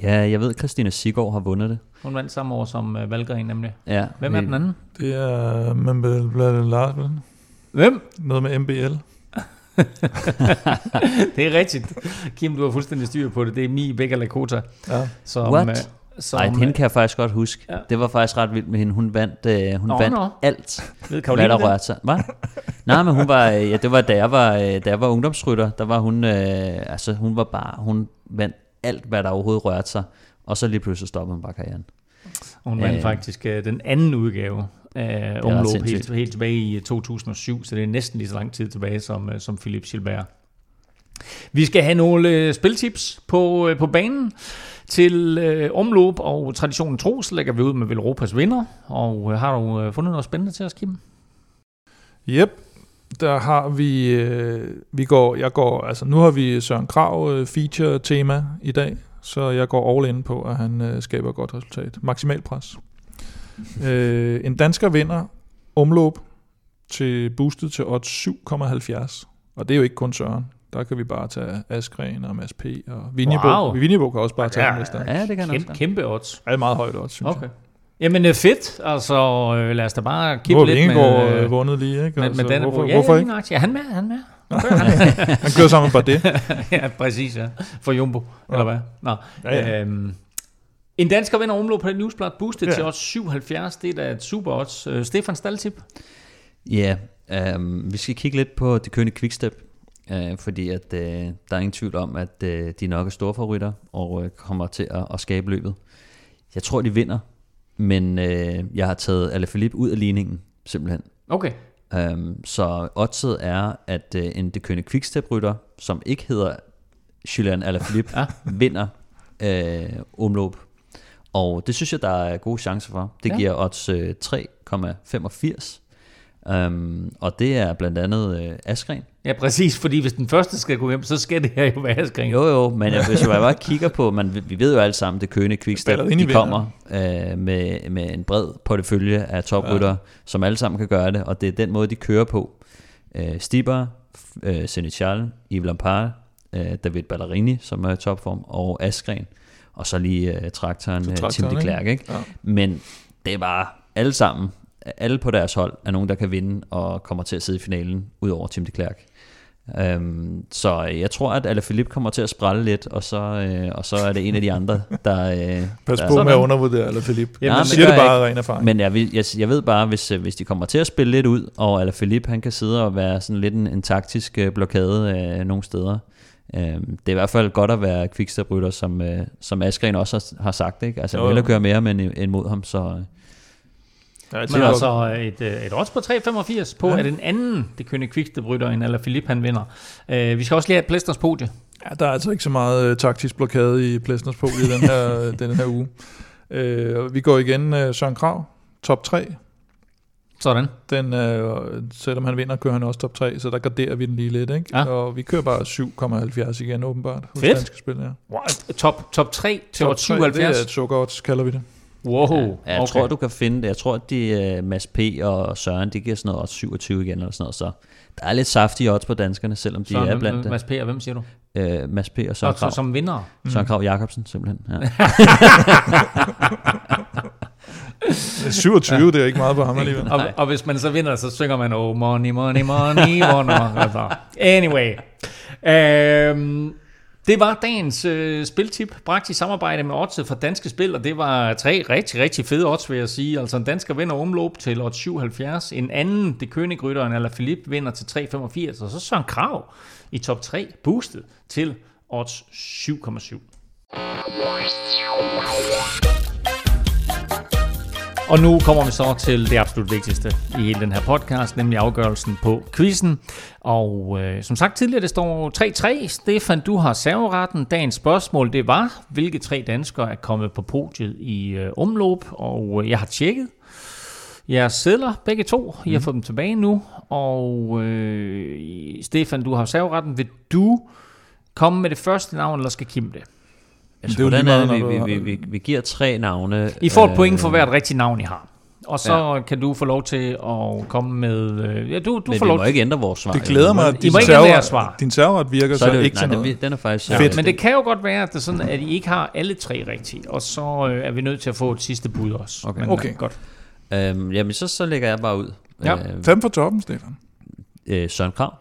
Ja, jeg ved, at Christina Sigård har vundet det. Hun vandt samme år som uh, Valgren nemlig. Ja. Hvem er den anden? Det er Mbl Lars, Hvem? Noget med MBL. det er rigtigt. Kim, du har fuldstændig styr på det. Det er Mi Becca Lakota. Ja. Som, What? Uh, som, Ej, hende kan jeg faktisk godt huske. Ja. Det var faktisk ret vildt med hende. Hun vandt, uh, hun nå, vandt nå. alt, Ved hvad der rørte sig. Hvad? Nej, men hun var, ja, det var da jeg var, da jeg var ungdomsrytter, der var hun, uh, altså hun var bare, hun vandt alt, hvad der overhovedet rørte sig. Og så lige pludselig stoppede hun bare karrieren. Hun vandt øh, faktisk uh, den anden udgave af omløb helt, helt tilbage i 2007, så det er næsten lige så lang tid tilbage som, uh, som Philip Gilbert. Vi skal have nogle spiltips på, på banen til øh, omløb, og traditionen tro, så lægger vi ud med Velropas vinder. Og øh, har du øh, fundet noget spændende til os, Kim? Yep, der har vi, øh, vi går, jeg går, altså nu har vi Søren Krav øh, feature tema i dag, så jeg går all in på, at han øh, skaber et godt resultat. Maksimal pres. øh, en dansker vinder omløb til boostet til odds 7,70. Og det er jo ikke kun Søren. Der kan vi bare tage Askren og Mads P. og Vinjebo. Wow. Vinjebo kan også bare tage ja, den næste. Ja, det kan kæmpe, også. Kæmpe odds. Ja, det er meget højt odds, synes okay. jeg. Jamen er fedt, altså øh, lad os da bare kigge lidt med... Nu har øh, vundet lige, ikke? Altså, med, med hvorfor, ja, hvorfor ikke? Ja, han med, han med. han kører sammen med det. ja, præcis, ja. For Jumbo, ja. eller hvad? Nå. Ja, ja. Øhm, en dansker vinder omlå på det newsblad, boostet ja. til odds 77, det er da et super odds. Uh, Stefan Staltip? Ja, um, vi skal kigge lidt på det kønne quickstep, uh, fordi at, uh, der er ingen tvivl om, at uh, de nok er store favoritter og uh, kommer til at, at skabe løbet. Jeg tror, de vinder, men uh, jeg har taget Alaphilippe ud af ligningen, simpelthen. Okay. Um, så oddset er, at uh, en det kønne quickstep-rytter, som ikke hedder Julian Alaphilippe, ja. vinder uh, omløb og det synes jeg, der er gode chancer for. Det ja. giver odds øh, 3,85. Um, og det er blandt andet øh, Askren. Ja, præcis, fordi hvis den første skal gå hjem, så skal det her jo være Askren. Jo, jo, men jeg, hvis jeg bare kigger på, man, vi ved jo alle sammen, det køne Quickstep, de kommer øh, med, med en bred portefølje af toprytter, ja. som alle sammen kan gøre det, og det er den måde, de kører på. Øh, Stibar, øh, Senechal, Yves Lampard, øh, David Ballerini, som er i topform, og Askren og så lige uh, traktoren, så traktoren Tim de Klerk. Ikke? Ja. Men det er bare alle sammen, alle på deres hold, er nogen, der kan vinde og kommer til at sidde i finalen, ud over Tim de Klerk. Um, så jeg tror, at Alaphilippe kommer til at sprælle lidt, og så, uh, og så er det en af de andre, der... Uh, Pas der på med at undervurdere Alaphilippe. Jamen, jeg siger det bare ren erfaring. Men jeg, jeg, jeg ved bare, hvis, hvis de kommer til at spille lidt ud, og Alaphilippe han kan sidde og være sådan lidt en, en taktisk blokade uh, nogle steder, Øh, det er i hvert fald godt at være quickstep-rytter, som, øh, som Askren også har, har sagt. Ikke? Altså, jeg vil køre mere med, end mod ham, så... Øh. Ja, Men altså et, øh, et odds på 3,85 på, ja. at den anden, det kønne quickstep-rytter, end eller Philip, han vinder. Uh, vi skal også lige have Plæsters podie. Ja, der er altså ikke så meget uh, taktisk blokade i Plæsters podie den her, den her uge. Uh, vi går igen uh, Søren Krav, top 3 sådan. Den, øh, selvom han vinder, kører han også top 3, så der garderer vi den lige lidt. Ikke? Ja. Og vi kører bare 7,70 igen åbenbart hos Fedt. danske spil. Ja. Wow. Top, top 3 til top 77? Det er sukker kalder vi det. Wow. Ja, jeg okay. tror, du kan finde det. Jeg tror, at de uh, Mads P. og Søren, de giver sådan noget 27 igen eller sådan noget. Så der er lidt saftige odds på danskerne, selvom de Søren, er blandt det. Mads P. og hvem siger du? Uh, Mads P. og Søren Krav. Som vinder? Søren Krav Jacobsen, simpelthen. Ja. 27, ja. det er ikke meget på ham alligevel. og, og hvis man så vinder, så synger man, oh money, money, money, money. altså. Anyway. Øhm, det var dagens øh, spiltip, bragt i samarbejde med Odds for Danske Spil, og det var tre rigtig, rigtig fede odds, vil jeg sige. Altså en dansker vinder omløb til odds 77, en anden, det kønigrytteren eller Philip, vinder til 3,85, og så Søren Krav i top 3, boostet til odds 7,7. Og nu kommer vi så til det absolut vigtigste i hele den her podcast, nemlig afgørelsen på quizzen. Og øh, som sagt tidligere, det står 3-3. Stefan, du har serveretten. Dagens spørgsmål, det var, hvilke tre danskere er kommet på podiet i øh, omløb. Og øh, jeg har tjekket jeres sædler, begge to. I har fået dem tilbage nu. Og øh, Stefan, du har serveretten. Vil du komme med det første navn, eller skal Kim det? Altså, Det er hvordan er det, vi, vi, vi, vi, vi giver tre navne. I får et øh, point for hvert rigtigt navn, I har. Og så Ja. kan du få lov til at komme med... Øh, ja, du, du Men får vi lov må ikke ændre vores svar. Det glæder mig, at din, serveret, svar. din serveret virker så, Så er det ikke nej, til den noget. den er faktisk- Ja, Fedt. men det kan jo godt være, at, det er sådan, at I ikke har alle tre rigtige, og så øh, er vi nødt til at få et sidste bud også. Okay. Men, Okay. øh, Godt. Øhm, jamen, så, så lægger jeg bare ud. Ja. Øh, Fem for toppen, Stefan. øh, Søren Krav.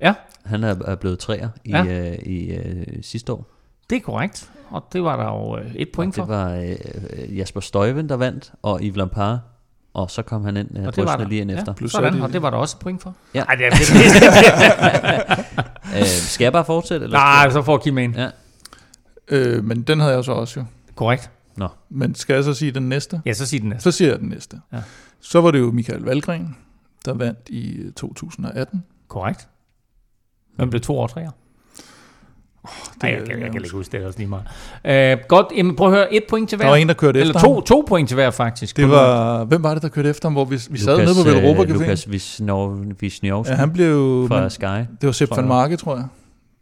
Ja. Han er, er blevet træer i, Ja. øh, i øh, sidste år. Det er korrekt, og det var der jo øh, et point Og for. det var øh, Jasper Støjven, der vandt, og Yves Lampard. Og så kom han ind øh, og det var der. lige ind efter. Ja, Plus sådan, de- og det var der også et point for. Ja. Ej, det er øh, skal jeg bare fortsætte? Eller Nej, så får Kim en. Ja. Øh, men den havde jeg så også jo. Korrekt. Nå. Men skal jeg så sige den næste? Ja, så sig den næste. Så siger jeg den næste. Ja. Så var det jo Michael Valgren, der vandt i øh, 2018. Korrekt. Hvem blev to år træer? Nej, er- jeg, kan, jeg kan ikke huske det er også lige meget. Uh, godt, jamen, prøv at høre, et point til hver. Der var en, der kørte Eller efter to, ham. to point til hver, faktisk. Det var, hvem var det, der kørte efter ham, hvor vi, vi sad nede på Velropa øh, Café? Lukas Wisnov- Wisniewski Ja, han blev... fra men- Sky. Det var Sepp van jeg. Marke, tror jeg,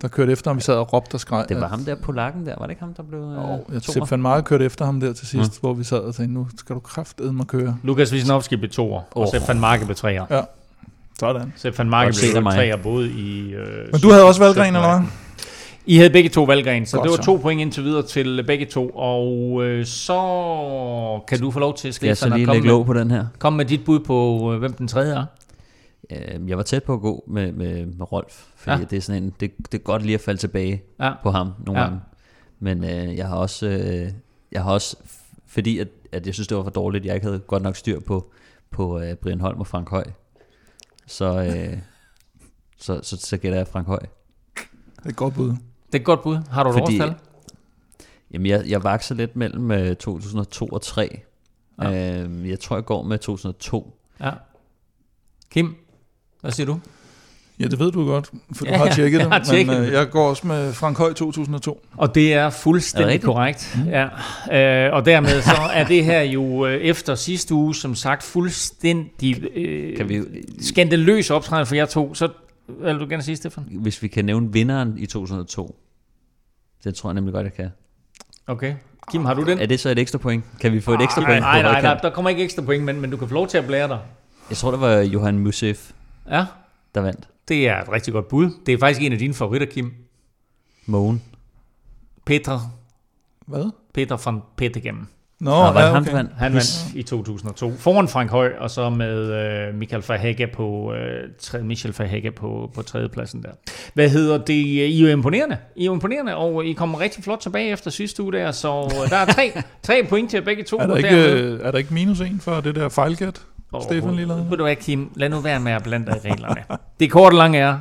der kørte efter ham. Vi sad og råbte og skreg. Det var ham der, polakken der. Var det ikke ham, der blev øh, Ja, toer? Sepp van Marke kørte efter ham der til sidst, mm. hvor vi sad og tænkte, nu skal du kraftedme køre. Lukas Wisnowski blev toer, og Åh. Sepp van Marke blev treer. Ja, sådan. Sepp van Marke blev treer både i... Øh, Men du havde også Valgren, 17 og eller hvad? 18. I havde begge to valggren, så Godt det var så. to point indtil videre til begge to. Og øh, så kan du få lov til, Skal jeg så Stefan, lige at komme med, på den her? komme med dit bud på, øh, hvem den tredje er. Øh, jeg var tæt på at gå med, med, med Rolf, fordi Ja. ja. det er sådan en, det, det er godt lige at falde tilbage Ja. på ham nogle Ja. ja. gange. Men øh, jeg har også, øh, jeg har også, fordi at, at jeg synes det var for dårligt, jeg ikke havde godt nok styr på, på øh, Brian Holm og Frank Høj. Så, øh, så, så, så gætter jeg Frank Høj. Det er et godt bud. Det er et godt bud. Har du et Fordi- årstal? Jamen jeg, jeg vakser lidt mellem øh, 2002 og 3. Ja. Øh, jeg tror jeg går med 2002. Ja. Kim, hvad siger du? Ja, det ved du godt, for du Ja, har ja, tjekket jeg det. har tjekket men øh, jeg går også med Frank Høj 2002. Og det er fuldstændig Er korrekt. Mm. Ja. Øh, og dermed så er det her jo øh, efter sidste uge, som sagt, fuldstændig øh, Kan vi, skandaløs optræden for jer to. Så hvad vil du gerne sige, Stefan? hvis vi kan nævne vinderen i 2002. Det tror jeg nemlig godt, jeg kan. Okay. Kim, har du den? Er det så et ekstra point? Kan vi få et ekstra point? Nej, på nej, nej, der kommer ikke ekstra point, men, men du kan få lov til at blære dig. Jeg tror, det var Johan Musef, Ja, der vandt. det er et rigtig godt bud. Det er faktisk en af dine favoritter, Kim. Mogen. Peter, Hvad? Peter von Petegem. Nå, Nå, var det ja, okay. der vandt? Han vandt i 2002. Foran Frank Høj, og så med øh, Michael Verhage på, øh, tre, Michael Verhage på, på tredjepladsen der. Hvad hedder det? I er jo imponerende. I er jo imponerende, og I kommer rigtig flot tilbage efter sidste uge der, så øh, der er tre, tre point til begge to. Er der, ikke, dermed- øh, er der ikke minus en for det der fejlgæt, Stefan lige lavede? Ved du hvad, Kim? Lad nu være med at blande dig i reglerne. Det korte og lange er,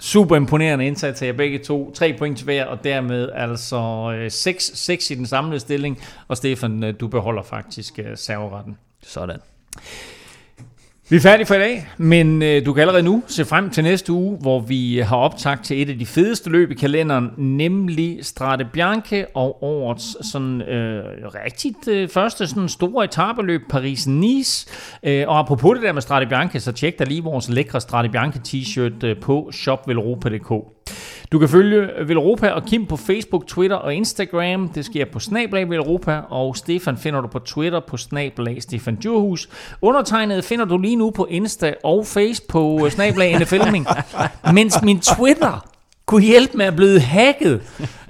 super imponerende indsats til begge to. Tre point til hver, og dermed altså øh, 6-6 i den samlede stilling. Og Stefan, øh, du beholder faktisk øh, serveretten. Sådan. Vi er færdige for i dag, men øh, du kan allerede nu se frem til næste uge, hvor vi har optagt til et af de fedeste løb i kalenderen, nemlig Strade Bianche og årets sådan øh, rigtigt øh, første sådan store etabeløb Paris-Nice. Øh, og apropos det der med Strade Bianche, så tjek da lige vores lækre Strade Bianche t-shirt øh, på shopvelropa.dk. Du kan følge Velropa og Kim på Facebook, Twitter og Instagram. Det sker på Snablag Velropa, og Stefan finder du på Twitter på Snablag Stefan Djurhus. Undertegnet finder du lige nu på Insta og Face på øh, Snablag NFLming. Mens min Twitter kunne hjælpe med at blive hacket.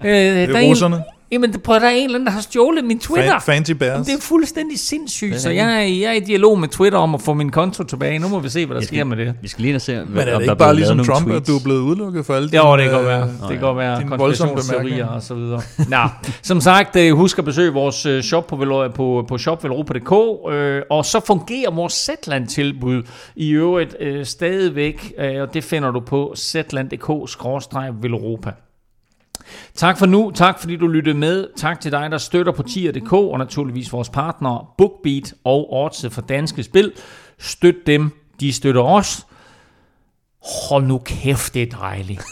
Øh, Det der er en-. Jamen, det prøver der er en eller anden, der har stjålet min Twitter. Fan- Fancy Bears. Jamen, det er fuldstændig sindssygt, Det er så jeg er, jeg er i dialog med Twitter om at få min konto tilbage. Nu må vi se, hvad der Jeg sker med det. Vi skal lige se, Men er det ikke bare ligesom Trump, at du er blevet udelukket for alle Jo, det kan være. øh, Det kan godt være konspirationsteorier og så videre. Nå, som sagt, øh, husk at besøge vores øh, shop på, på, på shopvelropa.dk, øh, og så fungerer vores Zetland-tilbud i øvrigt øh, stadigvæk, øh, og det finder du på zetland.dk-velropa. Tak for nu. Tak fordi du lyttede med. Tak til dig, der støtter på tier.dk og naturligvis vores partnere BookBeat og Odds for Danske Spil. Støt dem. De støtter os. Hold nu kæft, det er dejligt.